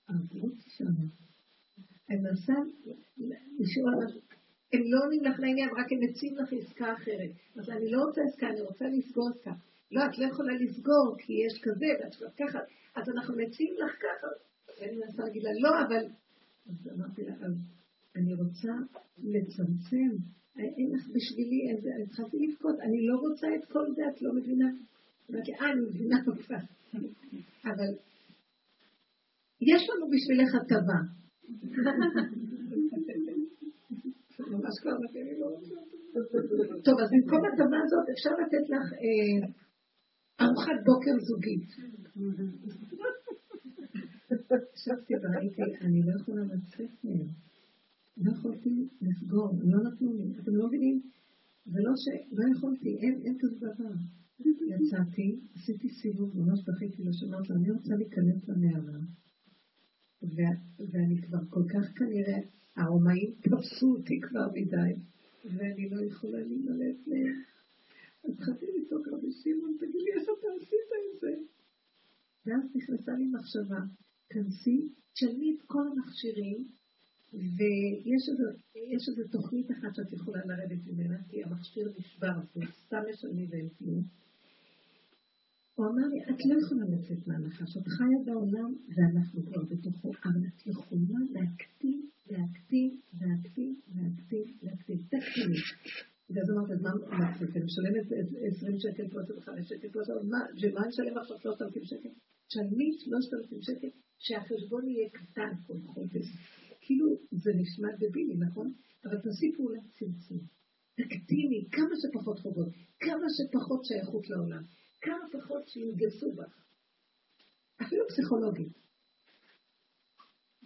עברות שם. אני מנסה לשאול על משהו. הם לא עונים לך לעניין, רק הם מציעים לך עסקה אחרת. אז אני לא רוצה עסקה, אני רוצה לסגור עסקה. לא, את לא יכולה לסגור, כי יש כזה, ואת יכולה ככה. אז אנחנו מציעים לך ככה. ואני מנסה להגיד לה, לא, אבל... אז אמרתי לה, אז אני רוצה לצמצם. אין לך בשבילי איזה, התחלתי לבכות, אני לא רוצה את כל זה, את לא מבינה? אמרתי, אה, אני מבינה אותך. אבל יש לנו בשבילך הטבה. ממש כבר מתאים לא טוב, אז במקום הטבה הזאת אפשר לתת לך אה, ארוחת בוקר זוגית. ישבתי וראיתי, אני לא יכולה לצאת מהם. לא יכולתי לסגור, לא נתנו לי. אתם לא מבינים? זה לא ש... לא יכולתי, אין, כזה דבר. יצאתי, עשיתי סיבוב, ממש דחיתי לו, אני רוצה להיכנס למערה. ואני כבר כל כך כנראה, הרומאים תפסו אותי כבר מדי, ואני לא יכולה להימלט מהם. אז התחלתי לצעוק רבי שמעון, תגיד לי, איך אתה עשית את זה? ואז נכנסה לי מחשבה, כנסי, תשלמי את כל המכשירים, ויש איזו תוכנית אחת שאת יכולה לרדת ממנה, כי המכשיר נשבר, סתם משלמים ואין כלום. הוא אמר לי, את לא יכולה לצאת מהנחש, את חיה בעולם ואנחנו כבר בתוכו, אבל את יכולה להקטין, להקטין, להקטין, להקטין, להקטין, תקטיני. ואז אמרת, אז מה מצחיק? אני משלמת 20 שקל פה, 25 שקל פה, מה, ומה אני אשלם עכשיו 3,000 שקל? תשלמי 3,000 שקל, שהחשבון יהיה קטן כל חודש. כאילו, זה נשמע דבילי, נכון? אבל תעשי פעולת צמצום. תקטיני כמה שפחות חובות, כמה שפחות שייכות לעולם. כמה פחות שינגסו בך. אפילו פסיכולוגית.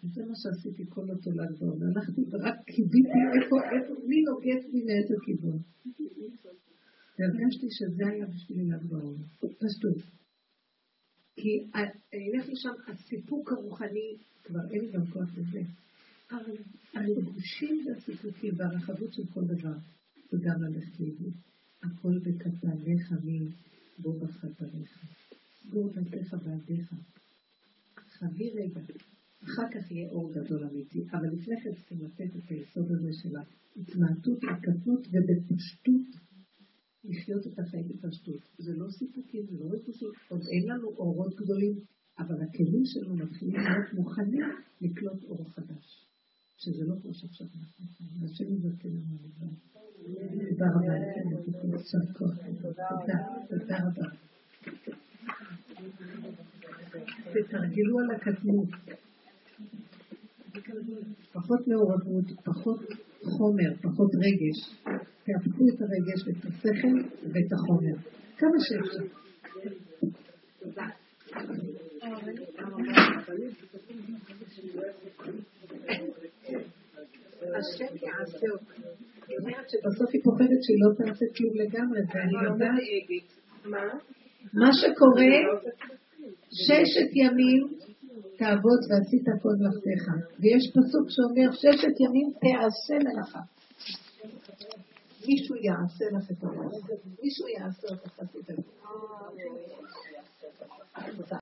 וזה מה שעשיתי כל אותו ל"ג בעומר. הלכתי ורק קיוויתי איפה, איפה, מי נוגס בי מאיזה כיוון. והרגשתי שזה היה בשבילי ל"ג בעומר. פשוט. כי אני אלך לשם, הסיפוק הרוחני, כבר אין לי גם כוח לזה. אבל הריגושים והסיפוקים והרחבות של כל דבר, זה גם ללכת לאיבוד. הכל בקטניך מי בוא בחדריך. סגור דלתיך בעדיך. חבי רגע. אחר כך יהיה אור גדול אמיתי, אבל לפני כן צריכים לתת את היסוד הזה של ההתמעטות, הקטנות ובפשטות לחיות את החיים בפשטות. זה לא סיפוקים, זה לא ריכוזות, עוד אין לנו אורות גדולים, אבל הכלים שלנו מתחילים להיות מוכנים לקלוט אור חדש. שזה לא כמו שעכשיו אנחנו חיים. השם יבטא לנו לבד. תודה רבה כוח. תודה רבה. תתרגלו על הקטנות. פחות מעורבות, פחות חומר, פחות רגש. תאפקו את הרגש ואת השכל ואת החומר. כמה שאפשר. השם יעשה אותה. אומרת שבסוף היא פוחדת שהיא לא תעשה כלום לגמרי, ואני אומרת... מה שקורה, ששת ימים תעבוד ועשית כל מלאכתך. ויש פסוק שאומר, ששת ימים תעשה מלאכה. מישהו יעשה לך את המלאכה. מישהו יעשה אותך עשית.